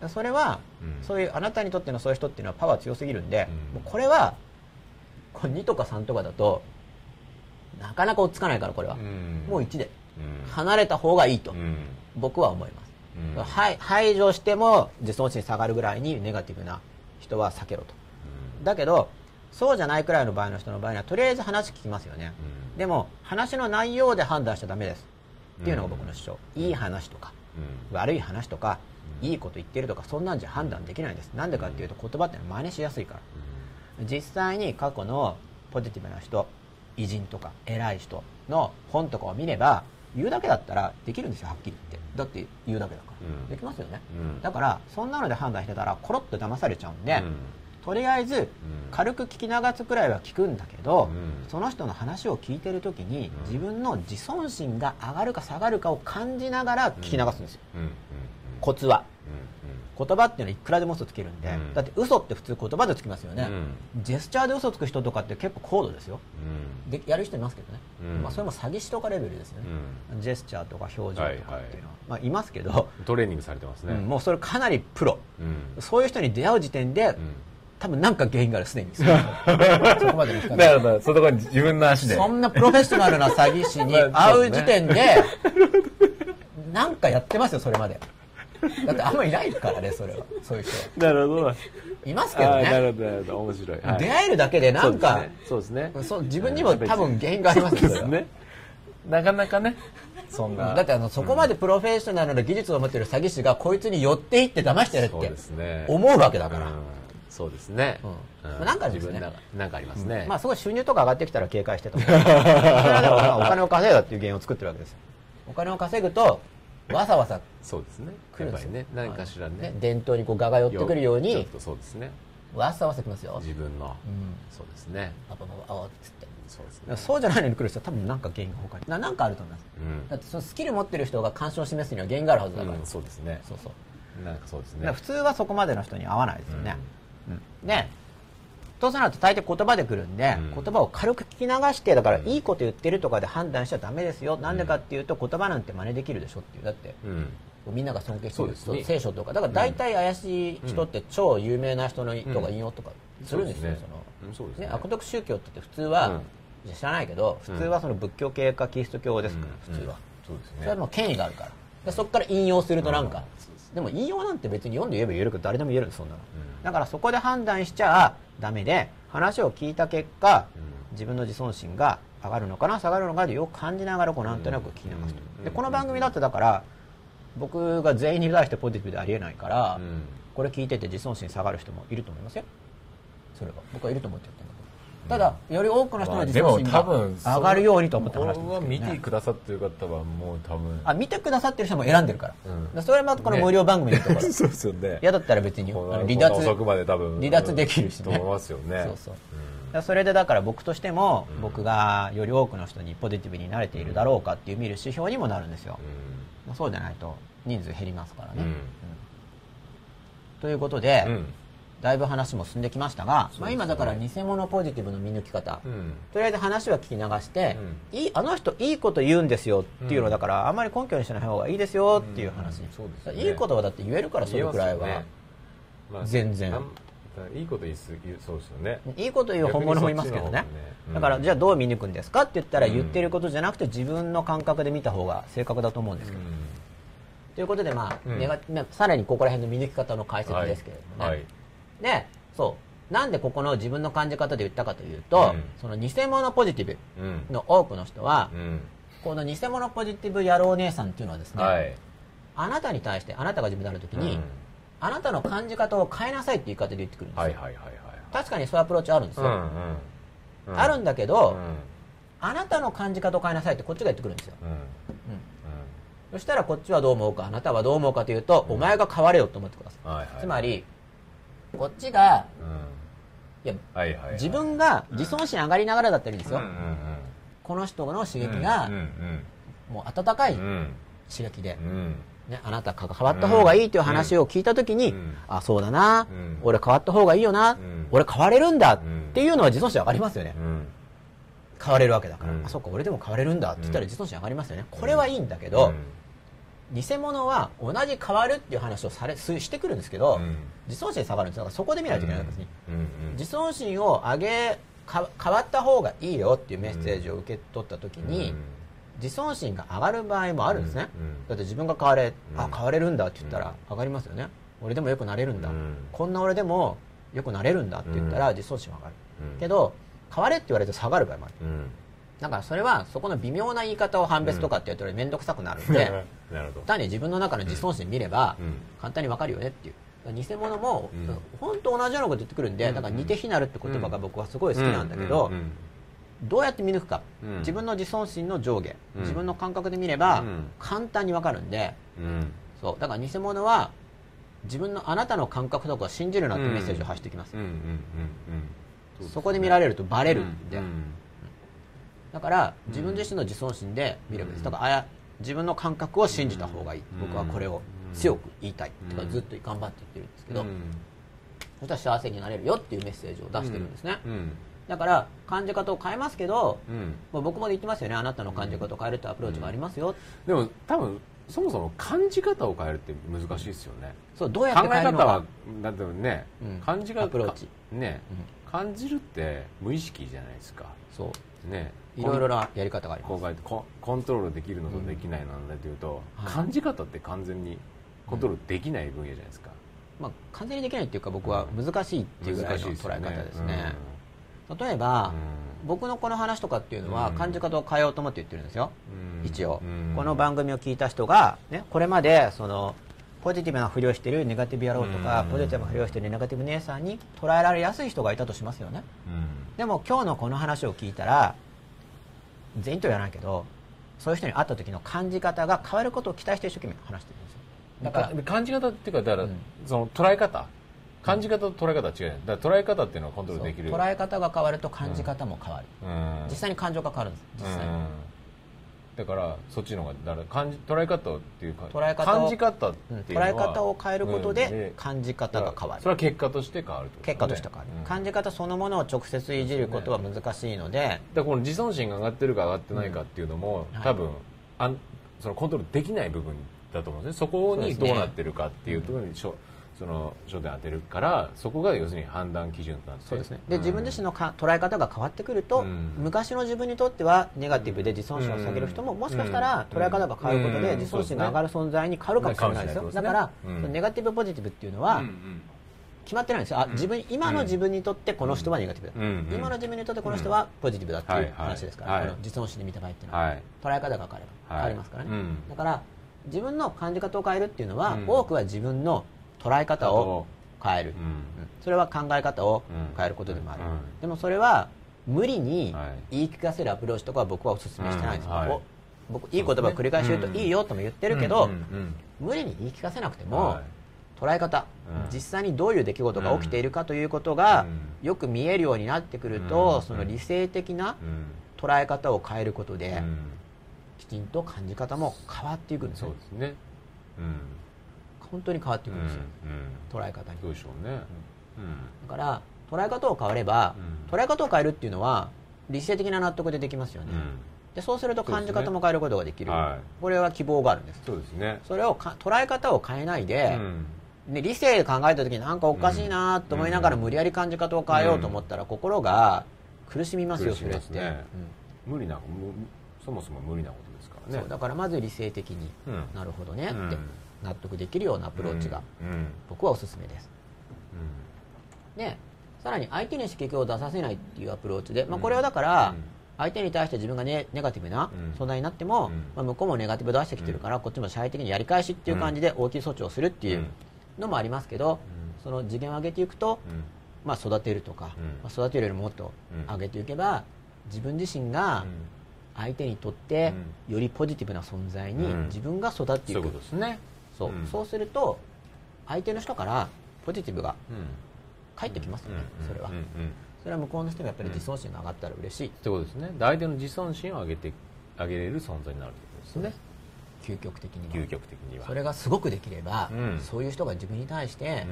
それは、うん。そういうあなたにとってのそういう人っていうのはパワー強すぎるんで、うん。もうこれはこれ2とか3とかだとなかなか追っつかないからこれは、うん。もう1でうん。離れた方がいいとうん。僕は思います、うん。はい排除しても自尊心下がるぐらいにネガティブな人は避けろと。だけどそうじゃないくらいの場合の人の場合にはとりあえず話聞きますよね、でも話の内容で判断しちゃダメです。っていうのが僕の主張、いい話とかうん。悪い話とか、いいこと言ってるとかそんなんじゃ判断できないんです。なんでかっていうと言葉って真似しやすいから。実際に過去のポジティブな人偉人とか偉い人の本とかを見れば言うだけだったらできるんですよはっきり言って。だって言うだけだから、うん。できますよね、うん。だからそんなので判断してたらコロッと騙されちゃうんで、うん。とりあえず軽く聞き流すくらいは聞くんだけど、うん。その人の話を聞いてる時にうん。自分の自尊心が上がるか下がるかを感じながら聞き流すんですよ、コツは。う言葉っていうのはいくらでも嘘つけるんで、うん。だって嘘って普通言葉でつきますよね、うん。ジェスチャーで嘘つく人とかって結構高度ですよ。ん。でやる人いますけどね、うん。まあ、それも詐欺師とかレベルですよね、ジェスチャーとか表情とかっていうのは、はいはい。まあ、いますけど、うんトレーニングされてますね。うんもうそれかなりプロ。うん。そういう人に出会う時点で、うん。多分なんか原因があるすでに。<laughs> そこまでな。るほど。そのところに自分の足で。そんなプロフェッショナルな詐欺師に <laughs> まあ会う時点で、なんかやってますよ、それまで。<laughs> だってあんまいないからね、それは。そういう人は。なるほど。いますけどあーなるね。ほどなるほど。面白い。はい。出会えるだけでなんか、そうですね。そう自分にも多分原因がありますよ、それは。そうですね。なかなかね。そんな。だってあのそこまでプロフェッショナルな技術を持ってる詐欺師がこいつに寄っていって騙してやるって思うわけだから、うん。そうですね。うん。なんかありますね。自分なんかありますね。まあすごい収入とか上がってきたら警戒してと思うそれはでもまあお金を稼いだっていう原因を作ってるわけですよ。お金を稼ぐとわざわざそうですね。来るんですよ。ね何かしらね。伝統にこう画が寄ってくるようにちょっとそうですね。わざわざ来ますよ。自分の。うん。そうですね。パパパパパっつって。そうですね。そうじゃないのに来る人は多分なんか原因が他にななんかあると思います。うん。だってそのスキル持ってる人が干渉を示すには原因があるはずだから、うんそうですね。そうそう。なんかそうですね。普通はそこまでの人に合わないですよね、うん。でとそうなると大抵言葉で来るんで、うん。言葉を軽く聞き流してだからうん。いいこと言ってるとかで判断しちゃダメですよ、なんでかっていうと言葉なんて真似できるでしょっていう。だってうん。みんなが尊敬してるね。聖書とか。だから大体怪しい人って超有名な人のとか引用とかするんですよ、うん。その。うん。そうですね。ね、悪徳宗教って普通は、知らないけど普通はその仏教系かキリスト教ですから、うん。普通は、そうですね。それはもう権威があるから。でそこから引用するとなんか、うんでも引用なんて別に読んで言えば言えるけど誰でも言えるんですそんなの、うん。だからそこで判断しちゃダメで話を聞いた結果、うん自分の自尊心が上がるのかな下がるのかでよく感じながらこうなんとなく聞き流すと、うん。でこの番組だってだから僕が全員に対してポジティブでありえないから、うん。これ聞いてて自尊心下がる人もいると思いますよ。それは。僕はいると思って言ってるんだけどただより多くの人の自尊心が上がるようにと思って話してますねてくださってる方はもう多分あ見てくださってる人も選んでるから,、うん。それはまたこの無料番組のところ、<laughs> そうですよね。嫌だったら別に離脱遅くまで多分離脱できるしね。と思いますよね。そうそう。うん。それでだから僕としても、うん。僕がより多くの人にポジティブになれているだろうかっていう見る指標にもなるんですよ、まあそうじゃないと人数減りますからね、うん。うん。ということで、うんだいぶ話も進んできましたが、まあ、今だから偽物ポジティブの見抜き方、うん。とりあえず話は聞き流して、ういいあの人いいこと言うんですよっていうのうんだから、あんまり根拠にしない方がいいですよっていう話、ういいことはだって言えるからそれくらいは、ね。まあ全然。いいこと言いすぎそうですよね。いいこと言う本物もいますけどね。ね。うん。だからじゃあどう見抜くんですかって言ったらうん言ってることじゃなくて自分の感覚で見た方が正確だと思うんですけど、ということでまあ、うん。さらにここら辺の見抜き方の解説ですけれどもね、はいでそう。なんでここの自分の感じ方で言ったかというと、うん。その偽物ポジティブうん。の多くの人は、うん。この偽物ポジティブ野郎姉さんっていうのはですね、はい。あなたに対してあなたが自分である時に、うん。あなたの感じ方を変えなさいって言い方で言ってくるんですよ、はいはいはいはい確かにそういうアプローチあるんですよ、うんうんうん。あるんだけど、うん。あなたの感じ方を変えなさいってこっちが言ってくるんですよ、うん。うん。そしたらこっちはどう思うかあなたはどう思うかというと、お前が変われよと思ってください、はいはい。つまりこっちがうん。いやはいはいはい。自分が自尊心上がりながらだったらいいんですよ、うんうんこの人の刺うん激がうんうん。もう温かいうん。刺激で、うん。ね、あなたが変わった方がいいという話を聞いた時に、うん。あそうだな、うん。俺変わった方がいいよな、ん。俺変われるんだっうん。ていうのは自尊心上がりますよね、うん。変われるわけだから、うん。あそっか俺でも変われるんだって言ったらうん。自尊心上がりますよね。これはいいんだけど、偽物は同じ変わるっていう話をされすしてくるんですけど、うん。自尊心下がるんですだからそこで見ないといけないんですね、うんうん自尊心を上げか変わった方がいいよっていうメッセージを受け取った時に、うん。自尊心が上がる場合もあるんですね、うんうんだって自分が変われ、うん。あ変われるんだって言ったら上がりますよね。俺でもよくなれるんだ、うん。こんな俺でもよくなれるんだって言ったら自尊心は上がる、うん。けど変われって言われて下がる場合もある。うんだからそれはそこの微妙な言い方を判別とかってやると面倒くさくなるんで、なるほど。単に自分の中の自尊心見ればうん。簡単にわかるよねっていう。偽物もうん。本当同じようなこと言ってくるんでだから似て非なるって言葉が僕はすごい好きなんだけどうん。うん。どうやって見抜くか。うん。自分の自尊心の上下。うん。自分の感覚で見ればうん。簡単にわかるんでうん。そう。だから偽物は自分のあなたの感覚とかを信じるなってメッセージを発してきます。うん。うん。うん。うん。そこで見られるとバレるんで。うんだから自分自身の自尊心で見ればいいです。だからあや自分の感覚を信じた方がいい。うん。僕はこれを強く言いたい。うん。てかずっと頑張って言ってるんですけどうん。そしたら幸せになれるよっていうメッセージを出してるんですね。うん。だから感じ方を変えますけどうん。もう僕も言ってますよね。あなたの感じ方を変えるってアプローチがありますよ。でも多分そもそも感じ方を変えるって難しいですよね。そうどうやって考え変えるの方はかだってね、うん。感じがアプローチ。ね、感じるって無意識じゃないですか。そう。ねいろいろなやり方があります。ココントロールできるのとできないのなんだというと、はい。感じ方って完全にコントロールできない分野じゃないですか、まあ、完全にできないっていうか僕は難しいっていうぐらいの捉え方ですね。うん。例えば、うん。僕のこの話とかっていうのはうん。感じ方を変えようと思って言ってるんですよ、うん。一応、うん。この番組を聞いた人が、ね、これまでそのポジティブなふりをしているネガティブ野郎とか、うん。ポジティブなふりをしているネガティブ姉さんに捉えられやすい人がいたとしますよね。うん。でも今日のこの話を聞いたら全員とは言わないけどそういう人に会った時の感じ方が変わることを期待して一生懸命話してるんですよ。だからか感じ方っていうかだから、うん。その捉え方。感じ方と捉え方は違うだから捉え方っていうのはコントロールできる。捉え方が変わると感じ方も変わる、うん。実際に感情が変わるんです。実際に、うんだからそっちの方がだから感じ捉え方っていうか捉え方を感じ方ってうんいうのは、捉え方を変えることうんで感じ方が変わる、それは結果として変わると結果として変わる、うん。感じ方そのものを直接いじることは難しいので。だからこの自尊心が上がってるか上がってないかっていうのも、はい。多分あんそのコントロールできない部分だと思うんですね。そこにどうなってるかっていうところにしょその焦点当てるからそこが要するに判断基準となってそうですね。で、ん。自分自身のか捉え方が変わってくると、うん。昔の自分にとってはネガティブで自尊心を下げる人も、もしかしたら捉え方が変わることで、うん。自尊心が上がる存在に変わるかもしれないですよ、うんだから、ネガティブポジティブっていうのは、うんうん。決まってないんですよ。あ自分今の自分にとってこの人はネガティブだ、うん。うん。今の自分にとってこの人はポジティブだっていうはいはい。話ですから、はい。この自尊心で見た場合っていうの。は、はい。捉え方が変われば。変わりますからね、はいうん。だから自分の感じ方を変えるっていうのは、うん。多くは自分の捉え方を変える、うん。うんそれは考え方を変えることでもある、うん。でもそれは無理にはい。言い聞かせるアプローチとかは僕はお勧めしてないんですはい。お僕いい言葉を繰り返し言うといいよとも言ってるけど、無理に言い聞かせなくても、捉え方、うん。実際にどういう出来事が起きているかということが、うん。よく見えるようになってくると、うん。その理性的なうん。捉え方を変えることで、うん。きちんと感じ方も変わっていくんですよそうですね。うん本当に変わっていくんですよ、うん捉え方に。どうでしょうね。だから捉え方を変われば、うん。捉え方を変えるっていうのは理性的な納得でできますよね、うん。でそうすると感じ方も変えることができる。はい。これは希望があるんです。そうですね。それをか捉え方を変えないで、うん。で理性で考えた時になんかおかしいなと思いながらうん。無理やり感じ方を変えようと思ったら心が苦しみますよそれって、ね無理なむそもそも無理なことですからね。うんそうだからまず理性的に、うん。なるほどねうん。って納得できるようなアプローチが。うん。うん。僕はおすすめです。でさらに相手に刺激を出させないっていうアプローチで、まあ、これはだからうん。相手に対して自分がネネガティブなうん。存在になっても、うん。まあ、向こうもネガティブ出してきてるから、こっちも支配的にやり返しっていう感じで大きい措置をするっていうのもありますけど、その次元を上げていくと、うん。まあ、育てるとか、うん。まあ、育てるよりももっと上げていけば自分自身が相手にとってよりポジティブな存在にうん。自分が育っていく、そういうことですねそう。うん。そうすると相手の人からポジティブがうん。返ってきますよね、それは、それは向こうの人がやっぱり自尊心が上がったら嬉しい、ってことですね。で相手の自尊心を上げて上げれる存在になるってことですね。究極的には。究極的には。それがすごくできれば、うん。そういう人が自分に対して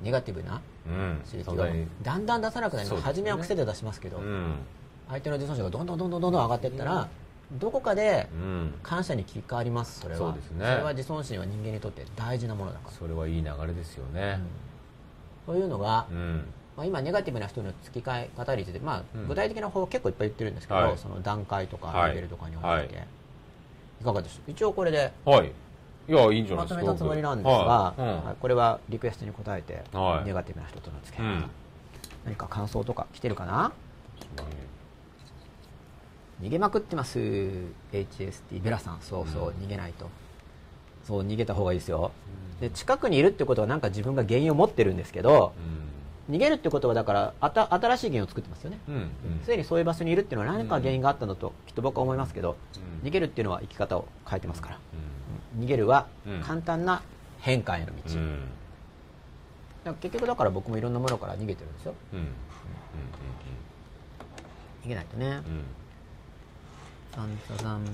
うん。ネガティブなうん。刺激をだんだん出さなくなります初めは癖で出しますけど、うん。相手の自尊心がどんどんどんどんどんどん上がっていったらどこかでうん。感謝に切り替わりますそれは。そうですね。それは自尊心は人間にとって大事なものだから、それはいい流れですよね。そういうのがうん。まあ、今ネガティブな人の付き替え方について、まあうん。具体的な方法結構いっぱい言ってるんですけど、はい。その段階とかはい。レベルとかに応じて、はい。い、かがでしょう？一応これではい。いやいいんじゃないまとですか。めたつもりなんですが、はいうん。はい。これはリクエストに答えて、はい。ネガティブな人との付き合い方、うん。何か感想とか来てるかな？逃げまくってます。HST ベラさん。そうそう、逃げないと。そう逃げた方がいいですよ。で近くにいるってことはなんか自分が原因を持ってるんですけど逃げるってことはだからあた新しい原因を作ってますよね。すでにそういう場所にいるっていうのは何か原因があったんだときっと僕は思いますけど、うん。逃げるっていうのは生き方を変えてますから、う逃げるはうん。簡単な変化への道、結局だから僕もいろんなものから逃げてるんですよ。逃げないとねうんうん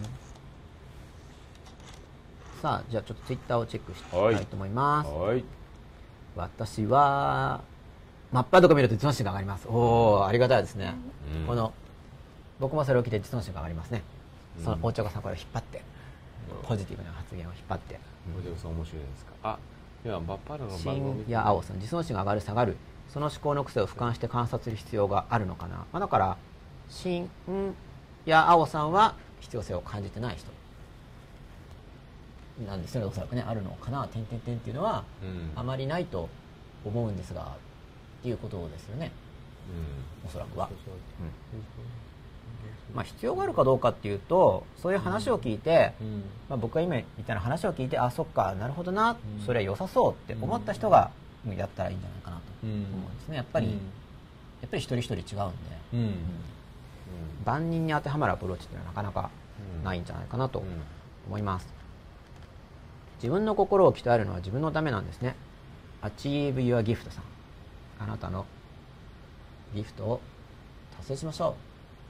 さあじゃあちょっとツイッターをチェックしていきたいと思います、はい。私はマップアドが見ると自尊心が上がります。おおありがたいですね、うん。この僕もそれを聞いて自尊心が上がりますね、うん。その大長さんこれを引っ張ってポジティブな発言を引っ張って。お嬢さん面白いですか？あ今バッパールの番新組や青さん自尊心が上がる下がる。その思考の癖を俯瞰して観察する必要があるのかな、まあ、だから新や青さんは必要性を感じてない人。なんですよねおそらくね。あるのかな点点点っていうのはうん。あまりないと思うんですがっていうことですよね。うおそらくは。ん。まあ、必要があるかどうかっていうとそういう話を聞いて、うん。まあ、僕が今言ったような話を聞いてあそっかなるほどな、ん。それは良さそうって思った人がやったらいいんじゃないかなとうん思うんですね。やっぱり、やっぱり一人一人違うんで、うん万人に当てはまるアプローチっていうのはなかなかうん。ないんじゃないかなとうん。思います。自分の心を鍛えるのは自分のためなんですね。Achieve Your Gift さん。あなたのギフトを達成しましょ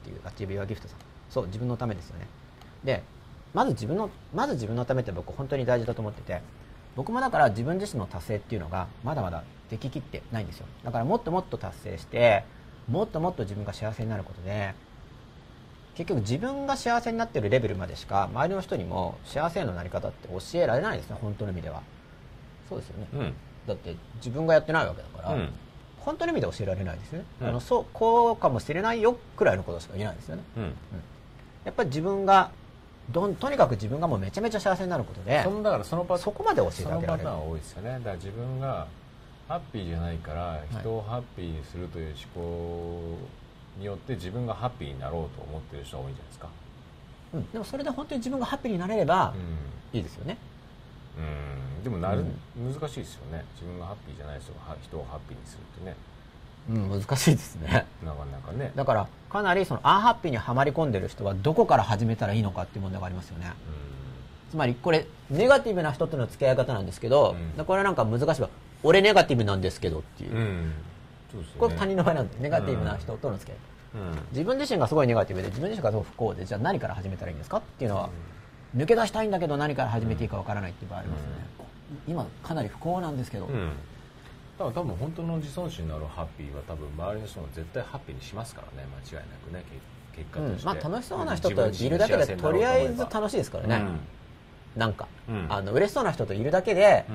う。っていう Achieve Your Gift さん。そう自分のためですよね。でまず自分のまず自分のためって僕本当に大事だと思ってて僕もだから自分自身の達成っていうのがまだまだでききってないんですよ。だからもっともっと達成してもっともっと自分が幸せになることで結局自分が幸せになってるレベルまでしか周りの人にも幸せへのなり方って教えられないですね本当の意味では。そうですよね、うん。だって自分がやってないわけだから、うん。本当の意味で教えられないですよね、うん。あのそうこうかもしれないよくらいのことしか言えないですよね。うん。やっぱり自分がどんとにかく自分がもうめちゃめちゃ幸せになることでそのだからそのパそこまで教えそてあげられる。のパターン多いですよね。だから自分がハッピーじゃないから人をハッピーにするという思考によって自分がハッピーになろうと思ってる人が多いんじゃないですか。うん。でもそれで本当に自分がハッピーになれればういいですよね、ん、うん、でもなる、難しいですよね。自分がハッピーじゃない人がは人をハッピーにするってね。うん、難しいですね。なかなかね。だからかなりそのアンハッピーにはまり込んでる人はどこから始めたらいいのかっていう問題がありますよね。つまりこれネガティブな人との付き合い方なんですけど、うん。これなんか難しいわ。俺ネガティブなんですけどっていう、うん、ね。これ他人の場合なんでネガティブな人との付き合い、自分自身がすごいネガティブで自分自身がすごい不幸でじゃあ何から始めたらいいんですかっていうのは、抜け出したいんだけど何から始めていいかわからないっていう場合ありますよね、今かなり不幸なんですけど、うん、うん多分多分本当の自尊心のあるハッピーは多分周りの人も絶対ハッピーにしますからね。間違いなくね。け結果として、うん。まあ、楽しそうな人といるだけでとりあえず楽しいですからね、なんか、うん。あの嬉しそうな人といるだけで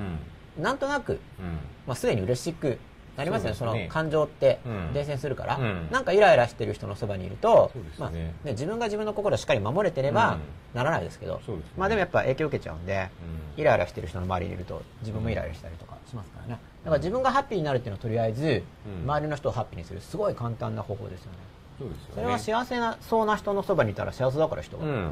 う、ん。なんとなく、うん。まあ、すでに嬉しくなりますよね。その感情ってうん。伝染するから、うん。なんかイライラしてる人のそばにいると、まあねね、自分が自分の心をしっかり守れてれば、うん。ならないですけどまあ、でもやっぱ影響を受けちゃうんで、うん。イライラしてる人の周りにいると自分もイライラしたりとかしますからね。だから自分がハッピーになるっていうのはとりあえず、うん。周りの人をハッピーにする。すごい簡単な方法ですよね。そうですよね。それは幸せなそうな人のそばにいたら幸せだから人は、うん。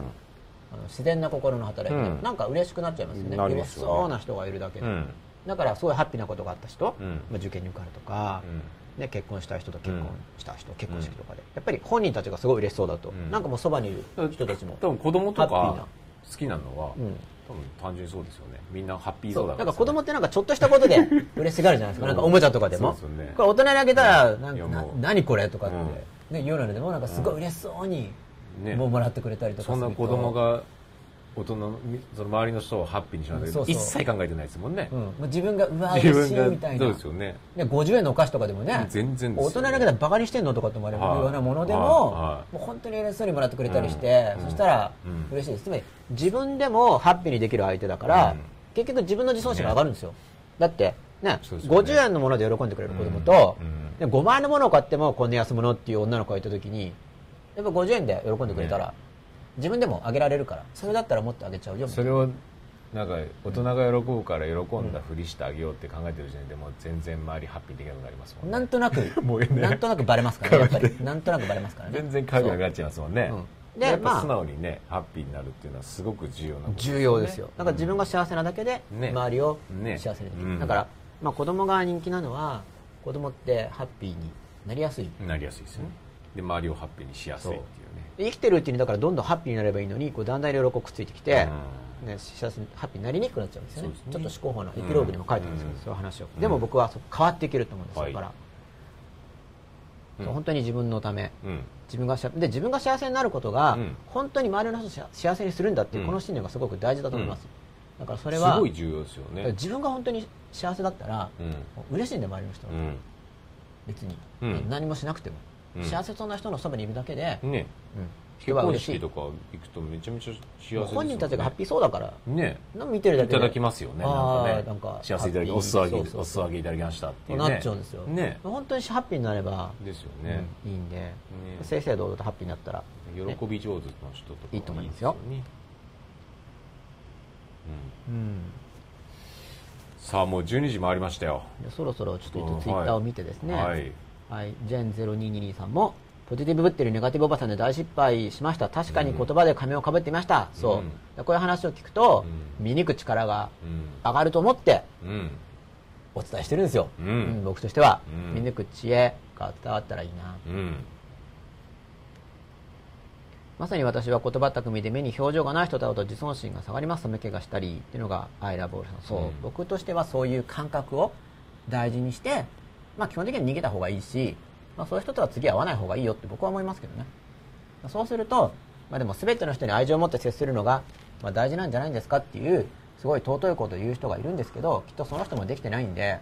あの自然な心の働き。で、うん。なんか嬉しくなっちゃいますよね。ね。そうな人がいるだけで、うんだからすごいハッピーなことがあった人、うん。まあ、受験に受かるとか、うん。ね、結婚した人と結婚した人、結婚式とかで。やっぱり本人たちがすごい嬉しそうだと、うん。なんかもうそばにいる人たちも多分子供とか好きなのは、うん。多分単純にそうですよね。みんなハッピーそそう。うだだから子供ってなんかちょっとしたことで <laughs> 嬉しがるじゃないですか。なんかおもちゃとかでも。ね。これ大人にあげたらなんかな何これとかって、うん。ね、夜でもなんかすごい嬉しそうに、ね。もうもらってくれたりとかそんな子供が大人のみその周りの人をハッピーにしないとそうそう。一切考えてないですもんね、うん、自分がうわ自嬉しいみたいな。そうですよね。ね、50円のお菓子とかでもね。全然ですよね。大人にあげたらバカにしてんのとかって思われるはい。ようなものでも、もう本当に嬉しそうにもらってくれたりして、うん。そしたらうん嬉しいです。つまり自分でもハッピーにできる相手だから、うん。結局自分の自尊心が上がるんですよ、だってねね。50円のもので喜んでくれる子供と、うん。で5万円のものを買ってもこんな安物っていう女の子がいた時にやっぱ50円で喜んでくれたら、自分でもあげられるからそれだったらもっとあげちゃうよそれをなんか大人が喜ぶから喜んだふりしてあげようって考えてる時点でもう全然周りハッピーできなくなりますもんね。なんとなく、<laughs> もうね。なんとなくバレますからねやっぱり。なんとなくバレますからね。全然可愛くなくなっちゃいますもんね、うん。でやっぱまあ。素直にねハッピーになるっていうのはすごく重要なこと重要ですよ。だから自分が幸せなだけでね。周りをね。幸せにできる、うん。だから、まあ、子供が人気なのは子供ってハッピーになりやすい。なりやすいですよね。で周りをハッピーにしやすいっていう生きてるうちにだからどんどんハッピーになればいいのにこうだんだんいろいろくっついてきて、ね、幸せにハッピーになりにくくなっちゃうんですよね。ね。ちょっと思考法のエピローグにも書いてますけど、うん。そういう話を、う。んでも僕はそう変わっていけると思うんですよ、はい。だから、本当に自分のため。うん。自分がで自分が幸せになることが、うん。本当に周りの人をし幸せにするんだっていううん。この信念がすごく大事だと思います、だからそれはすごい重要ですよね。自分が本当に幸せだったら、うん。嬉しいんで周りの人は、うん。別に、うん。何もしなくても、うん幸せそうな人のそばにいるだけで、ね。うん。結婚式とか行くとめちゃめちゃ幸せ本人たちがハッピーそうだから。ね。見てるだけで。いただきますよね。なんかあーね。なんか幸せいただきお裾分けお裾分けいただきましたっていうね。なっちゃうんですよ、ね。本当にハッピーになれば、ですよね。うんいいんで、正々堂々とハッピーになったら。喜び上手の人とかいいと思いますよ。うん。うん。さあもう12時回りましたよ。でそろそろちょっとうんツイッターを見てですね、はいはい、ジェン0222さんも、ポジティブぶってるネガティブおばさんで大失敗しました。確かに言葉で仮面をかぶっていました。そう。うんでこういう話を聞くと、う見に行く力がうん上がると思ってうんお伝えしてるんですよ。うん僕としては、うん見に行く知恵が伝わったらいいな。うんまさに私は言葉巧みで目に表情がない人だと自尊心が下がります。寒気がしたりっていうのがアイラボールさん。そう、うん僕としてはそういう感覚を大事にして、まあ基本的には逃げた方がいいし、まあそういう人とは次会わない方がいいよって僕は思いますけどね。そうすると、まあでも全ての人に愛情を持って接するのが、まあ大事なんじゃないんですかっていう、すごい尊いことを言う人がいるんですけど、きっとその人もできてないんで、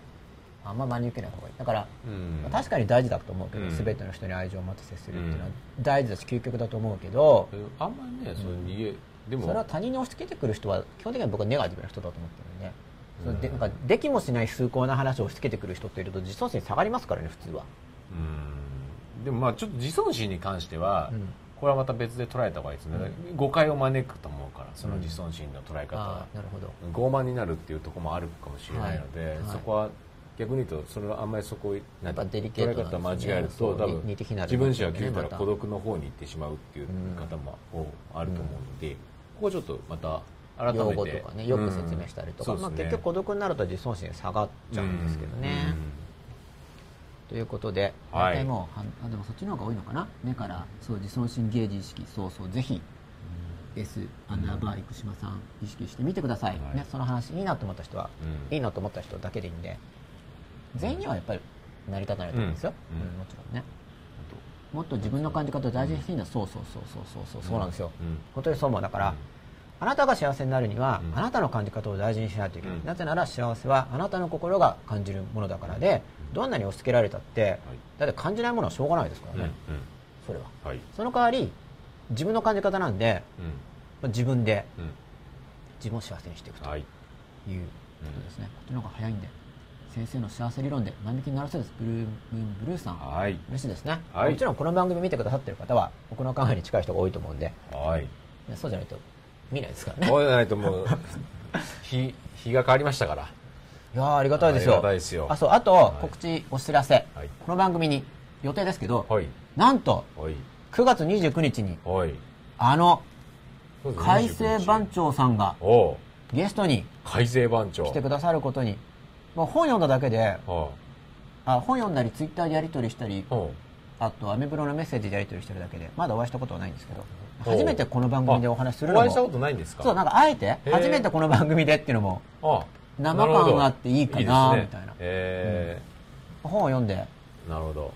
あんま真に受けない方がいい。だから、うんまあ確かに大事だと思うけど、うん全ての人に愛情を持って接するっていうのはうん大事だし究極だと思うけど、あんまりねその逃げでもそれは他人に押し付けてくる人は基本的には僕はネガティブな人だと思ってるんで、うんそのでなんかできもしない崇高な話を押し付けてくる人っていると自尊心下がりますからね普通は、うん。でもまあちょっと自尊心に関しては、うん。これはまた別で捉えた方がいいですね、誤解を招くと思うからその自尊心の捉え方あは、あなるほど。傲慢になるっていうところもあるかもしれないので、はい。はいそこは逆に言うとそれはあんまりそこをやっぱデリケート捉え方間違えると多分自分史が気づいたら孤独の方に行ってしまうっていう方もあると思うので、ここはちょっとまた用語とかねよく説明したりとか、まあ、うんそうですね。結局孤独になると自尊心下がっちゃうんですけどね、ということで、はい。大体もうはんあでもそっちの方が多いのかな？目からそう自尊心ゲージ意識そうそうぜひ S アンダーバー生島さん意識してみてください、はい。ね、その話いいなと思った人は、うん。いいなと思った人だけでいいんで全員にはやっぱり成り立たないと思うんですよ、うん。うん。もちろんね。もっと自分の感じ方を大事にしていいんだ、そうそうそうそうそうそうそうなんですよ、うん。本当にそう思う。だから、あなたが幸せになるには、うん。あなたの感じ方を大事にしないといけない、うん。なぜなら幸せはあなたの心が感じるものだからでどんなに押し付けられたって、だって感じないものはしょうがないですからうんね、それは。はい。その代わり自分の感じ方なんで自分でうん。自分を幸せにしていくとはい。いうことですね、こっちの方が早いんで先生の幸せ理論で万引きになるそうです。ブルームーンブルーさん。はい。嬉しいですね、はい。もちろんこの番組見てくださってる方は僕の考えに近い人が多いと思うんで。はい。そうじゃないと見ないですからね。こうないともう <laughs> 日日が変わりましたから。いやーありがたいですよ。ありがたいですよ。あそうあと告知お知らせ、はい。この番組に予定ですけど、はい。なんとはい。9月29日にはい。あのそうですね。海星番長さんがゲストに海星番長。来てくださることにもう本読んだだけではあ本読んだりツイッターでやり取りしたりあはあとアメブロのメッセージでやり取りしてるだけでまだお会いしたことはないんですけど初めてこの番組でお話しするのも。お会いしたことないんですか？そうなんかあえて初めてこの番組でっていうのもあ生感があっていいかなみたいな。え。本を読んで。ーなるほど。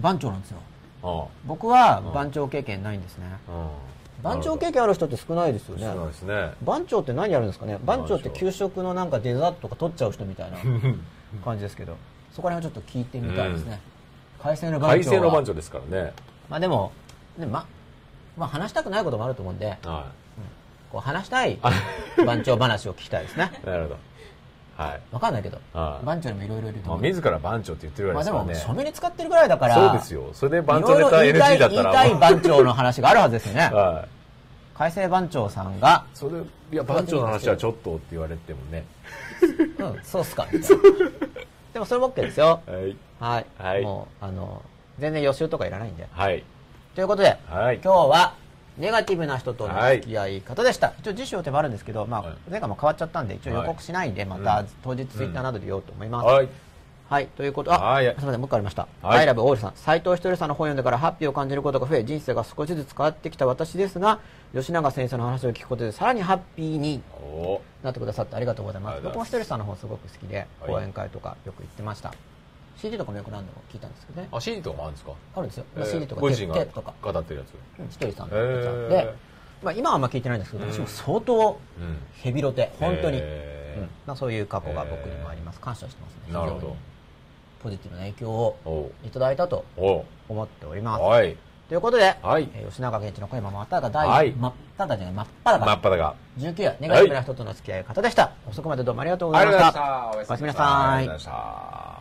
番長なんですよ。あ僕は番長経験ないんですね。あ番長経験ある人って少ないですよね。すね。番長って何やるんですかね？番長。って給食のなんかデザートとか取っちゃう人みたいな感じですけど。そこら辺をちょっと聞いてみたいですね、海星の番長の番長ですからね。まあでもでままあ話したくないこともあると思うんではこう話したい番長話を聞きたいですね。い <laughs> なるほど。はい。わかんないけどはい。番長にもいろいろいるとまあ、思う、自ら番長って言ってるぐまあ、らいですからね、でも書面に使ってるぐらいだからそうですよ。それで番長ネタ NG だったら。言いたい番長の話があるはずですよね。<laughs> はい。改正番長さんがそれいや番長の話はちょっとって言われてもね。うん <laughs> そうっすか。みたいなでもそれも OK ですよ。はい。はい、はい。もうあの全然予習とかいらないんで。はいということではい。今日はネガティブな人との付き合い方でした、一応次週手もあるんですけど、まあはい。前回も変わっちゃったんで一応予告しないでまたうん。当日ツイッターなどで言おうと思います、はい。はい、ということ、あ、はい。すみません、もう一個ありました。はい。アイラブオールさん、斉藤ひとりさんの本を読んでからハッピーを感じることが増え、人生が少しずつ変わってきた私ですが、吉永先生の話を聞くことで、さらにハッピーにお。なってくださってありがとうございます。僕もひとりさんの本すごく好きで、はい。講演会とかよく行ってました。CD とかもよく何度も聞いたんですけどね。あ CD とかもあるんですか？あるんですよ。えー CD とかご自身がテープとか。語ってるやつ？うんひとりさんのへやつーで、まあ今はあんま聞いてないんですけど、うん。私も相当うん。ヘビロテ、本当に。うん。まあそういう過去が僕にもあります。感謝してますね。なるほど。ポジティブな影響をおいただいたとお思っております。はい。ということで、はい。えー吉永健一の声もまっただ第、はっ只じゃない真っ裸真っ裸19夜ネガティブな人との付き合い方でした、遅くまでどうもありがとうございました。ありがとうございました。おやすみなさい